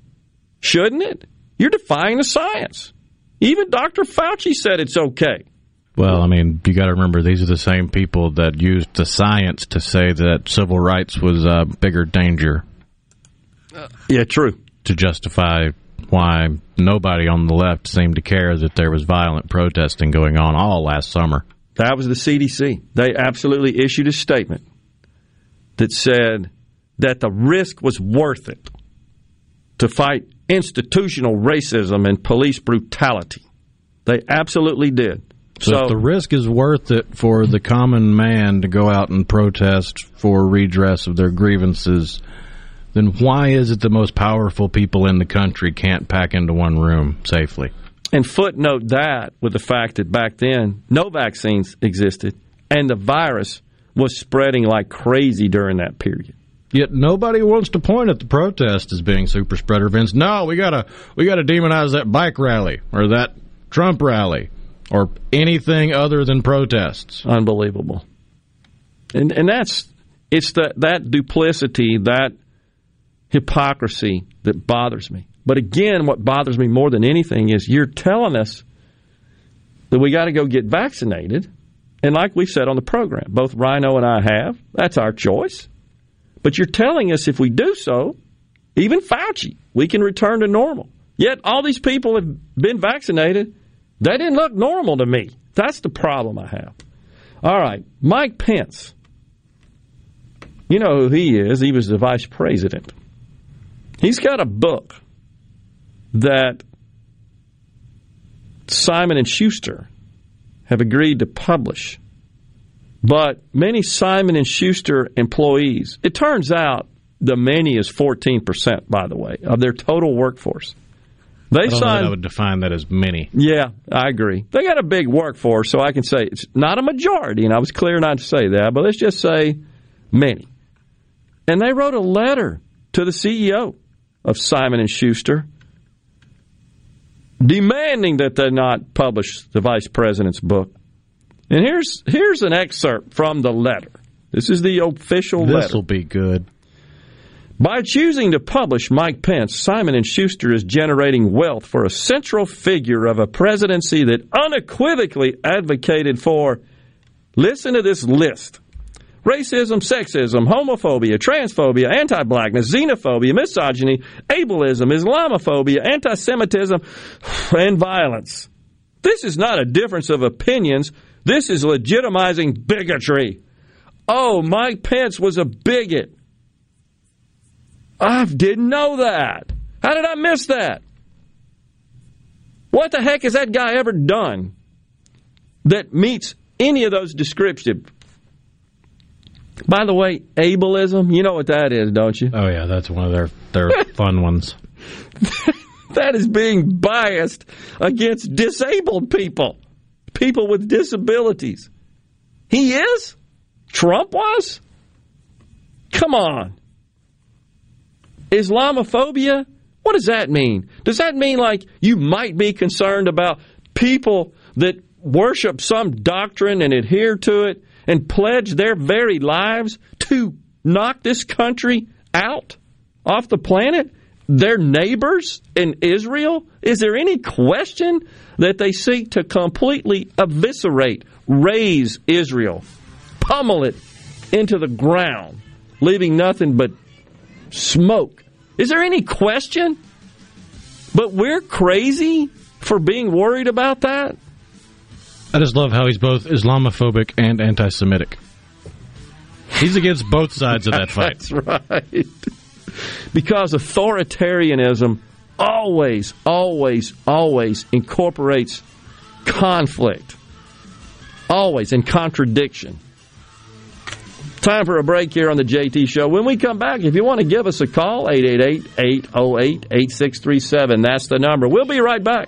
Speaker 2: Shouldn't it? You're defying the science. Even Dr. Fauci said it's okay.
Speaker 4: Well, I mean, you got to remember these are the same people that used the science to say that civil rights was a bigger danger.
Speaker 2: yeah, true.
Speaker 4: To justify why nobody on the left seemed to care that there was violent protesting going on all last summer.
Speaker 2: That was the CDC. They absolutely issued a statement that said that the risk was worth it to fight institutional racism and police brutality. They absolutely did.
Speaker 4: So, if the risk is worth it for the common man to go out and protest for redress of their grievances, then why is it the most powerful people in the country can't pack into one room safely?
Speaker 2: And footnote that with the fact that back then no vaccines existed and the virus was spreading like crazy during that period.
Speaker 4: Yet nobody wants to point at the protest as being super spreader events. No, we gotta we gotta demonize that bike rally or that Trump rally or anything other than protests.
Speaker 2: Unbelievable. And and that's it's that that duplicity, that hypocrisy that bothers me. But again, what bothers me more than anything is you're telling us that we got to go get vaccinated. And like we've said on the program, both Rhino and I have, that's our choice. But you're telling us if we do so, even Fauci, we can return to normal. Yet all these people have been vaccinated. They didn't look normal to me. That's the problem I have. All right, Mike Pence. You know who he is. He was the vice president. He's got a book that Simon and Schuster have agreed to publish. But many Simon and Schuster employees, it turns out the many is 14%, by the way, of their total workforce. They
Speaker 4: I
Speaker 2: signed.
Speaker 4: I would define that as many.
Speaker 2: Yeah, I agree. They got a big workforce, so I can say it's not a majority, and I was clear not to say that, but let's just say many. And they wrote a letter to the CEO of Simon and Schuster demanding that they not publish the vice president's book. And here's here's an excerpt from the letter. This is the official letter.
Speaker 4: This will be good.
Speaker 2: By choosing to publish Mike Pence, Simon and Schuster is generating wealth for a central figure of a presidency that unequivocally advocated for listen to this list. Racism, sexism, homophobia, transphobia, anti-blackness, xenophobia, misogyny, ableism, Islamophobia, anti-Semitism, and violence. This is not a difference of opinions. This is legitimizing bigotry. Oh, Mike Pence was a bigot. I didn't know that. How did I miss that? What the heck has that guy ever done that meets any of those descriptive? By the way, ableism, you know what that is, don't you?
Speaker 4: Oh yeah, that's one of their their fun ones.
Speaker 2: that is being biased against disabled people, people with disabilities. He is? Trump was? Come on. Islamophobia? What does that mean? Does that mean like you might be concerned about people that worship some doctrine and adhere to it and pledge their very lives to knock this country out off the planet? Their neighbors in Israel? Is there any question that they seek to completely eviscerate, raise Israel, pummel it into the ground, leaving nothing but smoke? Is there any question? But we're crazy for being worried about that?
Speaker 4: I just love how he's both Islamophobic and anti Semitic. He's against both sides of that fight.
Speaker 2: That's right. Because authoritarianism always, always, always incorporates conflict, always, in contradiction. Time for a break here on the JT Show. When we come back, if you want to give us a call, 888 808 8637. That's the number. We'll be right back.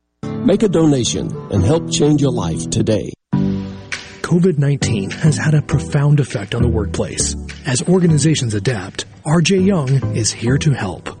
Speaker 52: Make a donation and help change your life today.
Speaker 15: COVID 19 has had a profound effect on the workplace. As organizations adapt, RJ Young is here to help.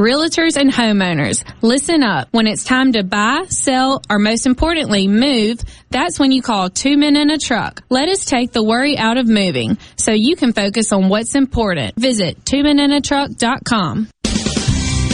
Speaker 53: Realtors and homeowners, listen up. When it's time to buy, sell, or most importantly, move, that's when you call two men in a truck. Let us take the worry out of moving so you can focus on what's important. Visit twomeninatruck.com.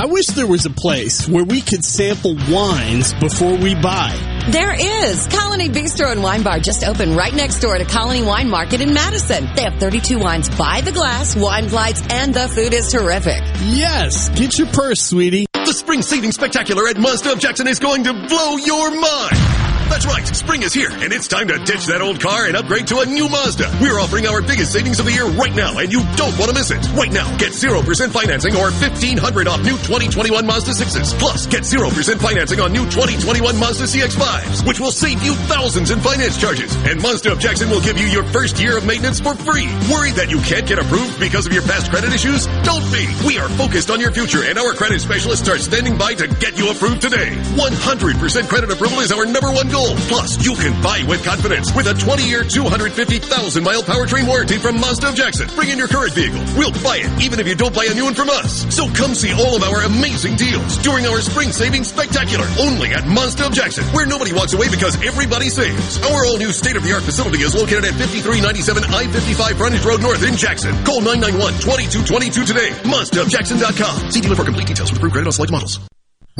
Speaker 19: I wish there was a place where we could sample wines before we buy.
Speaker 30: There is. Colony Bistro and Wine Bar just opened right next door to Colony Wine Market in Madison. They have 32 wines by the glass, wine flights, and the food is terrific.
Speaker 19: Yes, get your purse, sweetie.
Speaker 54: The spring seating spectacular at Mazda of Jackson is going to blow your mind. That's right, spring is here, and it's time to ditch that old car and upgrade to a new Mazda. We're offering our biggest savings of the year right now, and you don't want to miss it. Right now, get 0% financing or 1500 off new 2021 Mazda 6s. Plus, get 0% financing on new 2021 Mazda CX-5s, which will save you thousands in finance charges. And Mazda of Jackson will give you your first year of maintenance for free. Worried that you can't get approved because of your past credit issues? Don't be. We are focused on your future, and our credit specialists are standing by to get you approved today. 100% credit approval is our number one goal. Plus, you can buy with confidence with a 20-year, 250,000-mile powertrain warranty from Mazda of Jackson. Bring in your current vehicle. We'll buy it, even if you don't buy a new one from us. So come see all of our amazing deals during our spring savings spectacular, only at Mazda of Jackson, where nobody walks away because everybody saves. Our all-new state-of-the-art facility is located at 5397 I-55 Frontage Road North in Jackson. Call 991-2222 today. MazdaofJackson.com. See dealer for complete details with approved credit on select models.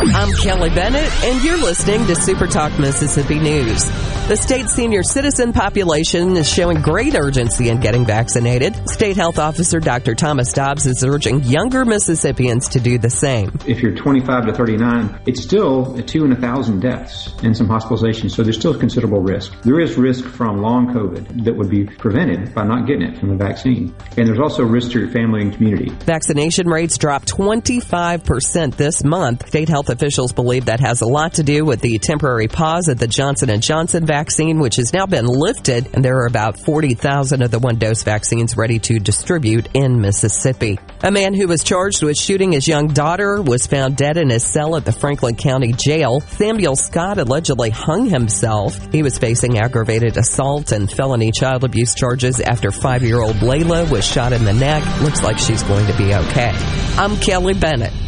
Speaker 33: I'm Kelly Bennett, and you're listening to Super Talk Mississippi News. The state's senior citizen population is showing great urgency in getting vaccinated. State Health Officer Dr. Thomas Dobbs is urging younger Mississippians to do the same.
Speaker 55: If you're 25 to 39, it's still a two in a thousand deaths and some hospitalizations, so there's still considerable risk. There is risk from long COVID that would be prevented by not getting it from the vaccine. And there's also risk to your family and community.
Speaker 33: Vaccination rates dropped 25% this month. State health officials believe that has a lot to do with the temporary pause of the Johnson & Johnson vaccine, which has now been lifted, and there are about 40,000 of the one-dose vaccines ready to distribute in Mississippi. A man who was charged with shooting his young daughter was found dead in his cell at the Franklin County Jail. Samuel Scott allegedly hung himself. He was facing aggravated assault and felony child abuse charges after five-year-old Layla was shot in the neck. Looks like she's going to be okay. I'm Kelly Bennett.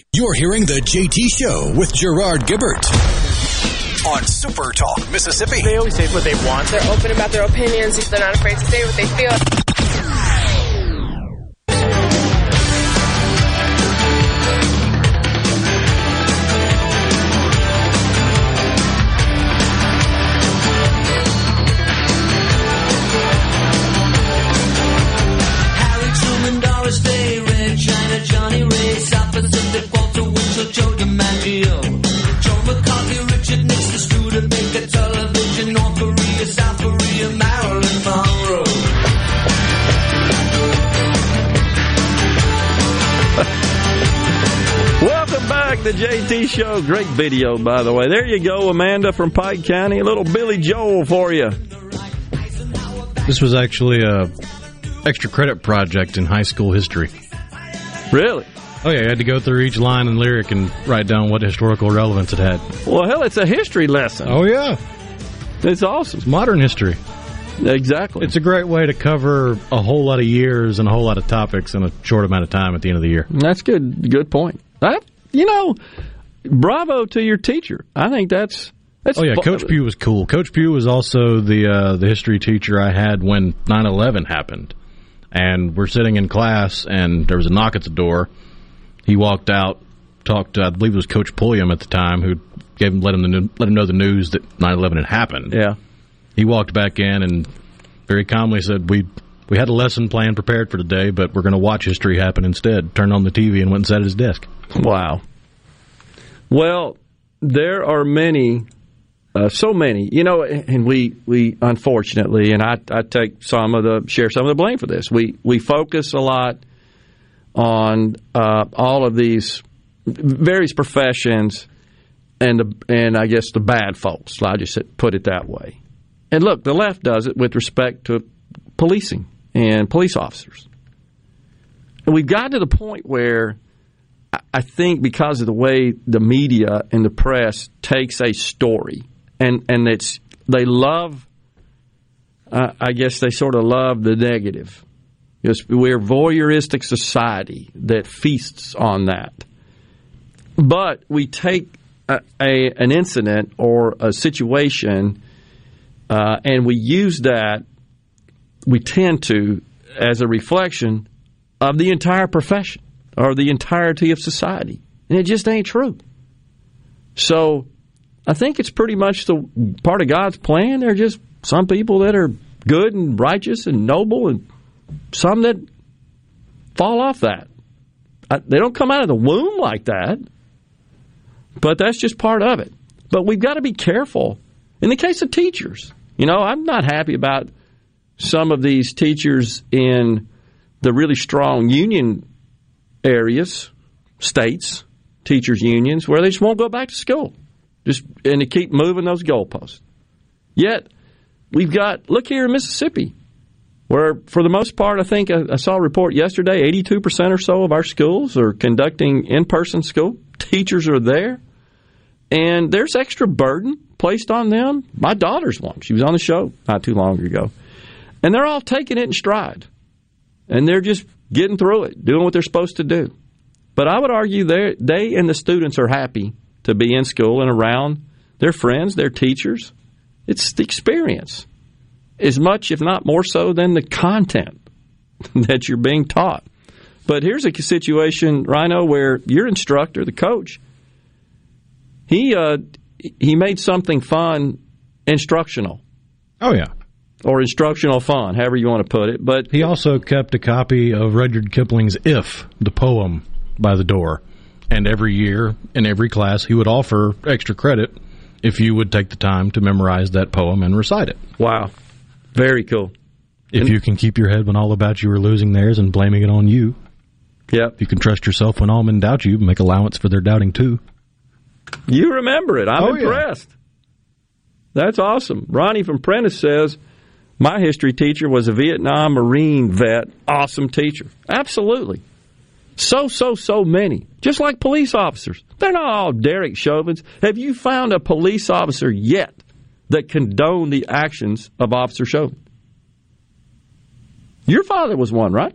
Speaker 1: Mississippi. You're hearing the JT Show with Gerard Gibert on Super Talk, Mississippi.
Speaker 56: They always say what they want. They're open about their opinions. They're not afraid to say what they feel.
Speaker 2: To JT Show. Great video, by the way. There you go, Amanda from Pike County. A little Billy Joel for you.
Speaker 4: This was actually a extra credit project in high school history.
Speaker 2: Really?
Speaker 4: Oh yeah, you had to go through each line and lyric and write down what historical relevance it had.
Speaker 2: Well, hell, it's a history lesson.
Speaker 4: Oh yeah,
Speaker 2: it's awesome.
Speaker 4: It's modern history.
Speaker 2: Exactly.
Speaker 4: It's a great way to cover a whole lot of years and a whole lot of topics in a short amount of time at the end of the year.
Speaker 2: That's good. Good point. That you know, bravo to your teacher. I think that's. that's
Speaker 4: oh yeah,
Speaker 2: fu-
Speaker 4: Coach Pugh was cool. Coach Pugh was also the uh, the history teacher I had when 9/11 happened, and we're sitting in class, and there was a knock at the door. He walked out, talked to, I believe it was Coach Pulliam at the time, who gave him let him the, let him know the news that 9/11 had happened.
Speaker 2: Yeah,
Speaker 4: he walked back in and very calmly said, "We we had a lesson plan prepared for today, but we're going to watch history happen instead." Turned on the TV and went and sat at his desk.
Speaker 2: Wow. Well, there are many, uh, so many, you know, and we we unfortunately, and I, I take some of the share some of the blame for this. We we focus a lot on uh, all of these various professions and the and I guess the bad folks. I just put it that way. And look, the left does it with respect to policing and police officers. And we've got to the point where I think because of the way the media and the press takes a story, and and it's they love. Uh, I guess they sort of love the negative. Because we're voyeuristic society that feasts on that. But we take a, a an incident or a situation, uh, and we use that. We tend to as a reflection of the entire profession or the entirety of society. And it just ain't true. So I think it's pretty much the part of God's plan. There are just some people that are good and righteous and noble, and some that fall off that. They don't come out of the womb like that, but that's just part of it. But we've got to be careful. In the case of teachers, you know, I'm not happy about some of these teachers in the really strong union areas, states, teachers' unions, where they just won't go back to school. Just and to keep moving those goalposts. Yet we've got look here in Mississippi, where for the most part, I think I, I saw a report yesterday, eighty-two percent or so of our schools are conducting in-person school. Teachers are there, and there's extra burden placed on them. My daughter's one; she was on the show not too long ago, and they're all taking it in stride, and they're just getting through it, doing what they're supposed to do. But I would argue they they and the students are happy to be in school and around their friends, their teachers. It's the experience, as much, if not more so, than the content that you're being taught. But here's a situation, Rhino, where your instructor, the coach, he uh, he made something fun instructional.
Speaker 4: Oh yeah
Speaker 2: or instructional fun, however you want to put it. But
Speaker 4: he also kept a copy of Rudyard Kipling's "If," the poem, by the door, and every year in every class he would offer extra credit if you would take the time to memorize that poem and recite it.
Speaker 2: Wow, very cool.
Speaker 4: If and, you can keep your head when all about you are losing theirs and blaming it on you.
Speaker 2: Yep.
Speaker 4: You can trust yourself when all men doubt you, make allowance for their doubting too.
Speaker 2: You remember it. I'm
Speaker 4: oh,
Speaker 2: impressed.
Speaker 4: Yeah.
Speaker 2: That's awesome. Ronnie from Prentiss says my history teacher was a Vietnam Marine vet, awesome teacher. Absolutely. So, so, so many. Just like police officers. They're not all Derek Chauvins. Have you found a police officer yet that condoned the actions of Officer Chauvin? Your father was one, right?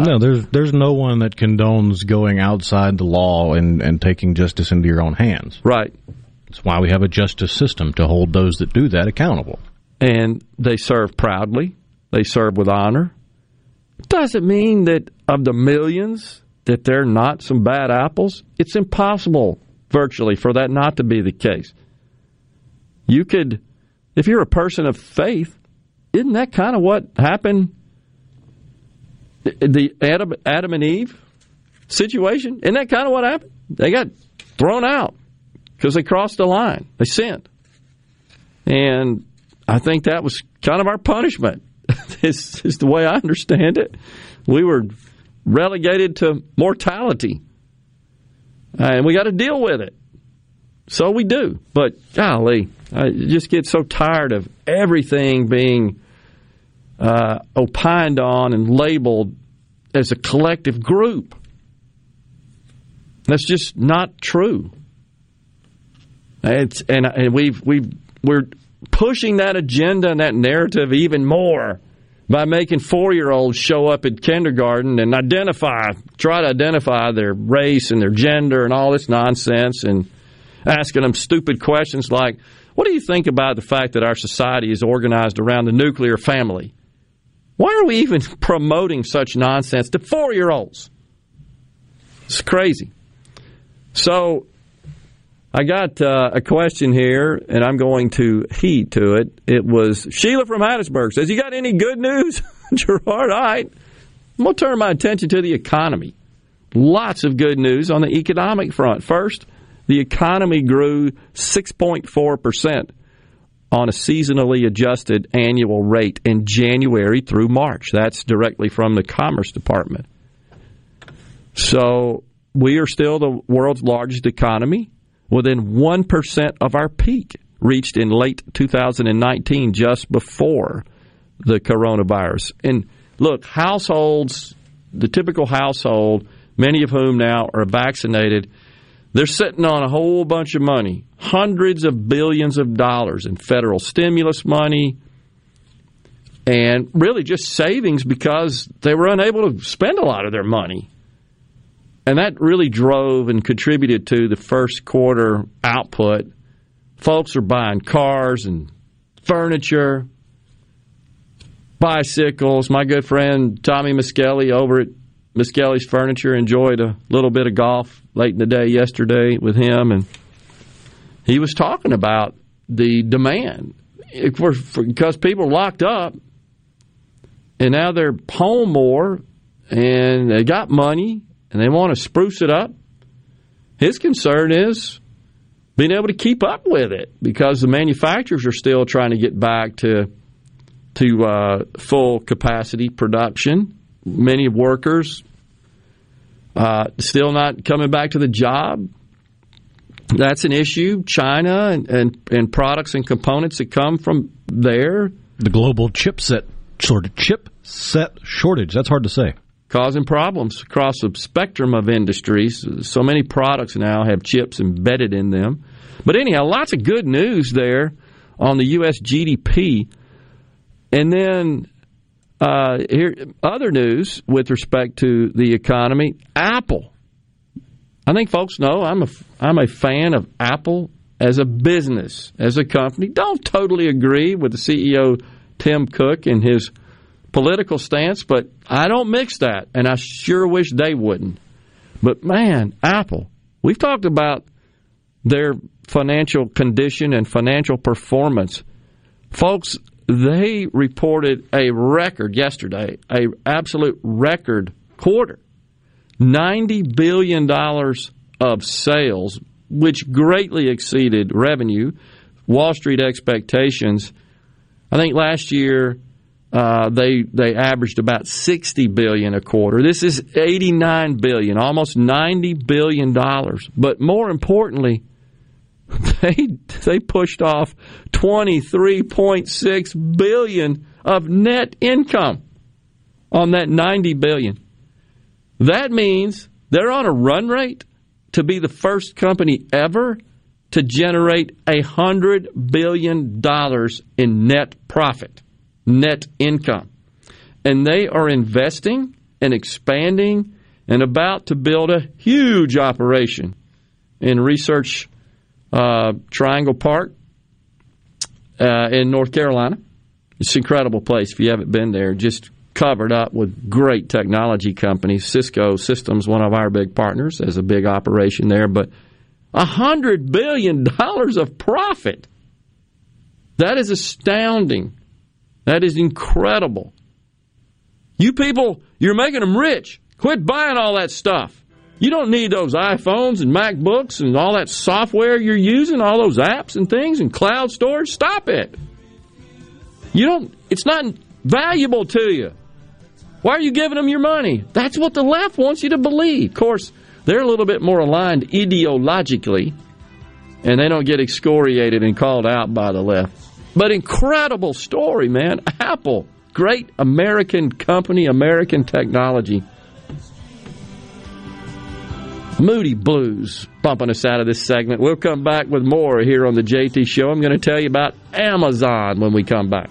Speaker 4: No, there's there's no one that condones going outside the law and, and taking justice into your own hands.
Speaker 2: Right.
Speaker 4: That's why we have a justice system to hold those that do that accountable
Speaker 2: and they serve proudly, they serve with honor. Doesn't mean that of the millions that they're not some bad apples. It's impossible virtually for that not to be the case. You could, if you're a person of faith, isn't that kind of what happened? The Adam, Adam and Eve situation, isn't that kind of what happened? They got thrown out because they crossed the line. They sinned. And I think that was kind of our punishment. this is the way I understand it. We were relegated to mortality, and we got to deal with it. So we do. But golly, I just get so tired of everything being uh, opined on and labeled as a collective group. That's just not true. It's, and, and we've we've we're pushing that agenda and that narrative even more by making four year olds show up at kindergarten and identify, try to identify their race and their gender and all this nonsense and asking them stupid questions like, What do you think about the fact that our society is organized around the nuclear family? Why are we even promoting such nonsense to four year olds? It's crazy. So I got uh, a question here, and I'm going to heed to it. It was Sheila from Hattiesburg says, "You got any good news, Gerard?" All right, I'm going to turn my attention to the economy. Lots of good news on the economic front. First, the economy grew 6.4 percent on a seasonally adjusted annual rate in January through March. That's directly from the Commerce Department. So we are still the world's largest economy within 1% of our peak reached in late 2019, just before the coronavirus. And look, households, the typical household, many of whom now are vaccinated, they're sitting on a whole bunch of money, hundreds of billions of dollars in federal stimulus money, and really just savings because they were unable to spend a lot of their money and that really drove and contributed to the first quarter output. Folks are buying cars and furniture, bicycles. My good friend Tommy Miskelly over at Miskelly's Furniture enjoyed a little bit of golf late in the day yesterday with him, and he was talking about the demand for, for, because people are locked up, and now they're home more, and they got money, and they want to spruce it up. His concern is being able to keep up with it because the manufacturers are still trying to get back to to uh, full capacity production. Many workers uh, still not coming back to the job. That's an issue. China and, and, and products and components that come from there.
Speaker 4: The global chipset sort of chip set shortage. That's hard to say
Speaker 2: causing problems across a spectrum of industries. So many products now have chips embedded in them. But anyhow, lots of good news there on the U.S. GDP. And then uh, here, other news with respect to the economy Apple. I think folks know I'm a, I'm a fan of Apple as a business, as a company. Don't totally agree with the CEO, Tim Cook, and his political stance, but I don't mix that, and I sure wish they wouldn't. But man, Apple, we've talked about their financial condition and financial performance. Folks, they reported a record yesterday, a absolute record quarter. 90 billion dollars of sales, which greatly exceeded revenue, Wall Street expectations. I think last year uh, they they averaged about 60 billion a quarter. This is 89 billion, almost 90 billion dollars. But more importantly, they they pushed off 23.6 billion of net income on that 90 billion. That means they're on a run rate to be the first company ever to generate a hundred billion dollars in net profit net income. And they are investing and expanding and about to build a huge operation in Research uh, Triangle Park uh, in North Carolina. It's an incredible place if you haven't been there. Just covered up with great technology companies. Cisco Systems, one of our big partners, has a big operation there. But a hundred billion dollars of profit. That is astounding. That is incredible. You people, you're making them rich. Quit buying all that stuff. You don't need those iPhones and MacBooks and all that software you're using, all those apps and things and cloud storage. Stop it. You don't, it's not valuable to you. Why are you giving them your money? That's what the left wants you to believe. Of course, they're a little bit more aligned ideologically, and they don't get excoriated and called out by the left. But incredible story, man. Apple, great American company, American technology. Moody Blues bumping us out of this segment. We'll come back with more here on the JT Show. I'm going to tell you about Amazon when we come back.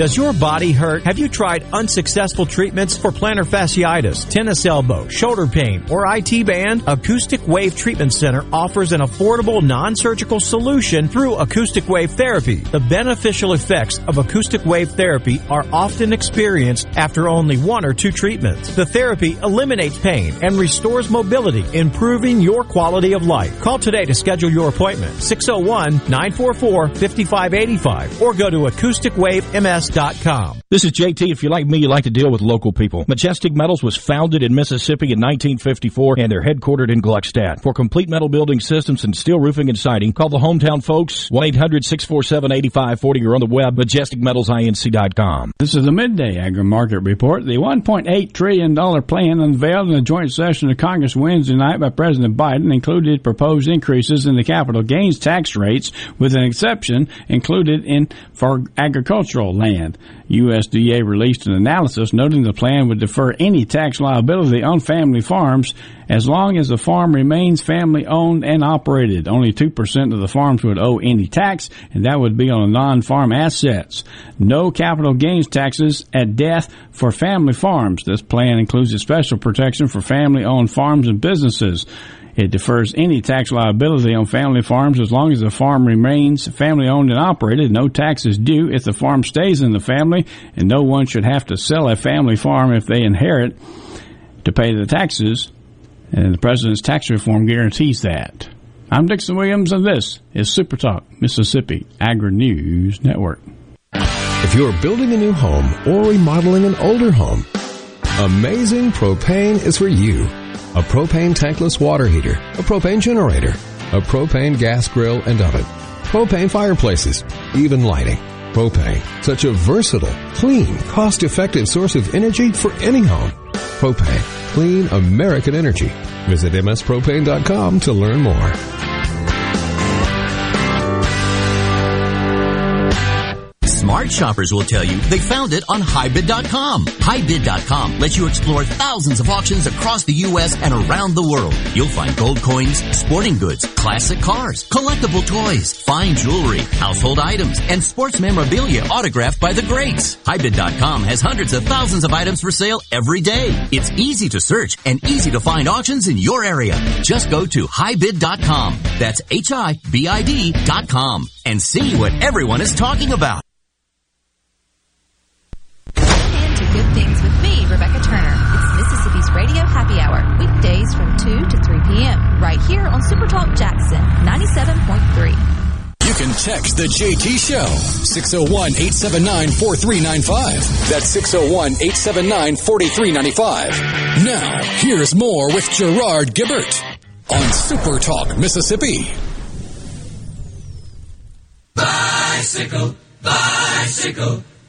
Speaker 57: Does your body hurt? Have you tried unsuccessful treatments for plantar fasciitis, tennis elbow, shoulder pain, or IT band? Acoustic Wave Treatment Center offers an affordable non-surgical solution through acoustic wave therapy. The beneficial effects of acoustic wave therapy are often experienced after only one or two treatments. The therapy eliminates pain and restores mobility, improving your quality of life. Call today to schedule your appointment. 601-944-5585 or go to acousticwavems.com.
Speaker 58: This is JT. If you like me, you like to deal with local people. Majestic Metals was founded in Mississippi in 1954 and they're headquartered in Gluckstadt. For complete metal building systems and steel roofing and siding, call the hometown folks 1-800-647-8540 or on the web majesticmetalsinc.com.
Speaker 20: This is the midday agri market report. The $1.8 trillion plan unveiled in the joint session of Congress Wednesday night by President Biden included proposed increases in the capital gains tax rates with an exception included in for agricultural land. USDA released an analysis noting the plan would defer any tax liability on family farms as long as the farm remains family owned and operated. Only 2% of the farms would owe any tax, and that would be on non-farm assets. No capital gains taxes at death for family farms. This plan includes a special protection for family owned farms and businesses. It defers any tax liability on family farms as long as the farm remains family owned and operated. No tax is due if the farm stays in the family, and no one should have to sell a family farm if they inherit to pay the taxes. And the president's tax reform guarantees that. I'm Dixon Williams, and this is Super Talk Mississippi Agri News Network.
Speaker 59: If you're building a new home or remodeling an older home, Amazing Propane is for you a propane tankless water heater, a propane generator, a propane gas grill and oven, propane fireplaces, even lighting. Propane, such a versatile, clean, cost-effective source of energy for any home. Propane, clean American energy. Visit mspropane.com to learn more.
Speaker 60: Smart shoppers will tell you they found it on HiBid.com. HiBid.com lets you explore thousands of auctions across the U.S. and around the world. You'll find gold coins, sporting goods, classic cars, collectible toys, fine jewelry, household items, and sports memorabilia autographed by the greats. HiBid.com has hundreds of thousands of items for sale every day. It's easy to search and easy to find auctions in your area. Just go to HiBid.com. That's H-I-B-I-D.com and see what everyone is talking about.
Speaker 61: Me, Rebecca Turner. It's Mississippi's Radio Happy Hour, weekdays from 2 to 3 p.m. right here on Supertalk Jackson 97.3.
Speaker 1: You can text the JT Show, 601 879 4395. That's 601 879 4395. Now, here's more with Gerard Gibert on Super Talk, Mississippi.
Speaker 36: Bicycle, bicycle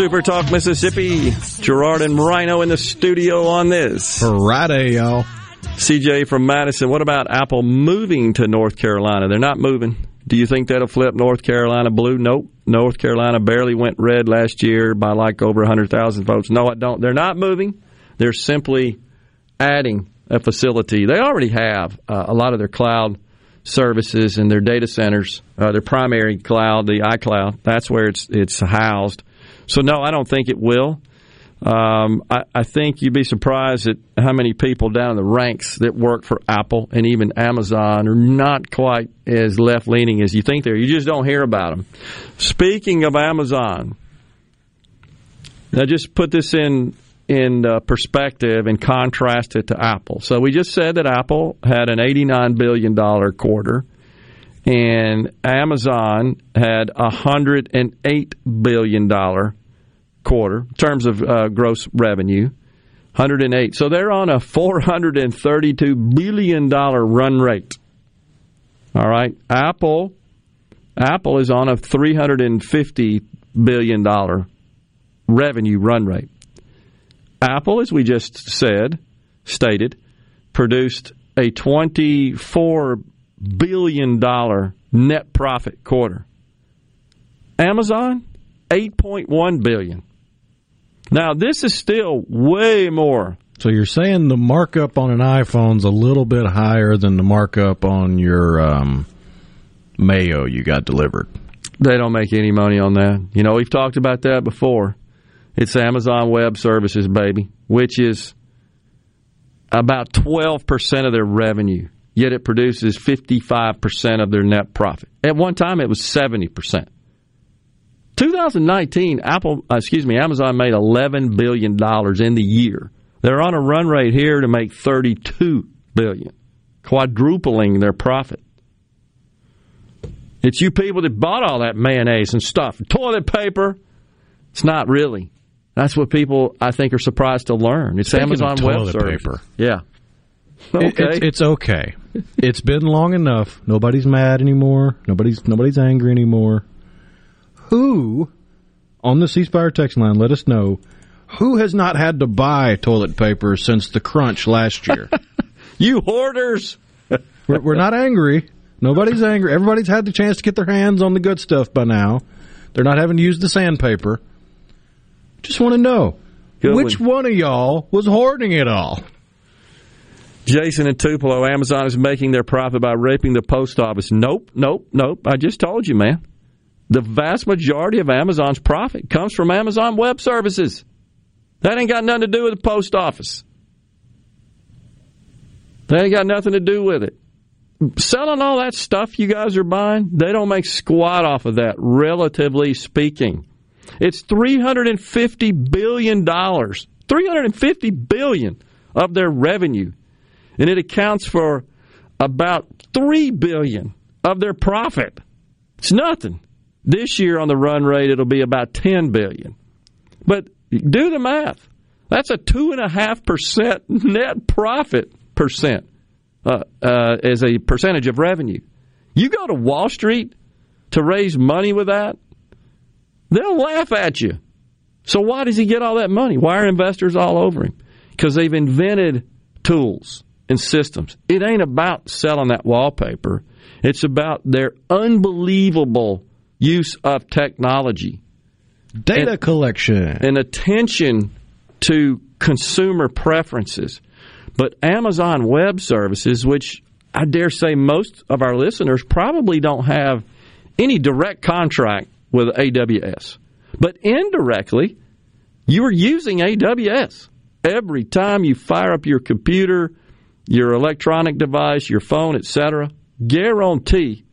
Speaker 2: Super Talk Mississippi. Gerard and Rhino in the studio on this.
Speaker 4: Friday, y'all.
Speaker 2: CJ from Madison. What about Apple moving to North Carolina? They're not moving. Do you think that'll flip North Carolina blue? Nope. North Carolina barely went red last year by like over 100,000 votes. No, I don't. They're not moving. They're simply adding a facility. They already have uh, a lot of their cloud services and their data centers, uh, their primary cloud, the iCloud. That's where it's it's housed. So no, I don't think it will. Um, I, I, think you'd be surprised at how many people down the ranks that work for Apple and even Amazon are not quite as left leaning as you think they are. You just don't hear about them. Speaking of Amazon, now just put this in in uh, perspective and contrast it to Apple. So we just said that Apple had an eighty-nine billion dollar quarter, and Amazon had a hundred and eight billion dollar quarter in terms of uh, gross revenue. 108. So they're on a $432 billion run rate. All right. Apple Apple is on a $350 billion revenue run rate. Apple, as we just said, stated, produced a $24 billion net profit quarter. Amazon, 8.1 billion. Now, this is still way more.
Speaker 4: So you're saying the markup on an iPhone's a little bit higher than the markup on your um, Mayo you got delivered.
Speaker 2: They don't make any money on that. You know, we've talked about that before. It's Amazon Web Services, baby, which is about 12% of their revenue, yet it produces 55% of their net profit. At one time, it was 70%. 2019, Apple, uh, excuse me, Amazon made 11 billion dollars in the year. They're on a run rate here to make 32 billion, quadrupling their profit. It's you people that bought all that mayonnaise and stuff, toilet paper. It's not really. That's what people I think are surprised to learn. It's
Speaker 4: Speaking
Speaker 2: Amazon
Speaker 4: toilet
Speaker 2: Web Services.
Speaker 4: paper.
Speaker 2: Yeah.
Speaker 4: Okay. It, it's, it's okay. it's been long enough. Nobody's mad anymore. Nobody's nobody's angry anymore who on the ceasefire text line let us know who has not had to buy toilet paper since the crunch last year.
Speaker 2: you hoarders.
Speaker 4: we're, we're, not angry. Nobody's angry. Everybody's had the chance to get their hands on the good stuff by now. They're not having to use the sandpaper. Just want to know good which one. one of y'all was hoarding it all.
Speaker 2: Jason and Tupelo, Amazon is making their profit by raping the post office. Nope, nope, nope. I just told you, man. The vast majority of Amazon's profit comes from Amazon Web Services. That ain't got nothing to do with the post office. That ain't got nothing to do with it. Selling all that stuff you guys are buying, they don't make squat off of that, relatively speaking. It's $350 billion. 350 billion of their revenue. And it accounts for about 3 billion of their profit. It's nothing. This year on the run rate, it'll be about 10 billion. But do the math. That's a two and a half percent net profit percent uh, uh, as a percentage of revenue. You go to Wall Street to raise money with that, they'll laugh at you. So why does he get all that money? Why are investors all over him? Because they've invented tools and systems. It ain't about selling that wallpaper. It's about their unbelievable use of technology,
Speaker 4: data and, collection,
Speaker 2: and attention to consumer preferences. But Amazon Web Services, which I dare say most of our listeners probably don't have any direct contract with AWS, but indirectly, you are using AWS every time you fire up your computer, your electronic device, your phone, etc. Guarantee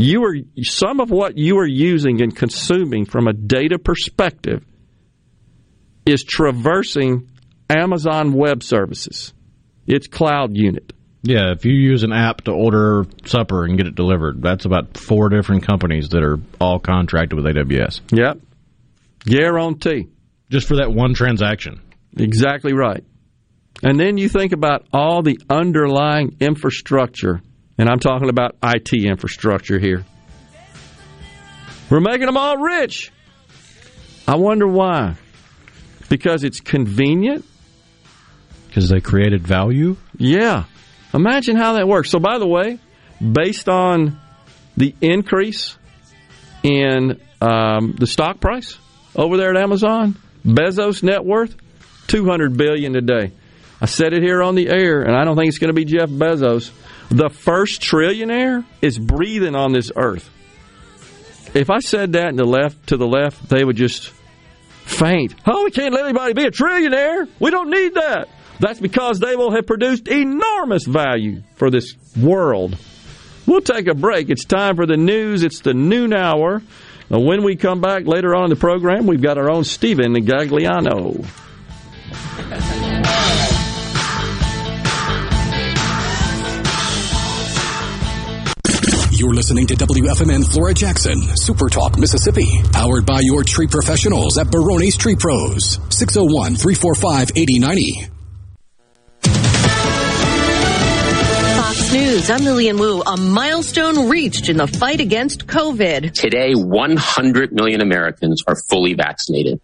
Speaker 2: you are some of what you are using and consuming from a data perspective is traversing Amazon Web Services, its cloud unit.
Speaker 4: Yeah, if you use an app to order supper and get it delivered, that's about four different companies that are all contracted with AWS.
Speaker 2: Yep. Guarantee.
Speaker 4: Just for that one transaction.
Speaker 2: Exactly right. And then you think about all the underlying infrastructure and I'm talking about IT infrastructure here. We're making them all rich. I wonder why. Because it's convenient?
Speaker 4: Because they created value?
Speaker 2: Yeah. Imagine how that works. So, by the way, based on the increase in um, the stock price over there at Amazon, Bezos' net worth, 200 billion today. I said it here on the air, and I don't think it's going to be Jeff Bezos. The first trillionaire is breathing on this earth. If I said that in the left to the left, they would just faint. Oh, we can't let anybody be a trillionaire. We don't need that. That's because they will have produced enormous value for this world. We'll take a break. It's time for the news. It's the noon hour. When we come back later on in the program, we've got our own Stephen Gagliano.
Speaker 1: You're listening to WFMN Flora Jackson, Super Talk, Mississippi, powered by your tree professionals at Barone's Tree Pros, 601 345 8090.
Speaker 62: Fox News, I'm Lillian Wu. A milestone reached in the fight against COVID.
Speaker 63: Today, 100 million Americans are fully vaccinated.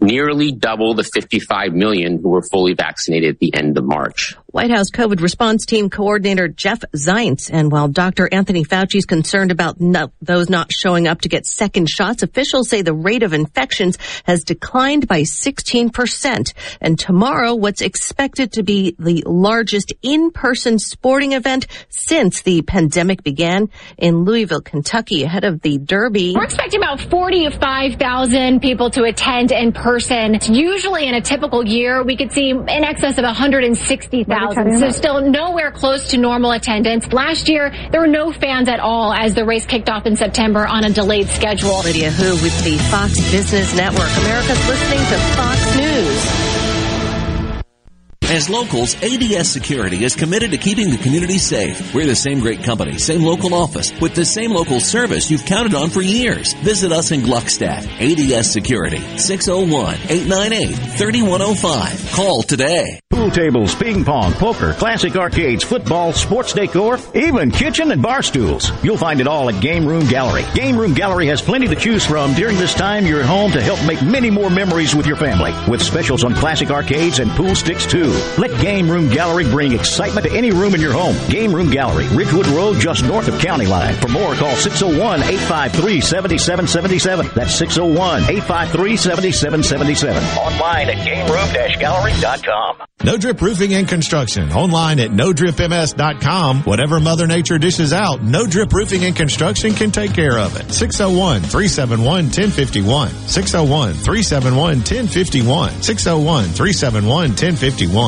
Speaker 63: Nearly double the 55 million who were fully vaccinated at the end of March.
Speaker 62: White House COVID response team coordinator Jeff Zients. And while Dr. Anthony Fauci is concerned about no, those not showing up to get second shots, officials say the rate of infections has declined by 16%. And tomorrow, what's expected to be the largest in-person sporting event since the pandemic began in Louisville, Kentucky, ahead of the Derby.
Speaker 64: We're expecting about 45,000 people to attend in person. Usually in a typical year, we could see in excess of 160,000 so still nowhere close to normal attendance. Last year, there were no fans at all as the race kicked off in September on a delayed schedule.
Speaker 62: Lydia Hu with the Fox Business Network. America's listening to Fox News.
Speaker 60: As locals, ADS Security is committed to keeping the community safe. We're the same great company, same local office, with the same local service you've counted on for years. Visit us in Gluckstadt. ADS Security, 601-898-3105. Call today.
Speaker 65: Pool tables, ping pong, poker, classic arcades, football, sports decor, even kitchen and bar stools. You'll find it all at Game Room Gallery. Game Room Gallery has plenty to choose from during this time you're home to help make many more memories with your family. With specials on classic arcades and pool sticks too. Let Game Room Gallery bring excitement to any room in your home. Game Room Gallery, Ridgewood Road, just north of County Line. For more, call 601-853-7777. That's 601-853-7777. Online at gameroom-gallery.com.
Speaker 7: No Drip Roofing and Construction. Online at NoDripMS.com. Whatever Mother Nature dishes out, No Drip Roofing and Construction can take care of it. 601-371-1051. 601-371-1051.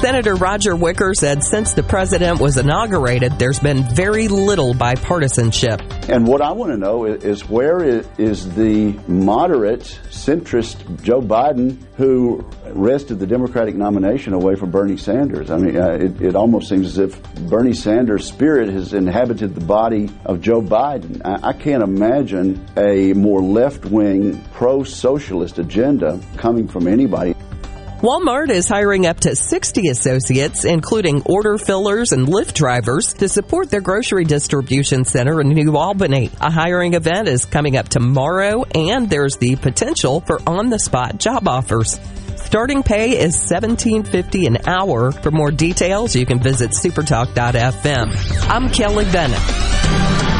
Speaker 33: Senator Roger Wicker said since the president was inaugurated, there's been very little bipartisanship.
Speaker 17: And what I want to know is where is the moderate centrist Joe Biden who wrested the Democratic nomination away from Bernie Sanders? I mean, uh, it, it, almost seems as if Bernie Sanders' spirit has inhabited the body of Joe Biden. I, I can't imagine a more left wing, pro socialist agenda coming from anybody.
Speaker 33: Walmart is hiring up to 60 associates, including order fillers and Lyft drivers, to support their grocery distribution center in New Albany. A hiring event is coming up tomorrow, and there's the potential for on-the-spot job offers. Starting pay is $17.50 an hour. For more details, you can visit supertalk.fm. I'm Kelly Bennett.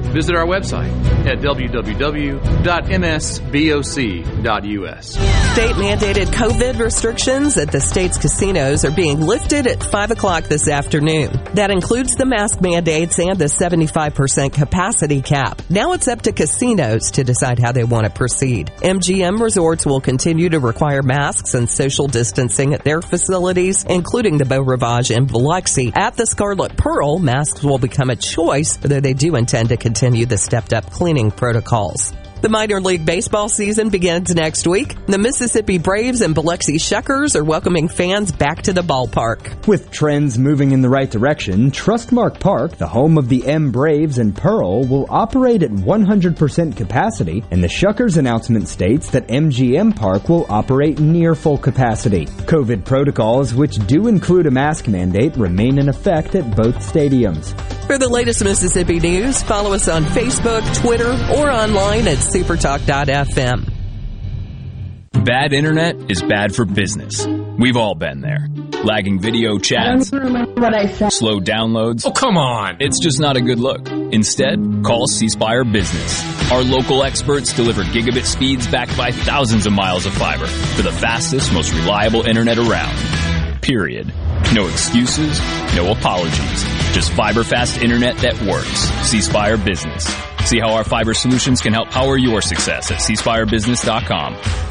Speaker 66: visit our website at www.msboc.us.
Speaker 33: State mandated COVID restrictions at the state's casinos are being lifted at 5 o'clock this afternoon. That includes the mask mandates and the 75% capacity cap. Now it's up to casinos to decide how they want to proceed. MGM resorts will continue to require masks and social distancing at their facilities, including the Beau Rivage in Biloxi. At the Scarlet Pearl, masks will become a choice, though they do intend to continue the stepped up cleaning protocols. The minor league baseball season begins next week. The Mississippi Braves and Biloxi Shuckers are welcoming fans back to the ballpark.
Speaker 67: With trends moving in the right direction, Trustmark Park, the home of the M Braves and Pearl, will operate at 100% capacity, and the Shuckers announcement states that MGM Park will operate near full capacity. COVID protocols, which do include a mask mandate, remain in effect at both stadiums.
Speaker 33: For the latest Mississippi news, follow us on Facebook, Twitter, or online at supertalk.fm.
Speaker 68: Bad internet is bad for business. We've all been there. Lagging video chats, slow downloads. Oh, come on. It's just not a good look. Instead, call C Spire Business. Our local experts deliver gigabit speeds backed by thousands of miles of fiber for the fastest, most reliable internet around. Period. No excuses, no apologies. Just fiber fast internet that works. C Spire Business. See how our fiber solutions can help power your success at cspirebusiness.com.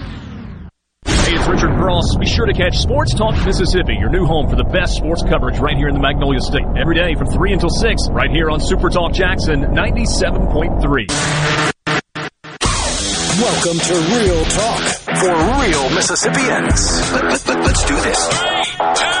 Speaker 69: Hey, it's Richard Cross. Be sure to catch Sports Talk Mississippi, your new home for the best sports coverage right here in the Magnolia State. Every day from 3 until 6, right here on Super Talk Jackson 97.3.
Speaker 1: Welcome to Real Talk for real Mississippians. Let, let, let, let's do this.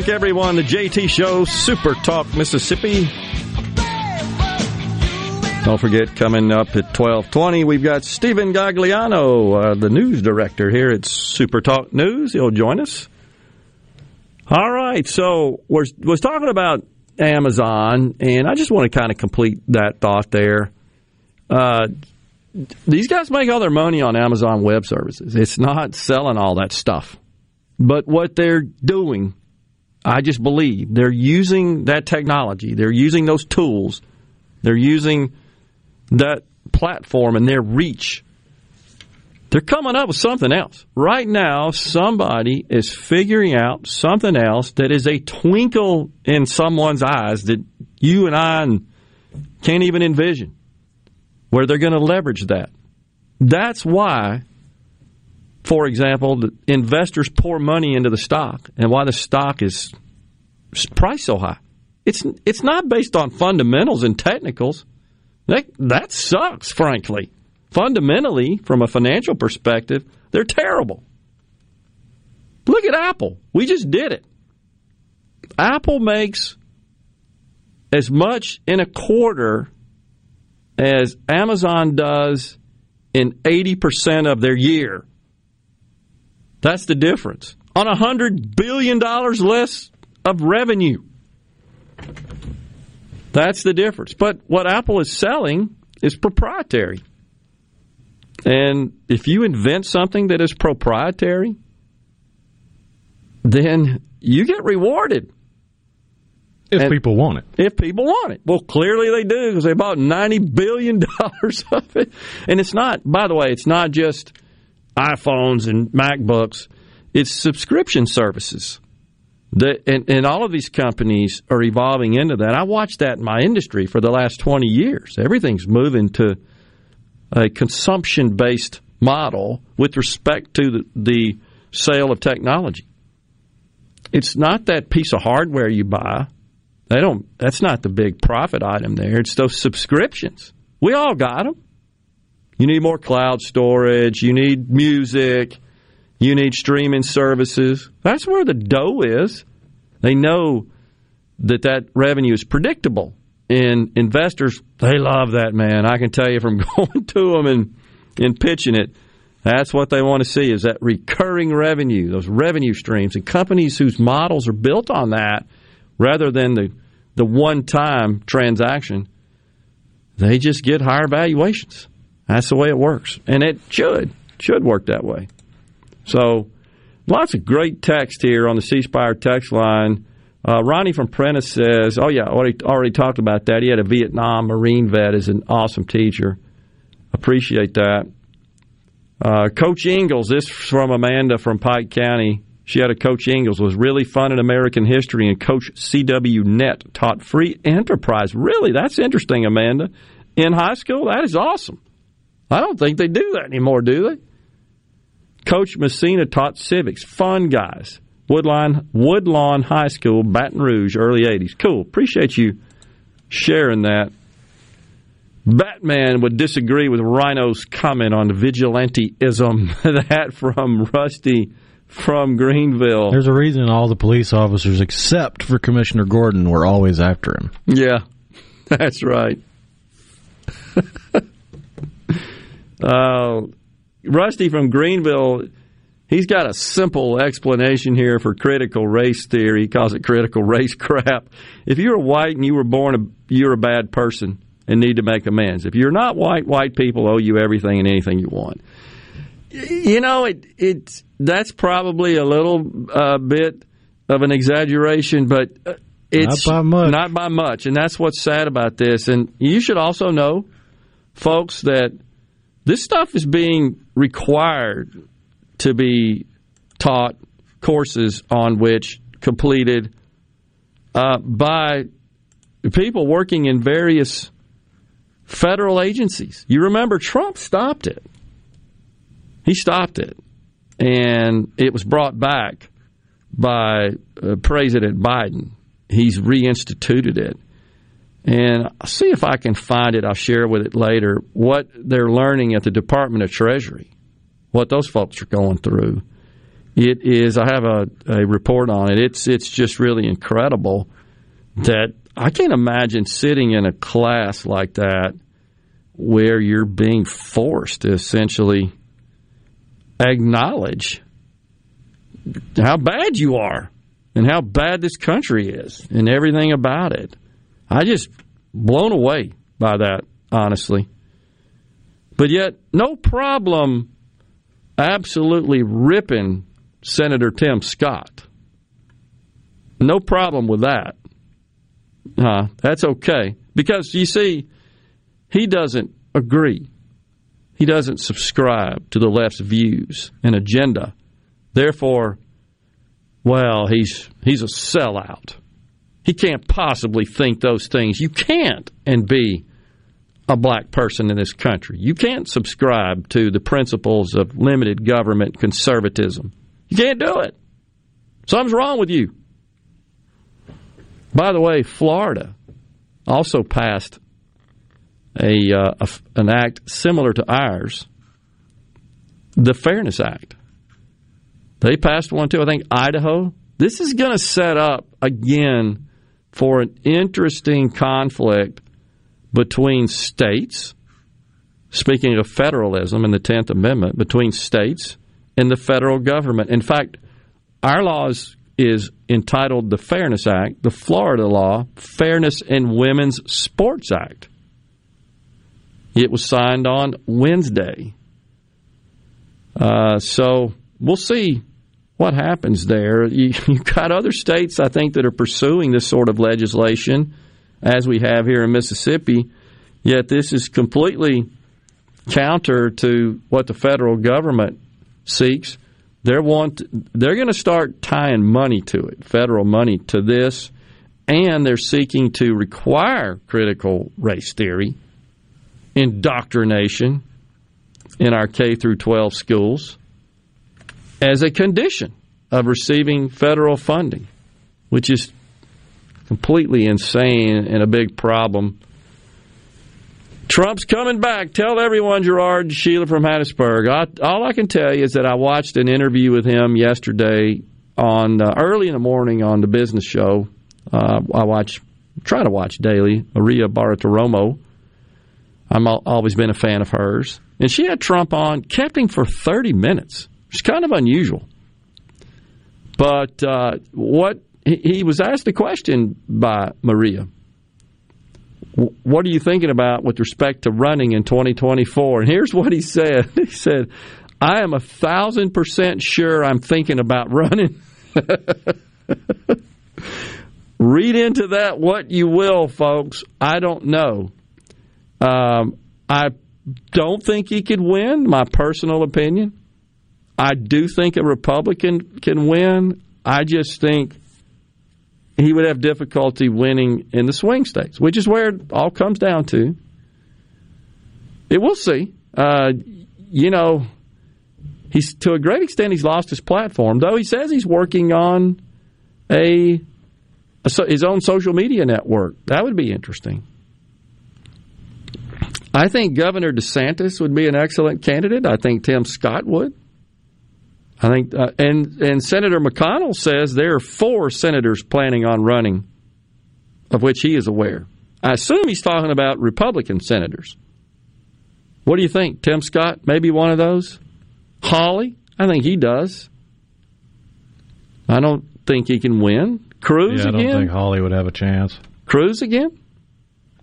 Speaker 2: Back, everyone. The JT Show, Super Talk Mississippi. Don't forget, coming up at 1220, we've got Stephen Gagliano, uh, the news director here at Super Talk News. He'll join us. All right, so we're was talking about Amazon, and I just want to kind of complete that thought there. Uh, these guys make all their money on Amazon Web Services. It's not selling all that stuff. But what they're doing, I just believe they're using that technology, they're using those tools, they're using that platform and their reach. They're coming up with something else. Right now, somebody is figuring out something else that is a twinkle in someone's eyes that you and I can't even envision, where they're going to leverage that. That's why for example, investors pour money into the stock and why the stock is priced so high. It's it's not based on fundamentals and technicals. That, that sucks, frankly. Fundamentally, from a financial perspective, they're terrible. Look at Apple. We just did it. Apple makes as much in a quarter as Amazon does in 80% of their year. That's the difference. On a $100 billion less of revenue. That's the difference. But what Apple is selling is proprietary. And if you invent something that is proprietary, then you get rewarded.
Speaker 4: If
Speaker 2: And
Speaker 4: people want it.
Speaker 2: If people want it. Well, clearly they do because they bought $90 billion of it. And it's not, by the way, it's not just iPhones and MacBooks, it's subscription services. The, and, and all of these companies are evolving into that. I watched that in my industry for the last 20 years. Everything's moving to a consumption based model with respect to the, the sale of technology. It's not that piece of hardware you buy. They don't. That's not the big profit item there. It's those subscriptions. We all got them. You need more cloud storage. You need music. You need streaming services. That's where the dough is. They know that that revenue is predictable. And investors, they love that, man. I can tell you from going to them and, and pitching it, that's what they want to see is that recurring revenue, those revenue streams. And companies whose models are built on that rather than the, the one time transaction, they just get higher valuations. That's the way it works. And it should, should work that way. So lots of great text here on the C Spire text line. Uh, Ronnie from Prentiss says, "Oh yeah, already already talked about that. He had a Vietnam Marine vet as an awesome teacher. Appreciate that." Uh, Coach Ingalls, this from Amanda from Pike County. She had a Coach Ingalls was really fun in American history, and Coach C.W. Net taught free enterprise. Really, that's interesting, Amanda. In high school, that is awesome. I don't think they do that anymore, do they? Coach Messina taught civics. Fun guys. Woodlawn Woodlawn High School, Baton Rouge, early 80s. Cool. Appreciate you sharing that. Batman would disagree with Rhino's comment on vigilanteism. that from Rusty from Greenville.
Speaker 4: There's a reason all the police officers, except for Commissioner Gordon, were always after him.
Speaker 2: Yeah, that's right. Uh, Rusty from Greenville, he's got a simple explanation here for critical race theory. He calls it critical race crap. If you're white and you were born, a, you're a bad person and need to make amends. If you're not white, white people owe you everything and anything you want. You know, it it's that's probably a little uh, bit of an exaggeration, but uh, it's
Speaker 4: not by much.
Speaker 2: Not by much, and that's what's sad about this. And you should also know, folks, that this stuff is being required to be taught courses on which completed uh, by people working in various federal agencies. You remember Trump stopped it. He stopped it. And it was brought back by uh, President Biden. He's reinstituted it. And see if I can find it. I'll share with it later what they're learning at the Department of Treasury, what those folks are going through. It is. I have a, a report on it. It's it's just really incredible that I can't imagine sitting in a class like that where you're being forced to essentially acknowledge how bad you are and how bad this country is and everything about it. I just blown away by that, honestly. But yet, no problem absolutely ripping Senator Tim Scott. No problem with that. Uh, that's okay. Because you see, he doesn't agree. He doesn't subscribe to the left's views and agenda. Therefore, well, he's he's a sellout. He can't possibly think those things. You can't and be a black person in this country. You can't subscribe to the principles of limited government conservatism. You can't do it. Something's wrong with you. By the way, Florida also passed a, uh, a, an act similar to ours, the Fairness Act. They passed one too. I think Idaho. This is going to set up again for an interesting conflict between states. Speaking of federalism and the Tenth Amendment, between states and the federal government. In fact, our laws is entitled the Fairness Act. The Florida law, Fairness in Women's Sports Act. It was signed on Wednesday. Uh, so we'll see what happens there. You, have got other states, I think, that are pursuing this sort of legislation, as we have here in Mississippi. Yet this is completely counter to what the federal government seeks. They're want they're going to start tying money to it, federal money to this, and they're seeking to require critical race theory indoctrination in our K through 12 schools as a condition of receiving federal funding, which is completely insane and a big problem. Trump's coming back. Tell everyone, Gerard Sheila from Hattiesburg. I, all I can tell you is that I watched an interview with him yesterday on uh, early in the morning on the business show. Uh, I watch, try to watch daily. Maria Bartiromo. I'm always been a fan of hers, and she had Trump on, kept him for 30 minutes. It's kind of unusual. But uh, what he was asked a question by Maria. What are you thinking about with respect to running in 2024? And here's what he said. He said, I am a thousand percent sure I'm thinking about running. Read into that what you will, folks. I don't know. Um, I don't think he could win, my personal opinion. I do think a Republican can win. I just think he would have difficulty winning in the swing states, which is where it all comes down to. It we'll see. Uh, you know, he's to a great extent he's lost his platform, though he says he's working on a, a his own social media network. That would be interesting. I think Governor DeSantis would be an excellent candidate. I think Tim Scott would. I think, uh, and and Senator McConnell says there are four senators planning on running, of which he is aware. I assume he's talking about Republican senators. What do you think, Tim Scott? Maybe one of those. Hawley, I think he does. I don't think he can win. Cruz
Speaker 4: yeah, I don't think Hawley would have a chance.
Speaker 2: Cruz again.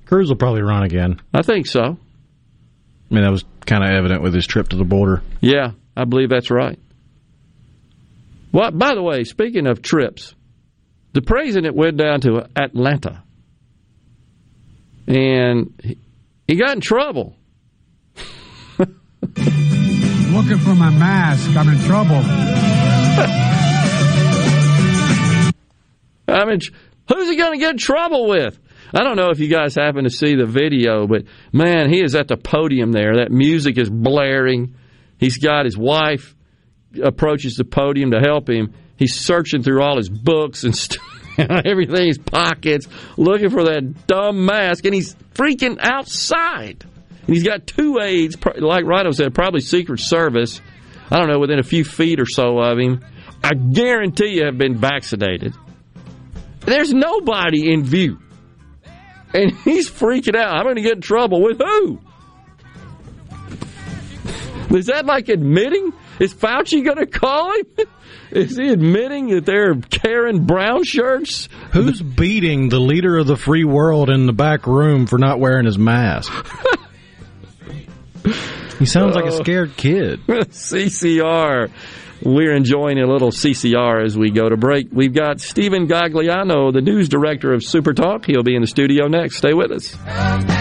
Speaker 4: Cruz will probably run again.
Speaker 2: I think so.
Speaker 4: I mean, that was kind of evident with his trip to the border.
Speaker 2: Yeah, I believe that's right. Well, by the way, speaking of trips, the president went down to Atlanta and he got in trouble.
Speaker 70: Looking for my mask. I'm in trouble.
Speaker 2: I mean, who's he going to get in trouble with? I don't know if you guys happen to see the video, but man, he is at the podium there. That music is blaring. He's got his wife approaches the podium to help him, he's searching through all his books and st- everything, his pockets, looking for that dumb mask, and he's freaking outside. And he's got two aides, like Rhino said, probably Secret Service. I don't know, within a few feet or so of him. I guarantee you have been vaccinated. There's nobody in view. And he's freaking out. I'm going to get in trouble with who? Is that like admitting is Fauci going to call him? Is he admitting that they're carrying brown shirts?
Speaker 4: Who's beating the leader of the free world in the back room for not wearing his mask? he sounds like a oh. scared kid.
Speaker 2: CCR. We're enjoying a little CCR as we go to break. We've got Stephen Gagliano, the news director of Super Talk. He'll be in the studio next. Stay with us.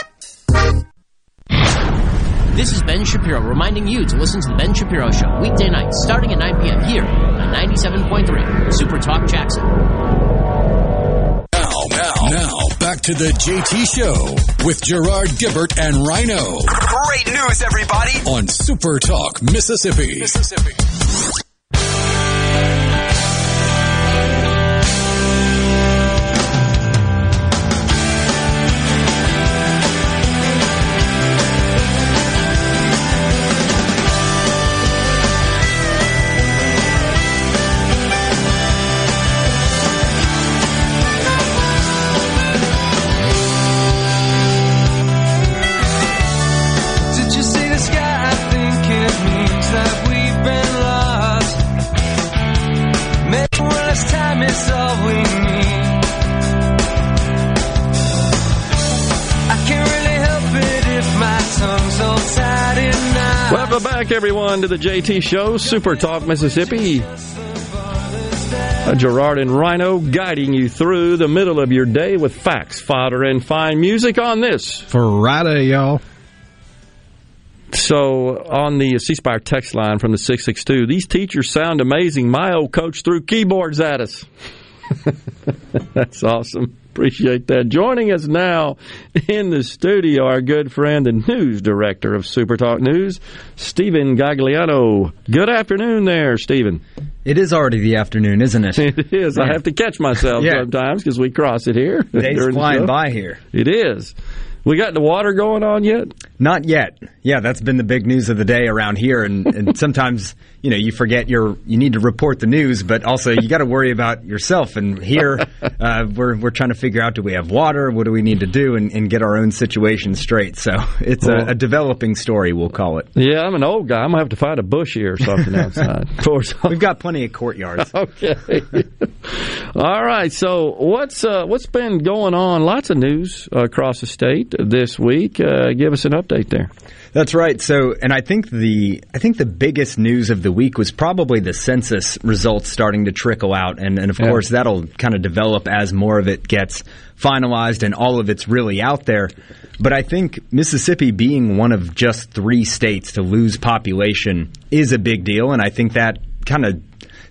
Speaker 41: This is Ben Shapiro reminding you to listen to The Ben Shapiro Show weekday nights starting at 9 p.m. here on 97.3 Super Talk Jackson.
Speaker 1: Now, now, now, back to the JT Show with Gerard Gibert and Rhino.
Speaker 71: Great news, everybody!
Speaker 1: On Super Talk, Mississippi.
Speaker 71: Mississippi.
Speaker 2: Back, everyone, to the JT Show, Super Talk Mississippi. Uh, Gerard and Rhino guiding you through the middle of your day with facts, fodder, and fine music on this.
Speaker 4: Friday, y'all.
Speaker 2: So, on the C Spire text line from the 662, these teachers sound amazing. My old coach threw keyboards at us. That's awesome. Appreciate that. Joining us now in the studio, our good friend and news director of Super Talk News, Stephen Gagliano. Good afternoon there, Stephen.
Speaker 68: It is already the afternoon, isn't it?
Speaker 2: It is. I have to catch myself yeah. sometimes because we cross it here.
Speaker 68: Days flying by here.
Speaker 2: It is. We got the water going on yet?
Speaker 68: Not yet. Yeah, that's been the big news of the day around here, and, and sometimes you know you forget your you need to report the news, but also you got to worry about yourself. And here uh, we're we're trying to figure out do we have water? What do we need to do and, and get our own situation straight? So it's well, a, a, developing story, we'll call it.
Speaker 2: Yeah, I'm an old guy. I'm gonna have to find a bush here or something outside.
Speaker 68: We've got plenty of courtyards.
Speaker 2: okay. All right. So what's uh, what's been going on? Lots of news uh, across the state this week. Uh, give us an update there.
Speaker 68: That's right. So, and I think the I think the biggest news of the week was probably the census results starting to trickle out, and and of yeah. course that'll kind of develop as more of it gets finalized and all of it's really out there. But I think Mississippi being one of just three states to lose population is a big deal, and I think that kind of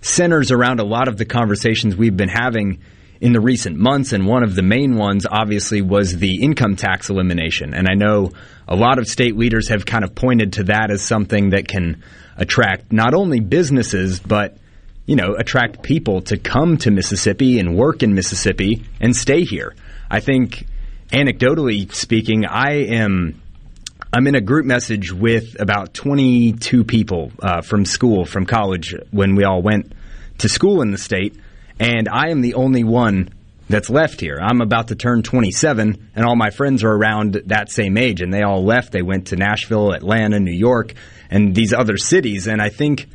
Speaker 68: centers around a lot of the conversations we've been having in the recent months, and one of the main ones obviously was the income tax elimination. And I know a lot of state leaders have kind of pointed to that as something that can attract not only businesses, but you know, attract people to come to Mississippi and work in Mississippi and stay here. I think, anecdotally speaking, I am I'm in a group message with about 22 people uh, from school, from college, when we all went to school in the state, and I am the only one that's left here. I'm about to turn 27, and all my friends are around that same age, and they all left. They went to Nashville, Atlanta, New York, and these other cities. And I think,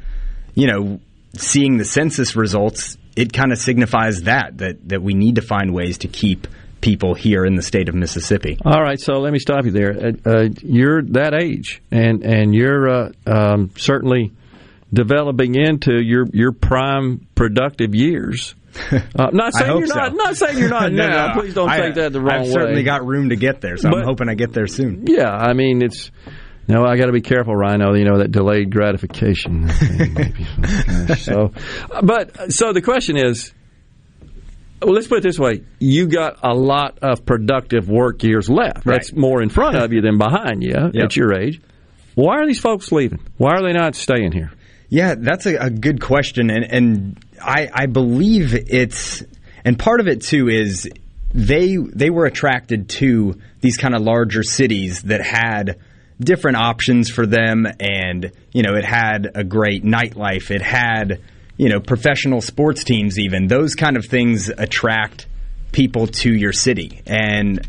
Speaker 68: you know, seeing the census results, it kind of signifies that, that that we need to find ways to keep people here in the state of Mississippi.
Speaker 2: All right, so let me stop you there. Uh, uh, you're that age, and and you're uh, um, certainly developing into your your prime productive years. Uh, not saying you're
Speaker 68: so.
Speaker 2: not. Not saying you're not
Speaker 68: No,
Speaker 2: now.
Speaker 68: no,
Speaker 2: Please don't
Speaker 68: I-
Speaker 2: take that the wrong
Speaker 68: I've
Speaker 2: way.
Speaker 68: certainly got room to get there, so
Speaker 2: But-
Speaker 68: I'm hoping I get there soon.
Speaker 2: Yeah, I mean it's. No, I got to be careful, Rhino. You know that delayed gratification. so, but so the question is, well, let's put it this way: you got a lot of productive work years left. That's more in front of you than behind you
Speaker 68: Yep.
Speaker 2: at your age. Why are these folks leaving? Why are they not staying here?
Speaker 68: Yeah, that's a, a good question, and and I I believe it's and part of it too is they they were attracted to these kind of larger cities that had different options for them, and you know it had a great nightlife, it had you know professional sports teams, even. Those kind of things attract people to your city, and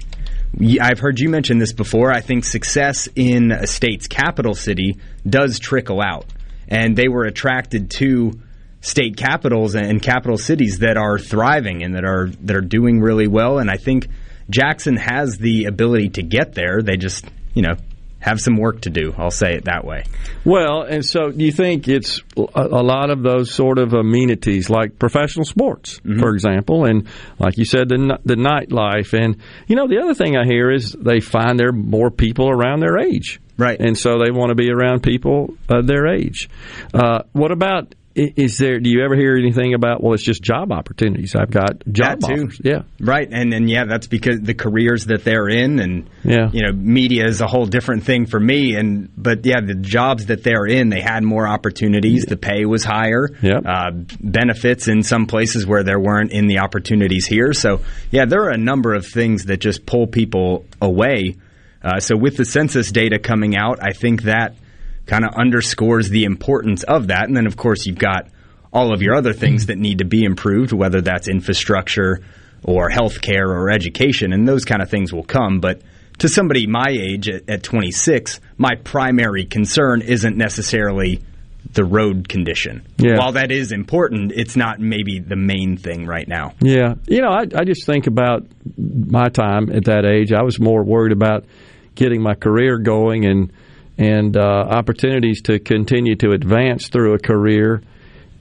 Speaker 68: I've heard you mention this before. I think success in a state's capital city does trickle out, and they were attracted to state capitals and capital cities that are thriving and that are that are doing really well. And I think Jackson has the ability to get there. They just, you know, have some work to do. I'll say it that way.
Speaker 2: Well, and so do you think it's a, lot of those sort of amenities, like professional sports,
Speaker 68: Mm-hmm.
Speaker 2: for example, and like you said, the n- the nightlife, and you know the other thing I hear is they find there are more people around their age,
Speaker 68: right?
Speaker 2: And so they want to be around people uh, their age. Uh, what about? Is there? Do you ever hear anything about? Well, it's just job opportunities. I've got job
Speaker 68: That too.
Speaker 2: offers. Yeah,
Speaker 68: Right, and and yeah, that's because the careers that they're in, and
Speaker 2: Yeah.
Speaker 68: you know, media is a whole different thing for me. And but yeah, the jobs that they're in, they had more opportunities. The pay was higher.
Speaker 2: Yep.
Speaker 68: Uh, benefits in some places where there weren't in the opportunities here. So yeah, there are a number of things that just pull people away. Uh, so with the census data coming out, I think that kind of underscores the importance of that. And then of course you've got all of your other things that need to be improved, whether that's infrastructure or healthcare or education, and those kind of things will come. But to somebody my age at, at 26, my primary concern isn't necessarily the road condition.
Speaker 2: Yeah.
Speaker 68: While that is important, it's not maybe the main thing right now.
Speaker 2: Yeah, you know, I, I just think about my time at that age. I was more worried about getting my career going and and uh, opportunities to continue to advance through a career.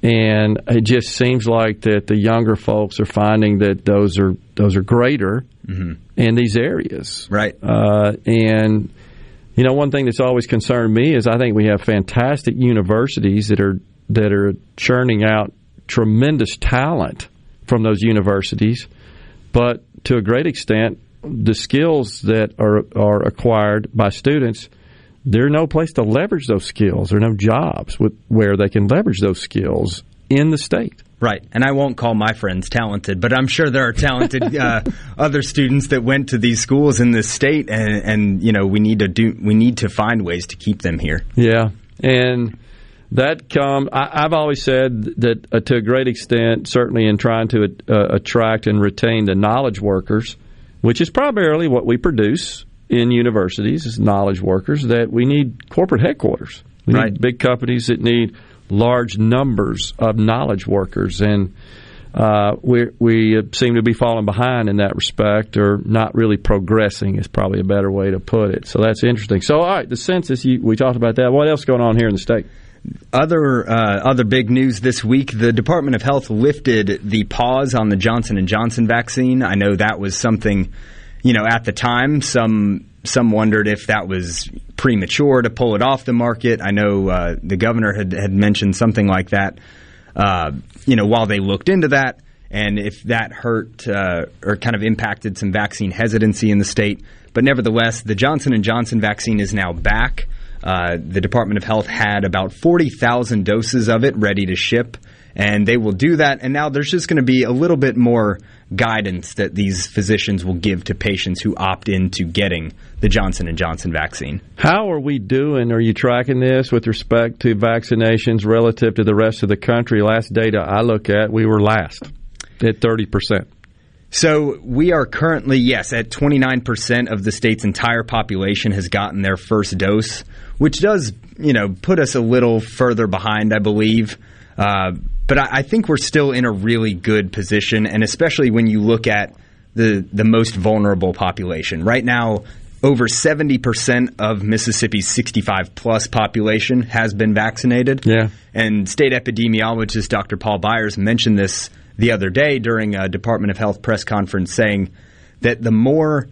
Speaker 2: And it just seems like that the younger folks are finding that those are those are greater in these areas,
Speaker 68: right?
Speaker 2: Uh, and you know, one thing that's always concerned me is I think we have fantastic universities that are that are churning out tremendous talent from those universities, but to a great extent, the skills that are are acquired by students, there's no place to leverage those skills. There are no jobs with, where they can leverage those skills in the state.
Speaker 68: Right, and I won't call my friends talented, but I'm sure there are talented uh, other students that went to these schools in this state, and, and you know we need to do we need to find ways to keep them here.
Speaker 2: Yeah, and that come. I, I've always said that uh, to a great extent, certainly in trying to uh, attract and retain the knowledge workers, which is primarily what we produce in universities is knowledge workers. That we need corporate headquarters. We
Speaker 68: Right.
Speaker 2: need big companies that need large numbers of knowledge workers and. Uh, we we seem to be falling behind in that respect, or not really progressing is probably a better way to put it. So that's interesting. So, all right, the census you, we talked about that. What else going on here in the state?
Speaker 68: Other uh, other big news this week: the Department of Health lifted the pause on the Johnson and Johnson vaccine. I know that was something, you know, at the time some some wondered if that was premature to pull it off the market. I know uh, the governor had had mentioned something like that. Uh, you know, while they looked into that, and if that hurt uh, or kind of impacted some vaccine hesitancy in the state, but nevertheless, the Johnson and Johnson vaccine is now back. Uh, the Department of Health had about 40,000 doses of it ready to ship, and they will do that. And now there's just going to be a little bit more guidance that these physicians will give to patients who opt into getting the Johnson and Johnson vaccine.
Speaker 2: How are we doing? Are you tracking this with respect to vaccinations relative to the rest of the country? Last data I look at, we were last at 30%.
Speaker 68: So we are currently, yes, at 29% of the state's entire population has gotten their first dose, which does, you know, put us a little further behind, I believe. Uh, but I, I think we're still in a really good position, and especially when you look at the the most vulnerable population. Right now, over 70% of Mississippi's 65 plus population has been vaccinated.
Speaker 2: Yeah.
Speaker 68: And state epidemiologist Dr. Paul Byers mentioned this the other day during a Department of Health press conference saying that the more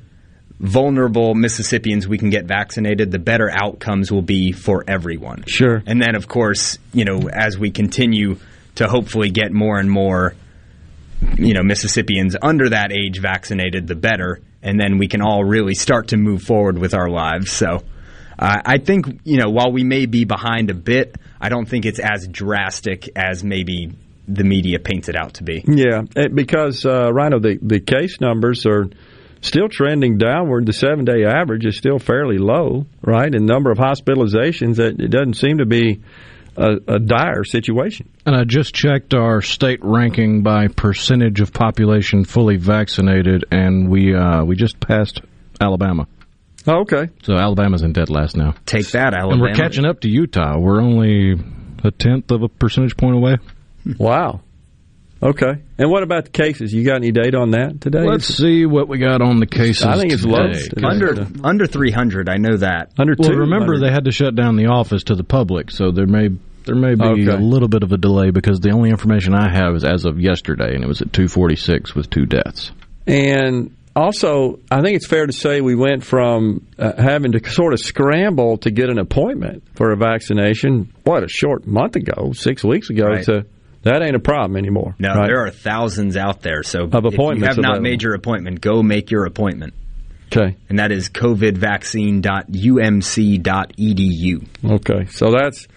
Speaker 68: vulnerable Mississippians we can get vaccinated, the better outcomes will be for everyone.
Speaker 2: Sure.
Speaker 68: And then, of course, you know, as we continue to hopefully get more and more, you know, Mississippians under that age vaccinated, the better. And then we can all really start to move forward with our lives. So uh, I think, you know, while we may be behind a bit, I don't think it's as drastic as maybe the media paints it out to be.
Speaker 2: Yeah, because, uh, Rhino, the, the case numbers are still trending downward. The seven day average is still fairly low, right? And number of hospitalizations, it doesn't seem to be a, a, dire situation.
Speaker 4: And I just checked our state ranking by percentage of population fully vaccinated, and we uh, we just passed Alabama.
Speaker 2: Oh, okay.
Speaker 4: So Alabama's in dead last now.
Speaker 68: Take that, Alabama.
Speaker 4: And we're catching up to Utah. We're only a tenth of a percentage point away.
Speaker 2: Wow. Okay. And what about the cases? You got any data on that today?
Speaker 4: Let's see what we got on the cases.
Speaker 2: I think it's low.
Speaker 4: Today.
Speaker 68: Under under 300, I know that.
Speaker 2: Under
Speaker 4: well,
Speaker 2: two.
Speaker 4: remember they had to shut down the office to the public, so there may there may be
Speaker 2: Okay.
Speaker 4: a little bit of a delay because the only information I have is as of yesterday, and it was at 2:46 with two deaths.
Speaker 2: And also, I think it's fair to say we went from uh, having to sort of scramble to get an appointment for a vaccination, what, a short month ago, six weeks ago,
Speaker 68: Right.
Speaker 2: to that ain't a problem anymore.
Speaker 68: No,
Speaker 2: right?
Speaker 68: there are thousands out there. So
Speaker 2: Of
Speaker 68: if you have not
Speaker 2: available.
Speaker 68: made your appointment, go make your appointment.
Speaker 2: Okay.
Speaker 68: And that is covidvaccine.umc.edu.
Speaker 2: Okay. So that's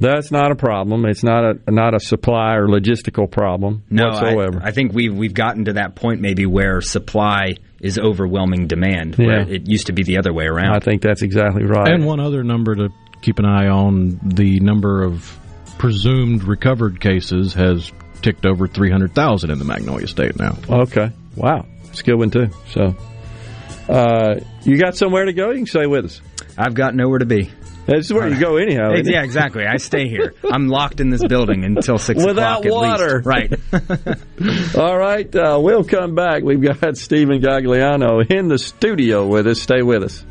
Speaker 2: that's not a problem. It's not a not a supply or logistical problem
Speaker 68: No,
Speaker 2: whatsoever.
Speaker 68: I, I think we've we've gotten to that point maybe where supply is overwhelming demand. Where
Speaker 2: Yeah.
Speaker 68: it used to be the other way around.
Speaker 2: I think that's exactly right.
Speaker 4: And one other number to keep an eye on: the number of presumed recovered cases has ticked over 300,000 in the Magnolia State now.
Speaker 2: Okay. Wow. That's a good one too. So uh, you got somewhere to go? You can stay with us.
Speaker 68: I've got nowhere to be.
Speaker 2: This is where you go anyhow.
Speaker 68: Hey, yeah, exactly. I stay here. I'm locked in this building until six
Speaker 2: Without
Speaker 68: o'clock Without
Speaker 2: water.
Speaker 68: least. Right.
Speaker 2: All right, uh, we'll come back. We've got Stephen Gagliano in the studio with us. Stay with us.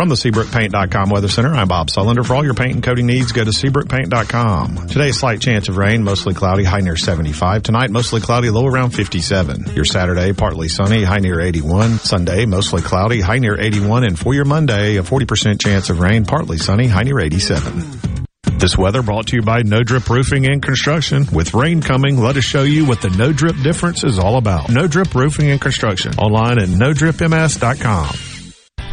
Speaker 6: From the SeabrookPaint.com Weather Center, I'm Bob Sullender. For all your paint and coating needs, go to SeabrookPaint.com. Today, slight chance of rain, mostly cloudy, high near 75. Tonight, mostly cloudy, low around 57. Your Saturday, partly sunny, high near 81. Sunday, mostly cloudy, high near 81. And for your Monday, a 40% chance of rain, partly sunny, high near 87. This weather brought to you by No Drip Roofing and Construction. With rain coming, let us show you what the No Drip difference is all about. No Drip Roofing and Construction. Online at NoDripMS.com.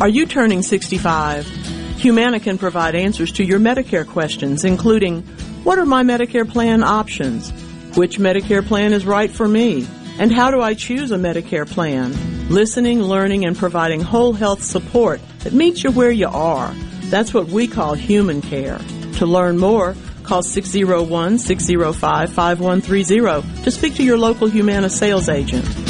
Speaker 72: Are you turning 65? Humana can provide answers to your Medicare questions, including what are my Medicare plan options? Which Medicare plan is right for me? And how do I choose a Medicare plan? Listening, learning, and providing whole health support that meets you where you are. That's what we call human care. To learn more, call 601-605-5130 to speak to your local Humana sales agent.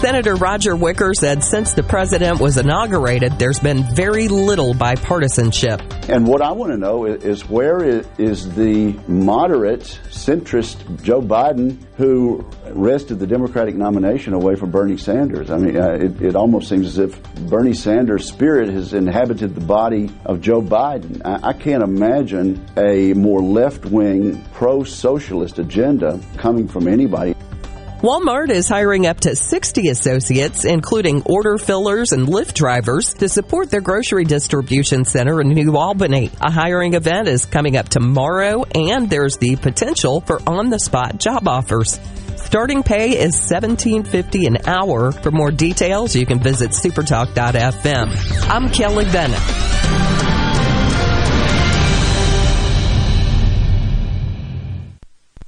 Speaker 33: Senator Roger Wicker said since the president was inaugurated, there's been very little bipartisanship.
Speaker 17: And what I want to know is where is the moderate centrist Joe Biden who wrested the Democratic nomination away from Bernie Sanders? I mean, uh, it, it, almost seems as if Bernie Sanders' spirit has inhabited the body of Joe Biden. I, I can't imagine a more left wing, pro socialist agenda coming from anybody.
Speaker 33: Walmart is hiring up to 60 associates, including order fillers and lift drivers, to support their grocery distribution center in New Albany. A hiring event is coming up tomorrow, and there's the potential for on-the-spot job offers. Starting pay is $17.50 an hour. For more details, you can visit supertalk.fm. I'm Kelly Bennett.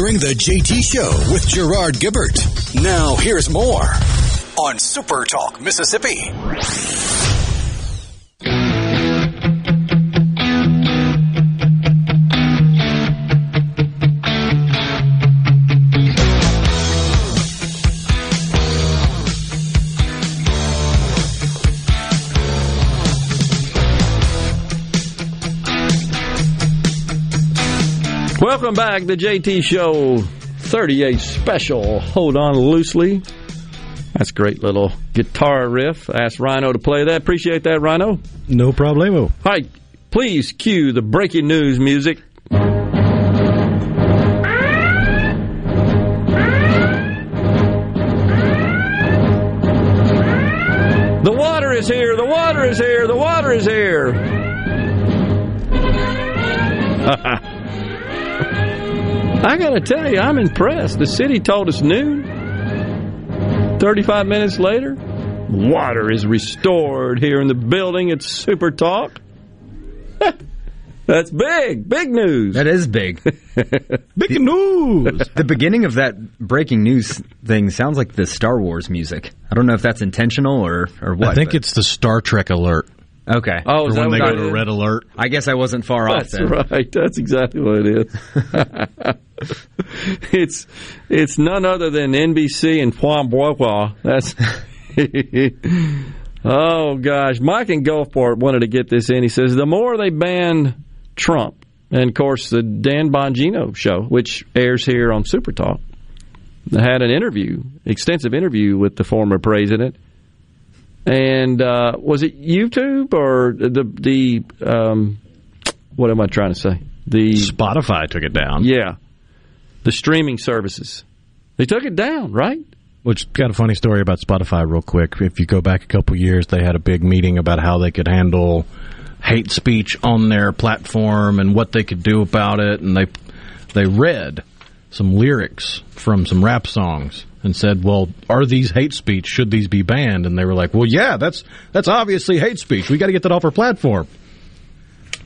Speaker 1: Hearing the JT Show with Gerard Gibert. Now, here's more on Super Talk Mississippi.
Speaker 2: Welcome back, the JT Show 38 special. Hold on loosely. That's a great little guitar riff. Ask Rhino to play that. Appreciate that, Rhino.
Speaker 73: No problemo.
Speaker 2: All right, please cue the breaking news music. The water is here. The water is here. The water is here. I got to tell you, I'm impressed. The city told us noon. 35 minutes later, water is restored here in the building at Super Talk. That's big, big news.
Speaker 68: That is big.
Speaker 73: big news.
Speaker 68: The beginning of that breaking news thing sounds like the Star Wars music. I don't know if that's intentional or, or what.
Speaker 4: I think
Speaker 68: but-
Speaker 4: it's the Star Trek alert.
Speaker 68: Okay.
Speaker 2: Oh, is
Speaker 4: when
Speaker 2: that
Speaker 4: they
Speaker 2: what
Speaker 4: go to red alert.
Speaker 68: I guess I wasn't far
Speaker 2: That's
Speaker 68: off. That's
Speaker 2: right. That's exactly what it is. it's it's none other than NBC and Juan Bois. That's oh gosh. Mike in Gulfport wanted to get this in. He says the more they ban Trump, and of course the Dan Bongino show, which airs here on Super Talk, had an interview, extensive interview with the former president. And uh, was it YouTube or the the um, what am I trying to say? The
Speaker 4: Spotify took it down.
Speaker 2: yeah, the streaming services. They took it down, right?
Speaker 4: Which got a funny story about Spotify, real quick. If you go back a couple years, they had a big meeting about how they could handle hate speech on their platform and what they could do about it, and they they read some lyrics from some rap songs and said, "Well, are these hate speech? Should these be banned?" And they were like, "Well, yeah, that's that's obviously hate speech. We got to get that off our platform."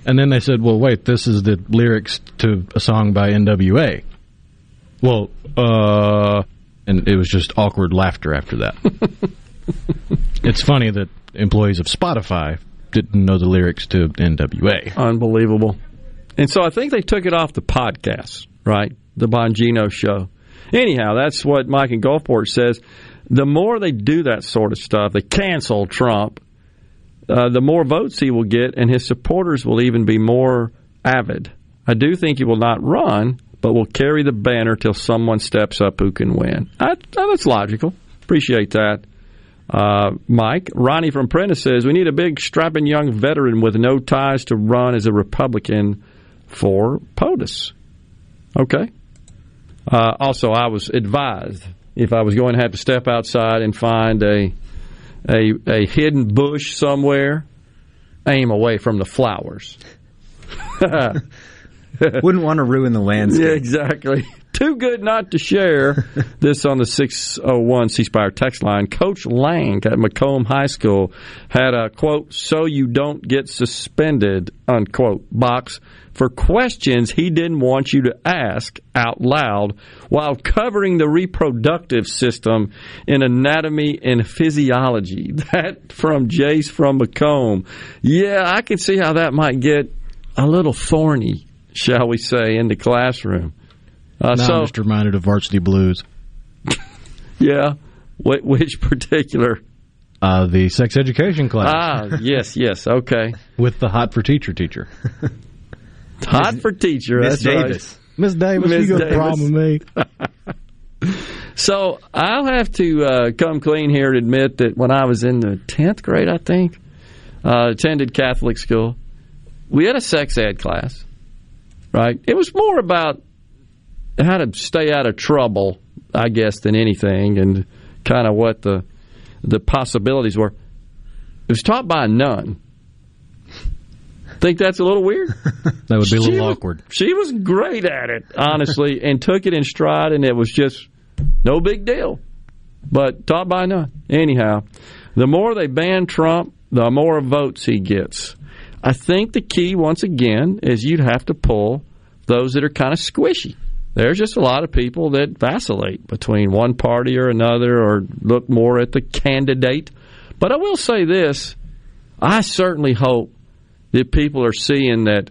Speaker 4: And then they said, "Well, wait, this is the lyrics to a song by NWA." Well, uh, and it was just awkward laughter after that. it's funny that employees of Spotify didn't know the lyrics to NWA.
Speaker 2: Unbelievable. And so I think they took it off the podcast, right? The Bongino show. Anyhow, that's what Mike in Gulfport says. The more they do that sort of stuff, they cancel Trump, uh, the more votes he will get, and his supporters will even be more avid. I do think he will not run, but will carry the banner till someone steps up who can win. I, that's logical. Appreciate that. Uh, Mike, Ronnie from Prentiss says we need a big, strapping young veteran with no ties to run as a Republican for POTUS. Okay. Uh, also, I was advised if I was going to have to step outside and find a a, a hidden bush somewhere, aim away from the flowers.
Speaker 68: Wouldn't want to ruin the landscape.
Speaker 2: Yeah, exactly. Too good not to share. this on the 601 C Spire text line. Coach Lang at McComb High School had a quote, so you don't get suspended, unquote, box for questions he didn't want you to ask out loud while covering the reproductive system in anatomy and physiology. That from Jace from McComb. Yeah, I can see how that might get a little thorny, shall we say, in the classroom. Uh,
Speaker 4: now
Speaker 2: so,
Speaker 4: I'm just reminded of Varsity Blues.
Speaker 2: yeah, Wh- which particular?
Speaker 4: Uh, the sex education class.
Speaker 2: Ah, yes, yes, okay.
Speaker 4: With the hot for teacher teacher.
Speaker 2: Hot for teacher.
Speaker 4: Miss
Speaker 2: that's right.
Speaker 4: Davis. Miss Davis,
Speaker 2: Miss
Speaker 4: you got a problem with me?
Speaker 2: So I'll have to uh, come clean here and admit that when I was in the tenth grade, I think, uh, attended Catholic school, we had a sex ed class. Right? It was more about how to stay out of trouble, I guess, than anything, and kind of what the the possibilities were. It was taught by a nun. Think that's a little weird?
Speaker 4: That would be a
Speaker 2: She
Speaker 4: little
Speaker 2: was-
Speaker 4: awkward.
Speaker 2: She was great at it, honestly, and took it in stride, and it was just no big deal. But taught by nun. Anyhow, the more they ban Trump, the more votes he gets. I think the key, once again, is you'd have to pull those that are kind of squishy. There's just a lot of people that vacillate between one party or another or look more at the candidate. But I will say this I certainly hope that people are seeing that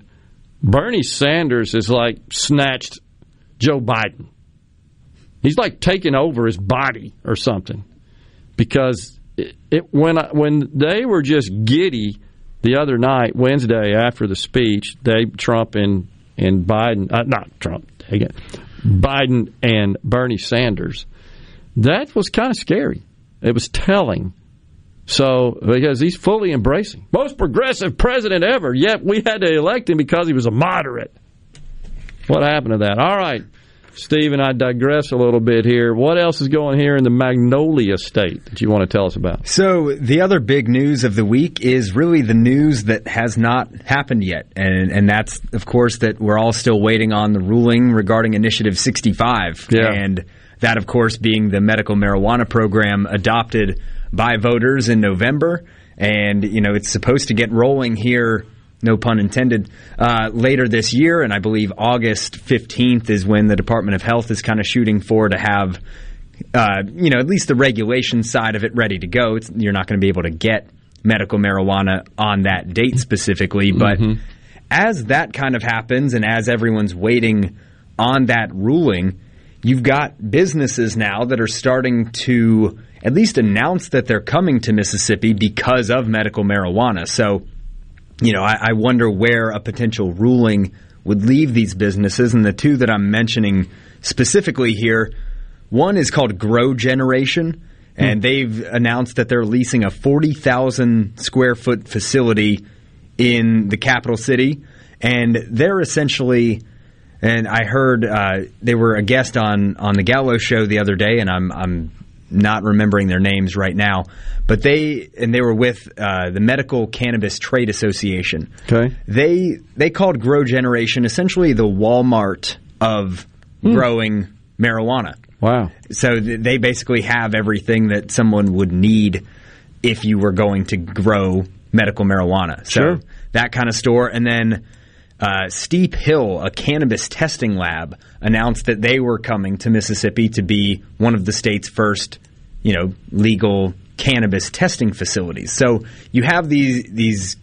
Speaker 2: Bernie Sanders is like snatched Joe Biden. He's like taking over his body or something. Because it, it, when I, when they were just giddy the other night, Wednesday after the speech, they Trump and and Biden, uh, not Trump, again, Biden and Bernie Sanders, that was kind of scary. It was telling. So, because he's fully embracing most progressive president ever, yet we had to elect him because he was a moderate. What happened to that? All right, Steve and I digress a little bit here. What else is going here in the Magnolia State that you want to tell us about?
Speaker 68: So the other big news of the week is really the news that has not happened yet, and and that's of course that we're all still waiting on the ruling regarding Initiative 65,
Speaker 2: Yeah.
Speaker 68: and that of course being the medical marijuana program adopted by voters in November, and you know it's supposed to get rolling here. No pun intended. Uh, later this year, and I believe August 15th is when the Department of Health is kind of shooting for to have uh, you know, at least the regulation side of it ready to go. It's, you're not going to be able to get medical marijuana on that date specifically, but as that kind of happens and as everyone's waiting on that ruling, you've got businesses now that are starting to at least announce that they're coming to Mississippi because of medical marijuana. So, you know, I, I wonder where a potential ruling would leave these businesses. And the two that I'm mentioning specifically here, one is called Grow Generation, and they've announced that they're leasing a 40,000 square foot facility in the capital city. And they're essentially, and I heard uh, they were a guest on, on the Gallo show the other day, and I'm, I'm not remembering their names right now, but they and they were with uh, the Medical Cannabis Trade Association.
Speaker 2: Okay.
Speaker 68: They they called Grow Generation essentially the Walmart of growing marijuana.
Speaker 2: Wow.
Speaker 68: So th- they basically have everything that someone would need if you were going to grow medical marijuana. So
Speaker 2: Sure.
Speaker 68: that kind of store. And then uh, Steep Hill, a cannabis testing lab, announced that they were coming to Mississippi to be one of the state's first, you know, legal cannabis testing facilities. So you have these these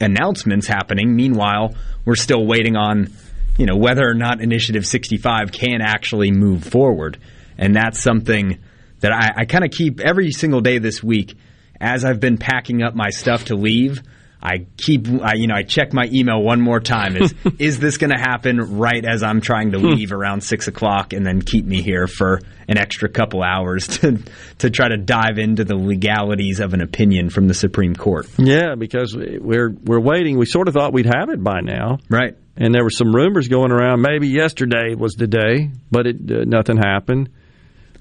Speaker 68: announcements happening. Meanwhile, we're still waiting on, you know, whether or not Initiative 65 can actually move forward. And that's something that I, I kind of keep every single day this week as I've been packing up my stuff to leave. I keep, I, you know, I check my email one more time. Is is this going to happen right as I'm trying to leave around six o'clock, and then keep me here for an extra couple hours to to try to dive into the legalities of an opinion from the Supreme Court?
Speaker 2: Yeah, because we're we're waiting. We sort of thought we'd have it by now,
Speaker 68: right?
Speaker 2: And there were some rumors going around. Maybe yesterday was the day, but it uh, nothing happened.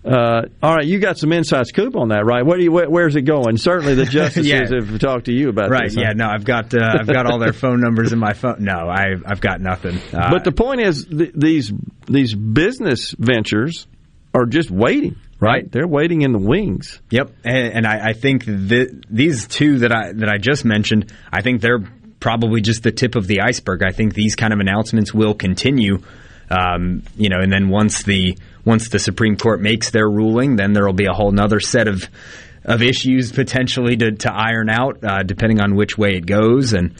Speaker 2: Uh, all right, you got some inside scoop on that, right? Where do you, where, where's it going? Certainly, the justices
Speaker 68: Yeah.
Speaker 2: have talked to you about
Speaker 68: Right?
Speaker 2: this. huh?
Speaker 68: Yeah. No, I've got uh, I've got all their phone numbers in my phone. No, I I've got nothing. Uh,
Speaker 2: but the point is, th- these these business ventures are just waiting, right? They're waiting in the wings.
Speaker 68: Yep, and, and I, I think that these two that I that I just mentioned, I think they're probably just the tip of the iceberg. I think these kind of announcements will continue. Um, you know, and then once the once the Supreme Court makes their ruling, then there will be a whole other set of of issues potentially to, to iron out, uh, depending on which way it goes. And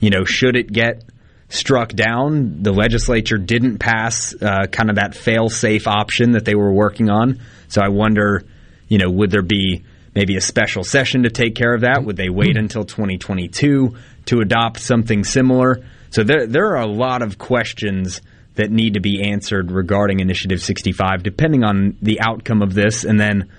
Speaker 68: you know, should it get struck down, the legislature didn't pass uh, kind of that fail-safe option that they were working on. So I wonder, you know, would there be maybe a special session to take care of that? Would they wait until 2022 to adopt something similar? So there there are a lot of questions that need to be answered regarding Initiative 65, depending on the outcome of this, and then,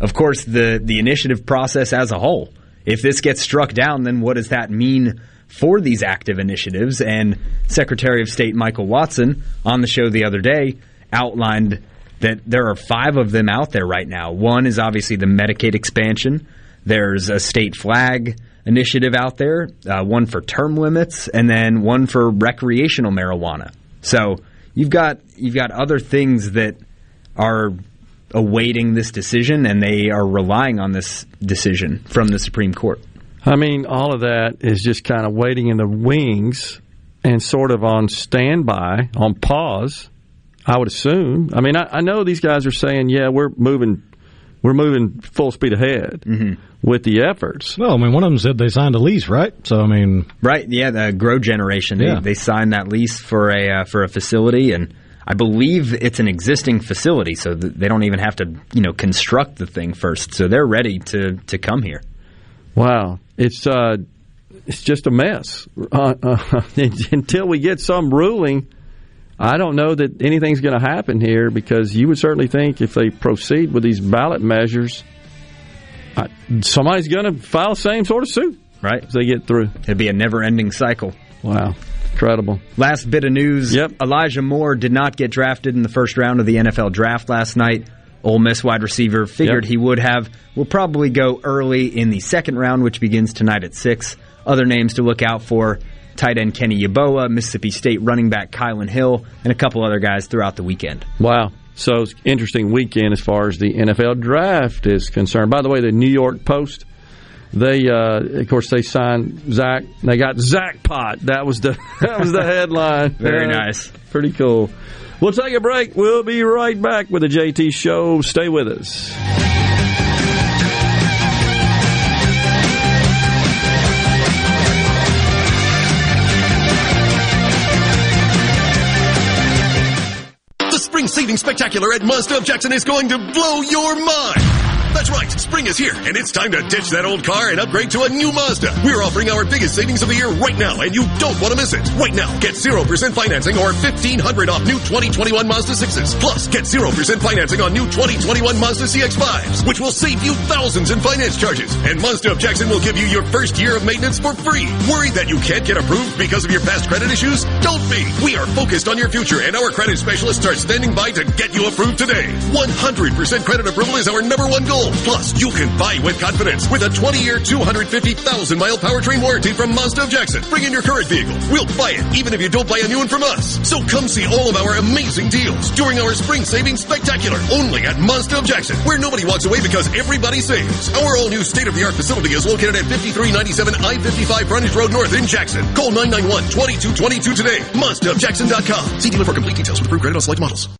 Speaker 68: of course, the the initiative process as a whole. If this gets struck down, then what does that mean for these active initiatives? And Secretary of State Michael Watson on the show the other day outlined that there are five of them out there right now. One is obviously the Medicaid expansion. There's a state flag initiative out there, uh, one for term limits, and then one for recreational marijuana. So you've got you've got other things that are awaiting this decision, and they are relying on this decision from the Supreme Court.
Speaker 2: I mean, all of that is just kind of waiting in the wings and sort of on standby, on pause. I would assume. I mean, I, I know these guys are saying, "Yeah, we're moving, we're moving full speed ahead with the efforts."
Speaker 73: Well, I mean, one of them said they signed a lease, right? So, I mean,
Speaker 68: Right? Yeah, the Grow Generation. They,
Speaker 73: Yeah.
Speaker 68: they signed that lease for a uh, for a facility, and I believe it's an existing facility, so th- they don't even have to you know construct the thing first. So they're ready to to come here.
Speaker 2: Wow, it's uh, it's just a mess. Uh, uh, until we get some ruling, I don't know that anything's going to happen here because you would certainly think if they proceed with these ballot measures, uh, somebody's going to file the same sort of suit.
Speaker 68: Right.
Speaker 2: If they get through.
Speaker 68: It'd be a never ending cycle.
Speaker 2: Wow. Incredible.
Speaker 68: Last bit of news.
Speaker 2: Yep.
Speaker 68: Elijah Moore did not get drafted in the first round of the NFL draft last night. Ole Miss wide receiver figured
Speaker 2: Yep.
Speaker 68: he would have. Will probably go early in the second round, which begins tonight at 6. Other names to look out for tight end Kenny Yeboah, Mississippi State running back Kylan Hill, and a couple other guys throughout the weekend.
Speaker 2: Wow. So it's interesting weekend as far as the NFL draft is concerned. By the way, the New York Post, they uh, of course they signed Zach. They got Zach Pot. That was the that was the headline.
Speaker 68: Very
Speaker 2: Uh,
Speaker 68: nice.
Speaker 2: Pretty cool. We'll take a break. We'll be right back with the JT Show. Stay with us.
Speaker 54: Spring Spectacular at Mazda of Jackson is going to blow your mind. That's right, spring is here, and it's time to ditch that old car and upgrade to a new Mazda. We're offering our biggest savings of the year right now, and you don't want to miss it. Right now, get 0% financing or 1500 off new 2021 Mazda 6s. Plus, get 0% financing on new 2021 Mazda CX-5s, which will save you thousands in finance charges. And Mazda of Jackson will give you your first year of maintenance for free. Worried that you can't get approved because of your past credit issues? Don't be. We are focused on your future, and our credit specialists are standing by to get you approved today. 100% credit approval is our number one goal. Plus, you can buy with confidence with a 20-year, 250,000-mile powertrain warranty from Mazda of Jackson. Bring in your current vehicle. We'll buy it, even if you don't buy a new one from us. So come see all of our amazing deals during our spring savings spectacular, only at Mazda of Jackson, where nobody walks away because everybody saves. Our all-new state-of-the-art facility is located at 5397 I-55 Frontage Road North in Jackson. Call 991-2222 today. MazdaofJackson.com. See dealer for complete details with approved credit on select models.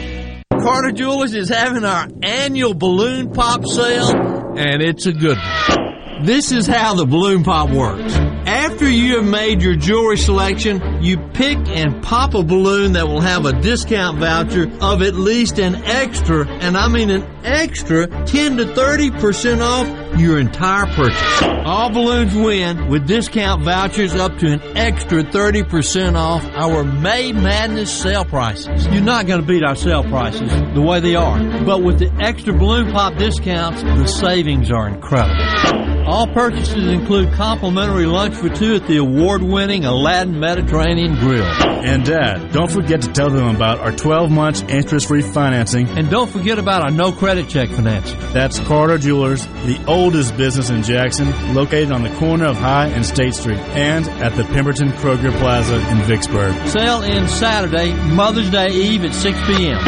Speaker 74: Carter Jewelers is having our annual balloon pop sale, and it's a good one. This is how the balloon pop works. After you have made your jewelry selection, you pick and pop a balloon that will have a discount voucher of at least an extra, and I mean an extra 10 to 30% off your entire purchase. All balloons win with discount vouchers up to an extra 30% off our May Madness sale prices. You're not going to beat our sale prices the way they are, but with the extra balloon pop discounts, the savings are incredible. All purchases include complimentary lunch for two at the award-winning Aladdin Mediterranean Grill.
Speaker 75: And Dad, don't forget to tell them about our 12 months interest free financing.
Speaker 74: And don't forget about our no credit check financing.
Speaker 75: That's Carter Jewelers, the oldest business in Jackson, located on the corner of High and State Street, and at the Pemberton Kroger Plaza in Vicksburg.
Speaker 74: Sale ends Saturday, Mother's Day Eve at 6 p.m.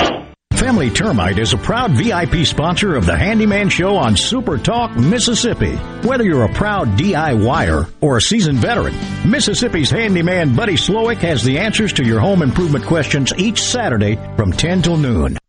Speaker 7: Family Termite is a proud VIP sponsor of the Handyman Show on Super Talk, Mississippi. Whether you're a proud DIYer or a seasoned veteran, Mississippi's handyman Buddy Slowick has the answers to your home improvement questions each Saturday from 10 till noon.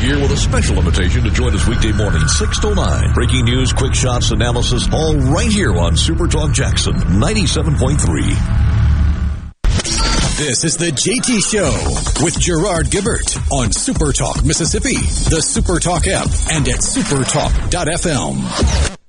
Speaker 50: Here with a special invitation to join us weekday morning, 6 to 9. Breaking news, quick shots, analysis, all right here on Super Talk Jackson 97.3.
Speaker 1: This is the JT Show with Gerard Gibert on Super Talk Mississippi, the Super Talk app, and at supertalk.fm.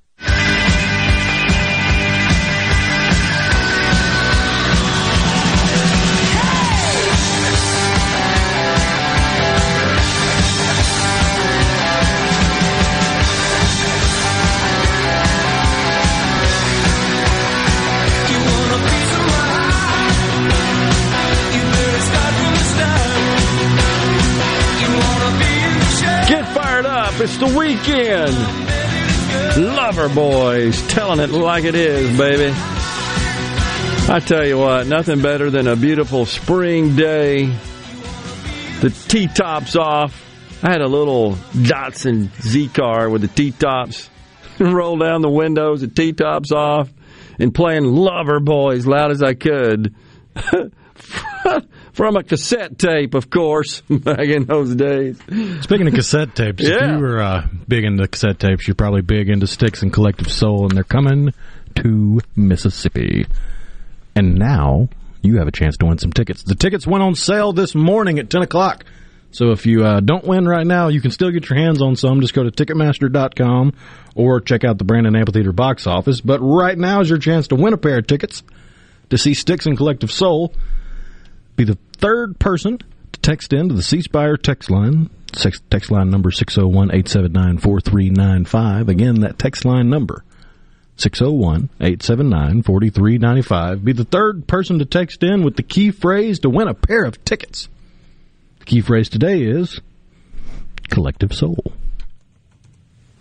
Speaker 2: the weekend. Loverboys telling it like it is, baby. I tell you what, nothing better than a beautiful spring day. The T tops off. I had a little Datsun Z car with the T tops. Roll down the windows, the T tops off, and playing Loverboys loud as I could. From a cassette tape, of course, back in those days.
Speaker 4: Speaking of cassette tapes, if you were uh, big into cassette tapes, you're probably big into Styx and Collective Soul, and they're coming to Mississippi. And now you have a chance to win some tickets. The tickets went on sale this morning at 10 o'clock. So if you uh, don't win right now, you can still get your hands on some. Just go to Ticketmaster.com or check out the Brandon Amphitheater box office. But right now is your chance to win a pair of tickets to see Styx and Collective Soul. Be the third person to text in to the C Spire text line. Text line number 601 879 4395. Again, that text line number 601 879 4395. Be the third person to text in with the key phrase to win a pair of tickets. The key phrase today is Collective Soul.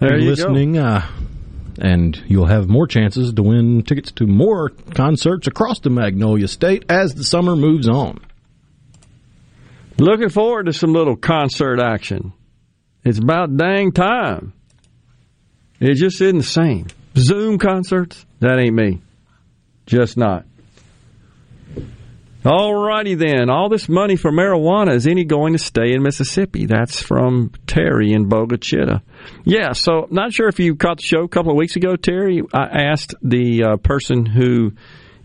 Speaker 2: There you go.
Speaker 4: listening, Uh, and you'll have more chances to win tickets to more concerts across the Magnolia State as the summer moves on.
Speaker 2: Looking forward to some little concert action. It's about dang time. It just isn't the same. Zoom concerts, that ain't me. Just not. Alrighty then. All this money for marijuana is any going to stay in Mississippi? That's from Terry in Bogue Chitto. Yeah, so not sure if you caught the show a couple of weeks ago, Terry. I asked the uh, person who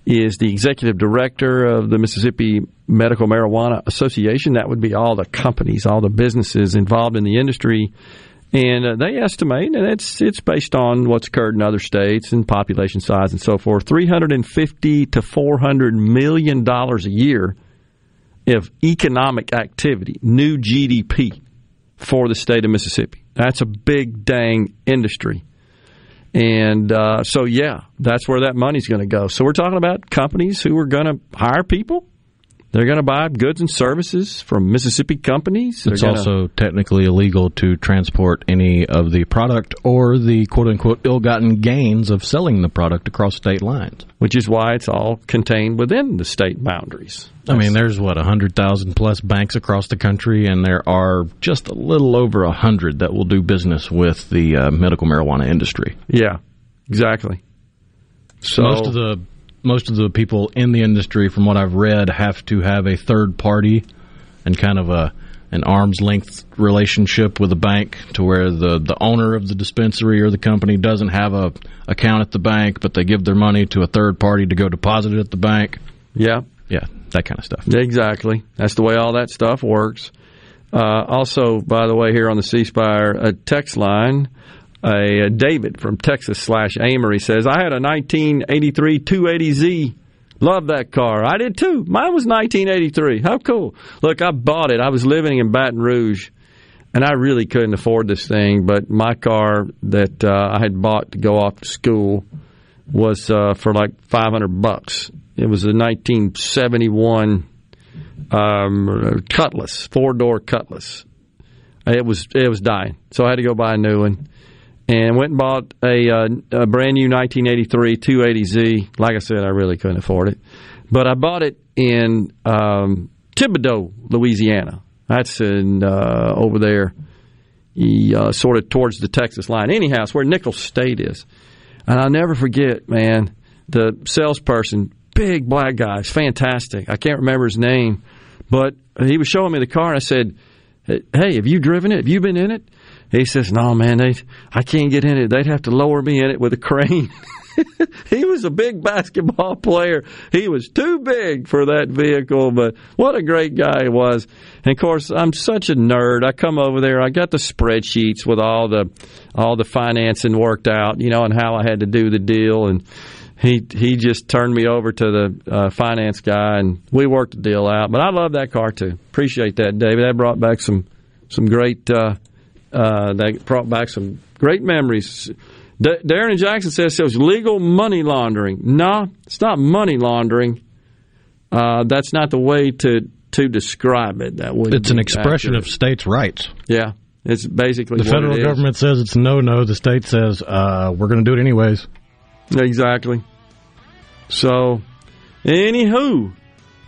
Speaker 2: is the executive director of the Mississippi Medical Marijuana Association. That would be all the companies, all the businesses involved in the industry. And uh, they estimate, and it's it's based on what's occurred in other states and population size and so forth, three hundred and fifty to four hundred million dollars a year of economic activity, new GDP for the state of Mississippi. That's a big dang industry. And uh, so, yeah, that's where that money's going to go. So, we're talking about companies who are going to hire people. They're going to buy goods and services from Mississippi companies. They're
Speaker 4: It's
Speaker 2: gonna-
Speaker 4: also technically illegal to transport any of the product or the quote unquote ill gotten gains of selling the product across state lines.
Speaker 2: which is why it's all contained within the state boundaries.
Speaker 4: I mean, there's what, 100,000 plus banks across the country, and there are just a little over a 100 that will do business with the uh, medical marijuana industry.
Speaker 2: Yeah, exactly. So
Speaker 4: most of the most of the people in the industry, from what I've read, have to have a third party and kind of a an arm's length relationship with a bank to where the, the owner of the dispensary or the company doesn't have a account at the bank, but they give their money to a third party to go deposit it at the bank.
Speaker 2: Yeah.
Speaker 4: Yeah, that kind of stuff.
Speaker 2: Exactly. That's the way all that stuff works. Uh, also, by the way, here on the C Spire a text line, a, a David from Texas slash Amory says, I had a 1983 280Z. Love that car. I did too. Mine was 1983. How cool. Look, I bought it. I was living in Baton Rouge and I really couldn't afford this thing, but my car that uh, I had bought to go off to school was uh, for like 500 bucks. It was a 1971 um, Cutlass, four door Cutlass. It was it was dying, so I had to go buy a new one, and went and bought a, uh, a brand new 1983 280Z. Like I said, I really couldn't afford it, but I bought it in um, Thibodaux, Louisiana. That's in uh, over there, uh, sort of towards the Texas line. Anyhow, it's where Nicholls State is, and I'll never forget, man. The salesperson big black guy. It's fantastic. I can't remember his name, but he was showing me the car, and I said, "Hey, have you driven it? Have you been in it?" He says, "No, man. They, I can't get in it. They'd have to lower me in it with a crane." he was a big basketball player. He was too big for that vehicle, but what a great guy he was. And of course, I'm such a nerd. I come over there, I got the spreadsheets with all the all the financing worked out, you know, and how I had to do the deal and he he just turned me over to the uh, finance guy and we worked the deal out. But I love that car too. Appreciate that, David. That brought back some some great uh, uh, that brought back some great memories. D- Darren and Jackson says it was legal money laundering. No, it's not money laundering. Uh, that's not the way to to describe it. That would
Speaker 73: it's an expression accurate. of states' rights.
Speaker 2: Yeah, it's basically
Speaker 73: the federal government says it's no, no. The state says uh, we're going to do it anyways.
Speaker 2: Exactly. So, anywho,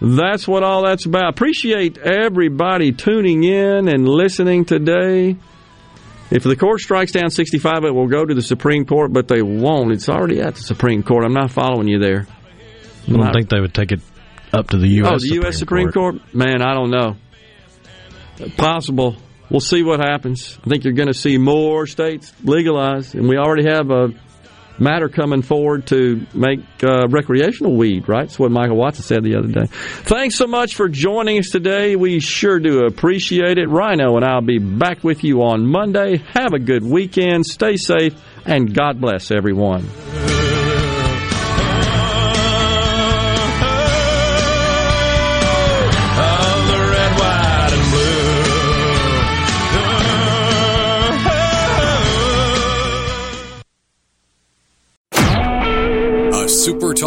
Speaker 2: that's what all that's about. Appreciate everybody tuning in and listening today. If the court strikes down 65, it will go to the Supreme Court, but they won't. It's already at the Supreme Court. I'm not following you there.
Speaker 73: I don't think they would take it up to the U.S.
Speaker 2: Oh, the
Speaker 73: Supreme
Speaker 2: U.S. Supreme Court? Court? Man, I don't know. Possible. We'll see what happens. I think you're going to see more states legalize, and we already have a matter coming forward to make uh, recreational weed, right? That's what Michael Watson said the other day. Thanks so much for joining us today. We sure do appreciate it. Rhino and I'll be back with you on Monday. Have a good weekend. Stay safe, and God bless everyone.